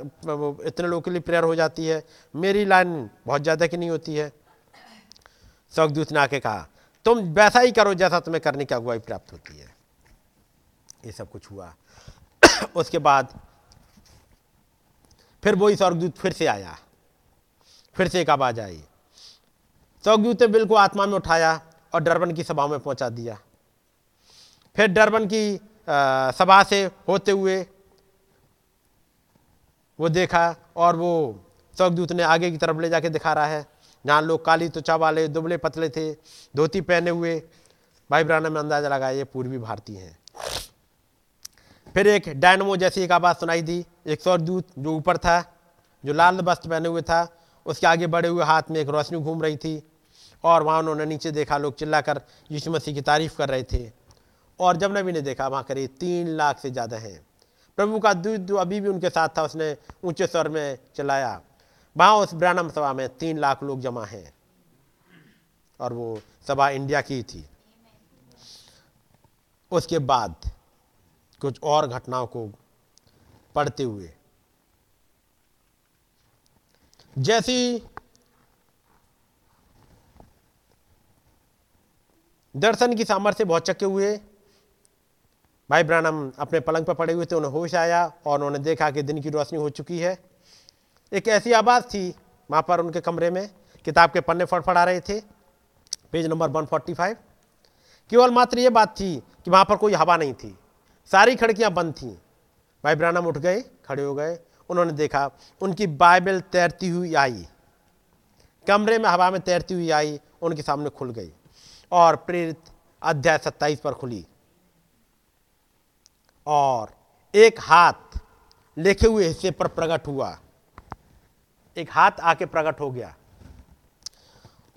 इतने लोगों के लिए प्रेयर हो जाती है। मेरी लाइन बहुत ज़्यादा की नहीं होती है। स्वर्गदूत ने आके कहा, तुम वैसा ही करो जैसा तुम्हें करने की अगुवाई प्राप्त होती है। ये सब कुछ हुआ। उसके बाद फिर वही स्वर्गदूत फिर से आया। फिर से एक आवाज़ आई। स्वर्गदूत ने बिल को आत्मा में उठाया और डरबन की सभा में पहुँचा दिया। फिर डरबन की सभा से होते हुए वो देखा और वो स्वर्गदूत ने आगे की तरफ़ ले जाके दिखा रहा है। जहाँ लोग काली त्वचा वाले दुबले पतले थे, धोती पहने हुए। भाई ब्राना में अंदाज़ा लगाया ये पूर्वी भारतीय हैं। फिर एक डायनमो जैसी एक आवाज़ सुनाई दी। एक स्वर्गदूत जो ऊपर था, जो लाल वस्त्र पहने हुए था उसके आगे बढ़े हुए हाथ में एक रोशनी घूम रही थी और वहाँ उन्होंने नीचे देखा, लोग चिल्लाकर यीशु मसीह की तारीफ़ कर रहे थे। और जब नबी ने देखा, वहाँ करीब तीन लाख से ज़्यादा हैं। प्रभु का दूध अभी भी उनके साथ था, उसने ऊँचे स्वर में चलाया वहाँ उस ब्रानम सभा में तीन लाख लोग जमा हैं। और वो सभा इंडिया की थी। उसके बाद कुछ और घटनाओं को पढ़ते हुए जैसी दर्शन की सामर्थ्य बहुत चक्के हुए, भाई ब्रानम अपने पलंग पर पड़े हुए थे, उन्हें होश आया और उन्होंने देखा कि दिन की रोशनी हो चुकी है। एक ऐसी आवाज़ थी वहाँ पर उनके कमरे में, किताब के पन्ने फड़फड़ा रहे थे। पेज नंबर 145 केवल मात्र ये बात थी कि वहाँ पर कोई हवा नहीं थी, सारी खिड़कियाँ बंद थीं। भाई ब्रानम उठ गए, खड़े हो गए उन्होंने देखा, उनकी बाइबल तैरती हुई आई। कमरे में, हवा में तैरती हुई आई, उनके सामने खुल गई और प्रेरित अध्याय सत्ताईस पर खुली। और एक हाथ लिखे हुए हिस्से पर प्रकट हुआ। एक हाथ आके प्रकट हो गया।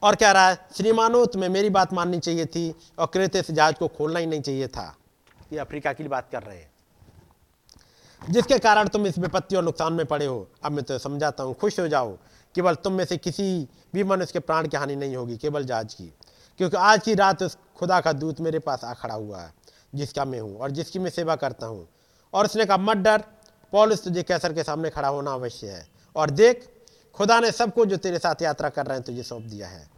और कह रहा है, श्रीमानो, तुम्हें मेरी बात माननी चाहिए थी और क्रेते से जहाज़ को खोलना ही नहीं चाहिए था। ये अफ्रीका की बात कर रहे हैं। जिसके कारण तुम इस विपत्ति और नुकसान में पड़े हो। अब मैं तो समझाता हूँ, खुश हो जाओ। केवल तुम में से किसी भी मनुष्य के प्राण की हानि नहीं होगी, केवल जहाज़ की। क्योंकि आज की रात उस खुदा का दूत मेरे पास आ खड़ा हुआ है, जिसका मैं हूँ और जिसकी मैं सेवा करता हूँ। और उसने कहा, मत डर, पॉलिस तुझे कैसर के सामने खड़ा होना अवश्य है। और देख, खुदा ने सबको जो तेरे साथ यात्रा कर रहे हैं तुझे सौंप दिया है।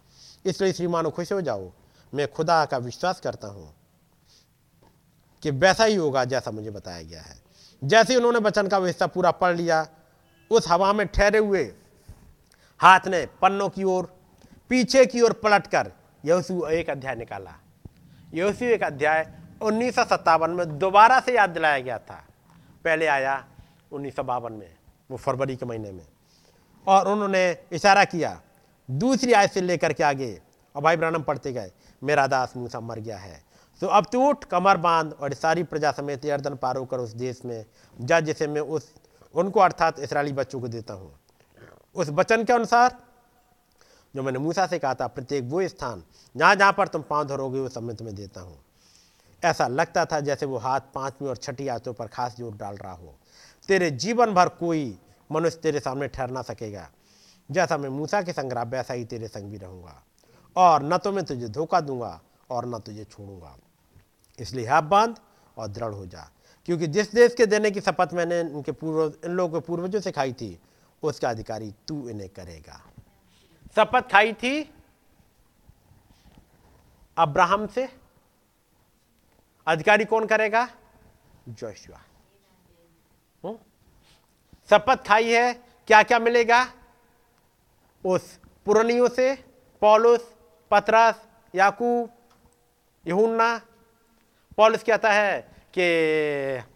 इसलिए श्रीमानो, खुश हो जाओ। मैं खुदा का विश्वास करता हूँ कि वैसा ही होगा जैसा मुझे बताया गया है। जैसे ही उन्होंने वचन का हिस्सा पूरा पढ़ लिया, उस हवा में ठहरे हुए हाथ ने पन्नों की ओर, पीछे की ओर पलटकर यहोशू एक अध्याय निकाला। यहोशू एक अध्याय उन्नीस सौ सत्तावन में दोबारा से याद दिलाया गया था। पहले आया उन्नीस सौ बावन में, वो फरवरी के महीने में। और उन्होंने इशारा किया, दूसरी आयत से लेकर के आगे, और भाई ब्रानम पढ़ते गए, मेरा दास मूसा मर गया है। तो अब तू उठ, कमर बाँध और सारी प्रजा समेत यर्दन पार होकर उस देश में जा, जिसे मैं उस, उनको अर्थात इसराइली बच्चों को देता हूँ। उस वचन के अनुसार, जो मैंने मूसा से कहा था, प्रत्येक वो स्थान, जहाँ जहाँ पर तुम पाँव धरोगे, वो सब तुम्हें देता हूँ। ऐसा लगता था जैसे वो हाथ पाँचवीं और छठी आयतों पर खास ज़ोर डाल रहा हो। तेरे जीवन भर कोई मनुष्य तेरे सामने ठहर ना सकेगा। जैसा मैं मूसा के संग रहा, वैसा ही तेरे संग भी रहूँगा। और न तो मैं तुझे धोखा दूँगा और न तुझे छोड़ूँगा। इसलिए हाथ बाँध और दृढ़ हो जा। क्योंकि जिस देश के देने की शपथ मैंने इनके पूर्व, इन लोगों के पूर्वजों से खाई थी, उसका अधिकारी तू इन्हें करेगा। शपथ खाई थी अब्राहम से। अधिकारी कौन करेगा? जोशुआ। हम्म? शपथ खाई है क्या क्या मिलेगा? उस पुरानियों से, पॉलुस, पतरस, याकूब, यहुन्ना पॉलिस कहता है कि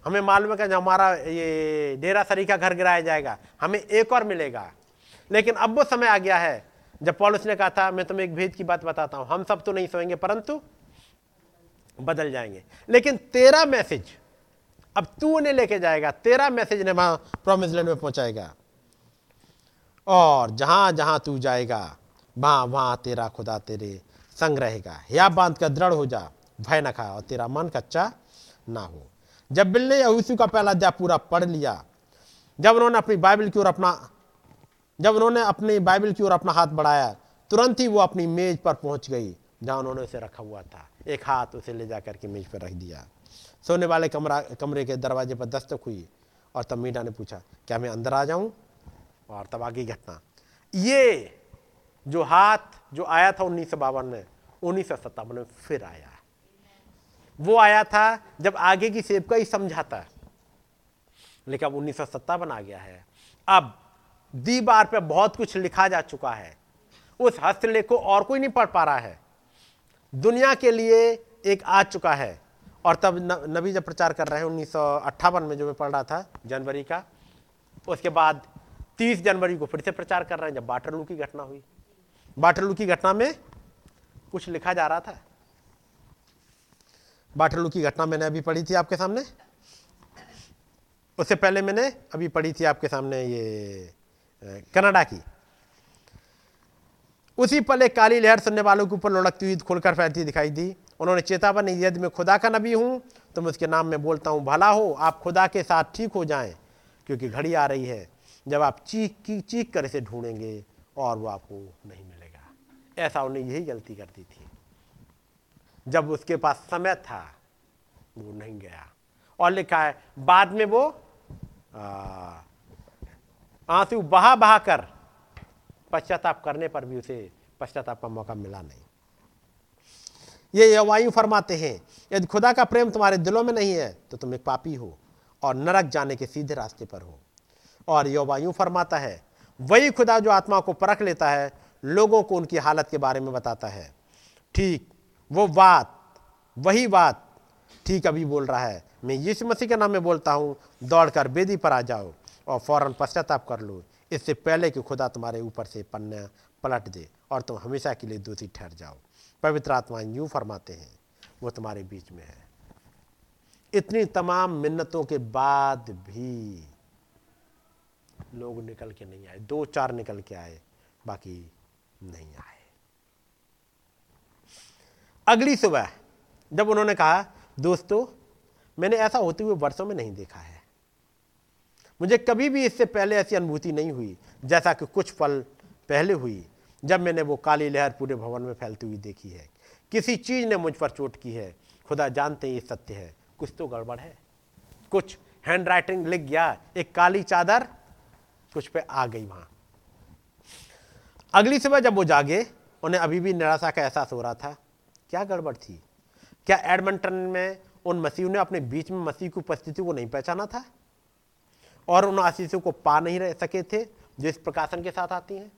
हमें मालूम है कि हमारा ये डेरा सरी का घर गिराया जाएगा, हमें एक और मिलेगा। लेकिन अब वो समय आ गया है, जब पॉलिस ने कहा था, मैं तुम्हें एक भेद की बात बताता हूँ, हम सब तो नहीं सोएँगे, परंतु बदल जाएँगे। लेकिन तेरा मैसेज, अब तू उन्हें लेके जाएगा, तेरा मैसेज ने वहाँ प्रोमिस लैंड में पहुंचाएगा। और जहाँ जहाँ तू जाएगा, वहाँ वहाँ तेरा खुदा तेरे संग रहेगा। या बाँध कर दृढ़ हो जा। भय न खा और तेरा मन कच्चा ना हो। जब बिल ने यहूसी का पहला अध्याय पूरा पढ़ लिया, जब उन्होंने अपनी बाइबल की ओर अपना, जब उन्होंने अपनी बाइबल की ओर अपना हाथ बढ़ाया, तुरंत ही वो अपनी मेज पर पहुँच गई, जहाँ उन्होंने उसे रखा हुआ था। एक हाथ उसे ले जाकर के मेज पर रख दिया। सोने वाले कमरा, कमरे के दरवाजे पर दस्तक हुई और तब मीडा ने पूछा, क्या मैं अंदर आ जाऊँ? और तब आगे घटना, ये जो हाथ जो आया था उन्नीस सौ बावन में, उन्नीस सौ सत्तावन में फिर आया। वो आया था जब आगे की ही समझाता। लेकिन अब उन्नीस सौ सत्तावन आ गया है। अब दीवार पे बहुत कुछ लिखा जा चुका है। उस हस्तलेख को और कोई नहीं पढ़ पा रहा है। दुनिया के लिए एक आ चुका है। और तब नबी जब प्रचार कर रहे हैं उन्नीस सौ अट्ठावन में जो मैं पढ़ रहा था, जनवरी का, उसके बाद 30 जनवरी को फिर से प्रचार कर रहे हैं जब बाटरलू की घटना हुई। बाटरलू की घटना में कुछ लिखा जा रहा था। बाटरलू की घटना मैंने अभी पढ़ी थी आपके सामने? उससे पहले मैंने अभी पढ़ी थी आपके सामने ये कनाडा की। उसी पल एक काली लहर सुनने वालों के ऊपर लुढ़कती हुई खुलकर फैलती दिखाई दी। उन्होंने चेतावनी यदि मैं खुदा का नबी हूँ तो मैं उसके नाम में बोलता हूँ, भला हो, आप खुदा के साथ ठीक हो जाएँ, क्योंकि घड़ी आ रही है। जब आप चीख की, चीख कर इसे ढूंढेंगे, और वो आपको नहीं मिलेगा। ऐसा उन्हें यही गलती कर दी थी। जब उसके पास समय था, वो नहीं गया। और लिखा है, बाद में वो आँसू बहा बहा कर, पश्चाताप करने पर भी उसे पश्चाताप का मौका मिला नहीं। ये यवायु फरमाते हैं, यदि खुदा का प्रेम तुम्हारे दिलों में नहीं है तो तुम एक पापी हो और नरक जाने के सीधे रास्ते पर हो। और यवायु फरमाता है, वही खुदा जो आत्मा को परख लेता है, लोगों को उनकी हालत के बारे में बताता है। ठीक वो बात, वही बात, ठीक अभी बोल रहा है। मैं यीशु मसीह के नाम में बोलता हूँ, दौड़कर बेदी पर आ जाओ और फ़ौरन पश्चाताप कर लो। इससे पहले कि खुदा तुम्हारे ऊपर से पन्ना पलट दे और तुम हमेशा के लिए दोषी ठहर जाओ। पवित्र आत्मा यूँ फरमाते हैं, वो तुम्हारे बीच में है। इतनी तमाम मिन्नतों के बाद भी लोग निकल के नहीं आए, दो चार निकल के आए, बाकी नहीं आए। अगली सुबह जब उन्होंने कहा, दोस्तों, मैंने ऐसा होते हुए वर्षों में नहीं देखा है। मुझे कभी भी इससे पहले ऐसी अनुभूति नहीं हुई, जैसा कि कुछ पल पहले हुई, जब मैंने वो काली लहर पूरे भवन में फैलती हुई देखी है। किसी चीज़ ने मुझ पर चोट की है। खुदा जानते ही सत्य है। कुछ तो गड़बड़ है। कुछ हैंड राइटिंग लिख गया, एक काली चादर, कुछ पे आ गई वहाँ। अगली सुबह जब वो जागे, उन्हें अभी भी निराशा का एहसास हो रहा था। क्या गड़बड़ थी? क्या एडमंटन में उन मसीह ने अपने बीच में मसीह की उपस्थिति को नहीं पहचाना था? और उन आशीषों को पा नहीं रह सके थे जो इस प्रकाशन के साथ आती हैं?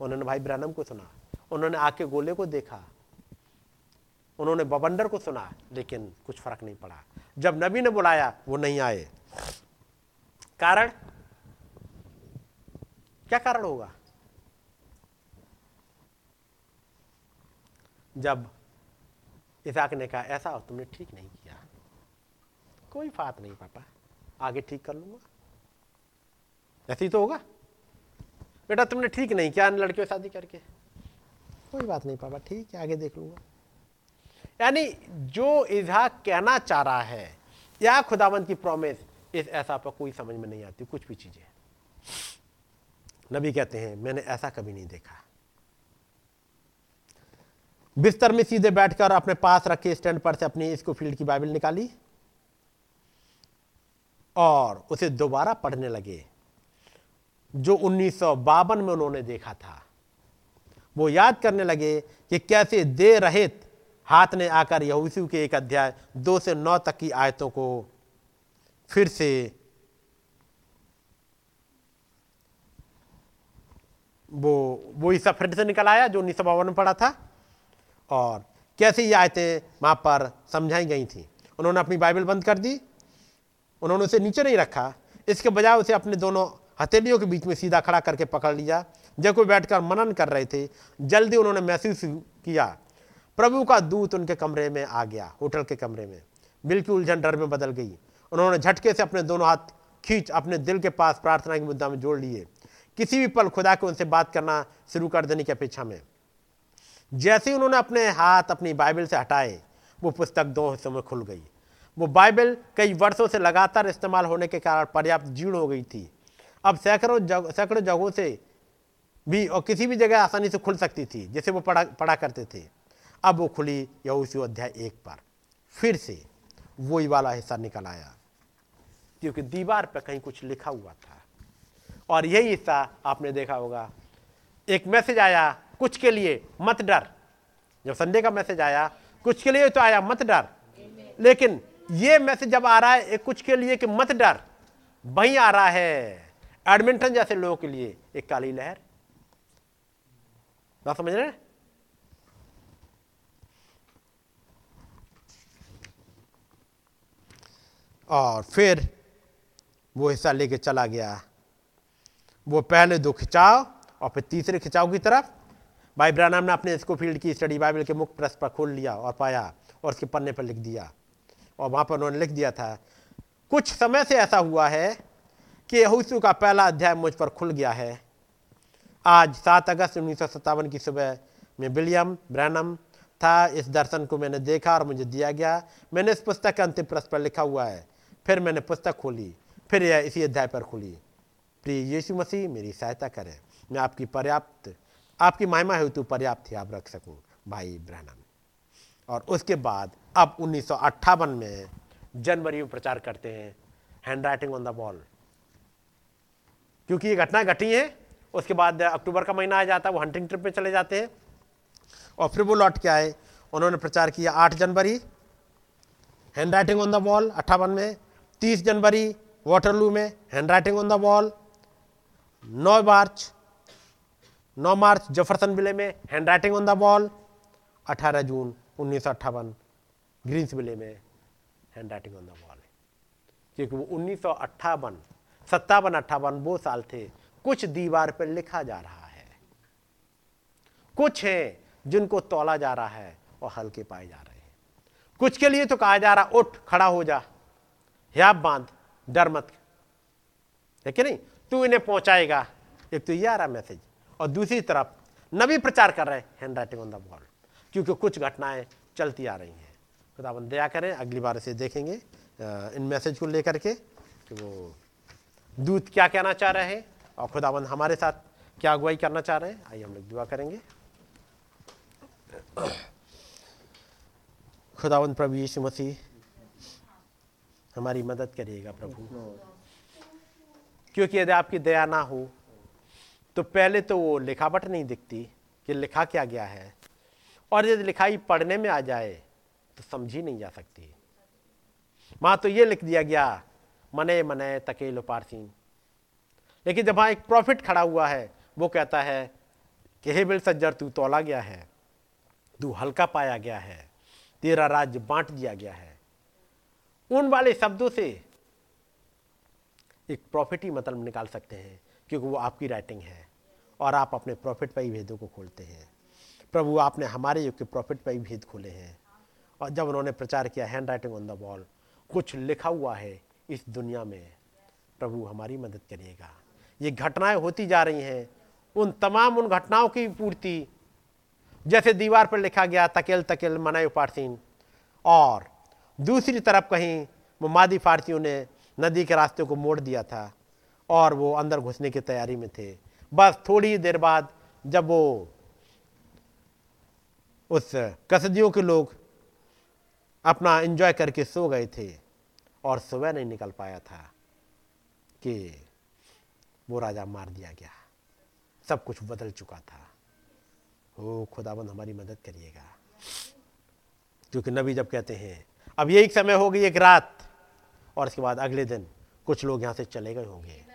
उन्होंने भाई ब्रैनम को सुना, उन्होंने आके गोले को देखा, उन्होंने बबंडर को सुना, लेकिन कुछ फ़र्क नहीं पड़ा। जब नबी ने बुलाया, वो नहीं आए। कारण? क्या कारण होगा? जब इसाक ने कहा, ऐसा हो, तुमने ठीक नहीं किया। कोई बात नहीं, पापा। आगे ठीक कर लूँगा। ऐसे ही तो होगा। बेटा, तुमने ठीक नहीं किया लड़कियों शादी करके। कोई बात नहीं, पापा, ठीक है, आगे देख लूँगा। यानी जो इजहाक कहना चाह रहा है, या खुदावंत की प्रॉमिस इस ऐसा पर कोई समझ में नहीं आती, कुछ भी चीज़ें। नबी कहते हैं, मैंने ऐसा कभी नहीं देखा। बिस्तर में सीधे बैठकर अपने पास रखे स्टैंड पर से अपनी इसको फ़ील्ड की बाइबल निकाली और उसे दोबारा पढ़ने लगे। जो उन्नीस सौ बावन में उन्होंने देखा था, वो याद करने लगे कि कैसे दे रहित हाथ ने आकर यहूसू के एक अध्याय दो से नौ तक की आयतों को फिर से वो वो हिस्सा फिर से निकल आया जो उन्नीस सौ बावन में पढ़ा था। और कैसे ये आयतें वहाँ पर समझाई गई थी? उन्होंने अपनी बाइबल बंद कर दी। उन्होंने उसे नीचे नहीं रखा। इसके बजाय उसे अपने दोनों हथेलियों के बीच में सीधा खड़ा करके पकड़ लिया। जब कोई बैठकर मनन कर रहे थे। जल्दी उन्होंने महसूस किया, प्रभु का दूत उनके कमरे में आ गया, होटल के कमरे में। बिल्कुल उलझन डर में बदल गई। उन्होंने झटके से अपने दोनों हाथ खींच अपने दिल के पास प्रार्थना के मुद्दा में जोड़ लिए। किसी भी पल खुदा को उनसे बात करना शुरू कर देने की अपेक्षा में। जैसे ही उन्होंने अपने हाथ अपनी बाइबल से हटाए, वो पुस्तक दो हिस्सों में खुल गई। वो बाइबल कई वर्षों से लगातार इस्तेमाल होने के कारण पर्याप्त जीर्ण हो गई थी। अब सैकड़ों जग, सैकड़ों जगहों से भी और किसी भी जगह आसानी से खुल सकती थी, जैसे वो पढ़ा पढ़ा करते थे। अब वो खुली या उसी अध्याय एक पर। फिर से वही वाला हिस्सा निकल आया, क्योंकि दीवार पर कहीं कुछ लिखा हुआ था। और यही हिस्सा आपने देखा होगा। एक मैसेज आया कुछ के लिए मत डर। जब संडे का मैसेज आया, कुछ के लिए तो आया, मत डर। लेकिन ये मैसेज जब आ रहा है कुछ के लिए कि मत डर। वहीं आ रहा है, एडमिंटन जैसे लोगों के लिए एक काली लहर। बात समझ रहे और फिर वो हिस्सा लेके चला गया। वो पहले दो खिंचाव और फिर तीसरे खिंचाव की तरफ़ भाई ब्रानम ने अपने फ़ील्ड की स्टडी बाइबल के मुख्य प्रश्न पर खोल लिया और पाया और उसके पन्ने पर लिख दिया। और वहाँ पर उन्होंने लिख दिया था, कुछ समय से ऐसा हुआ है कि यहूसू का पहला अध्याय मुझ पर खुल गया है। आज सात अगस्त उन्नीस सौ सत्तावन की सुबह में विलियम ब्रैनम था, इस दर्शन को मैंने देखा और मुझे दिया गया। मैंने इस पुस्तक के अंतिम प्रश्न पर लिखा हुआ है। फिर मैंने पुस्तक खोली, फिर यह इसी अध्याय पर खुली। प्रिय यीशु मसीह, मेरी सहायता करें। मैं आपकी पर्याप्त आपकी महिमा हेतु पर्याप्त ही आप रख सकूँ, भाई ब्रहणम और उसके बाद, अब उन्नीस में जनवरी में प्रचार करते हैं hand writing on the wall क्योंकि ये घटना घटी है, उसके बाद अक्टूबर का महीना आ जाता है, वो हंटिंग ट्रिप में चले जाते हैं। और फिर वो लौट के आए, उन्होंने प्रचार किया आठ जनवरी hand writing on the wall अट्ठावन में, तीस जनवरी, वाटरलू में hand writing on the wall now March नौ मार्च जफरसन विले में hand writing on the wall अठारह जून उन्नीस सौ अट्ठावन ग्रीन्स विले में hand writing on the wall क्योंकि वो उन्नीस सौ अट्ठावन, सत्तावन अट्ठावन वो साल थे, कुछ दीवार पर लिखा जा रहा है। कुछ है जिनको तोला जा रहा है और हल्के पाए जा रहे हैं। कुछ के लिए तो कहा जा रहा, उठ, खड़ा हो जा। हियाब बाँध, डर मत। है कि नहीं? तू इन्हें पहुंचाएगा। एक तो ये आ रहा मैसेज। और दूसरी तरफ़ नबी प्रचार कर रहे हैं hand writing on the wall क्योंकि कुछ घटनाएँ चलती आ रही हैं। खुदाबंद दया करें, अगली बार इसे देखेंगे इन मैसेज को लेकर के कि वो दूत क्या कहना चाह रहे हैं और खुदाबंद हमारे साथ क्या अगुवाई करना चाह रहे हैं, आइए हम लोग दुआ करेंगे। खुदावंद प्रभु यीशु मसीह, हमारी मदद करिएगा प्रभु। क्योंकि यदि आपकी दया ना हो तो पहले तो वो लिखावट नहीं दिखती कि लिखा क्या गया है। और यदि लिखाई पढ़ने में आ जाए तो समझी नहीं जा सकती। वहाँ तो ये लिख दिया गया, मने मने तकेलो पारसीन लेकिन जब वहाँ एक प्रॉफिट खड़ा हुआ है, वो कहता है कि, हे बिल सज्जर तू तोला गया है, तू हल्का पाया गया है, तेरा राज्य बांट दिया गया है। उन वाले शब्दों से एक प्रॉफिट ही मतलब निकाल सकते हैं, क्योंकि वो आपकी राइटिंग है। और आप अपने प्रॉफिट पर ही भेदों को खोलते हैं। प्रभु, आपने हमारे युग के प्रॉफिट पर ही भेद खोले हैं। और जब उन्होंने प्रचार किया hand writing on the wall, कुछ लिखा हुआ है इस दुनिया में, प्रभु हमारी मदद करिएगा। ये घटनाएँ होती जा रही हैं, उन तमाम उन घटनाओं की पूर्ति, जैसे दीवार पर लिखा गया, तकेल तकेल मनाए पारसीन और दूसरी तरफ़ कहीं मादी फारसियों ने नदी के रास्ते को मोड़ दिया था, और वो अंदर घुसने की तैयारी में थे। बस थोड़ी देर बाद जब वो उस कसदियों के लोग अपना एंजॉय करके सो गए थे और सुबह नहीं निकल पाया था कि वो राजा मार दिया गया। सब कुछ बदल चुका था। ओ खुदाबंद हमारी मदद करिएगा। क्योंकि नबी जब कहते हैं, अब यही समय होगी एक रात, और इसके बाद अगले दिन कुछ लोग यहाँ से चले गए होंगे।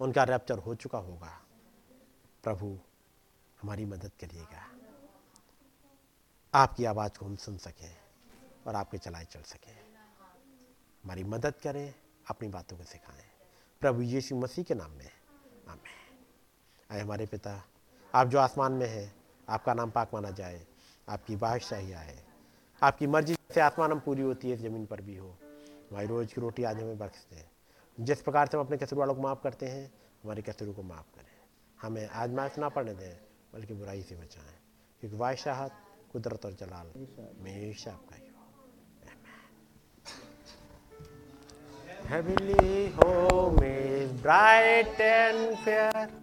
उनका रैप्चर हो चुका होगा। प्रभु हमारी मदद करिएगा। आपकी आवाज़ को हम सुन सकें और आपके चलाए चल सकें। हमारी मदद करें, अपनी बातों को सिखाएँ। प्रभु यीशु मसीह के नाम में। आमें आए हमारे पिता, आप जो आसमान में हैं, आपका नाम पाक माना जाए, आपकी बादशाही आए। आपकी मर्ज़ी से आसमान हम पूरी होती है, ज़मीन पर भी हो। हमारी रोज़ की रोटी आज हमें बख्श दें। जिस प्रकार से हम अपने कसर वालों को माफ़ करते हैं, हमारे कसरों को माफ़ करें। हमें आजमाइश ना पड़ने दें, बल्कि बुराई से बचाएँ। क्योंकि बादशाहत कुदरत और जलाल हमेशा आपका ही Heavenly home is bright and fair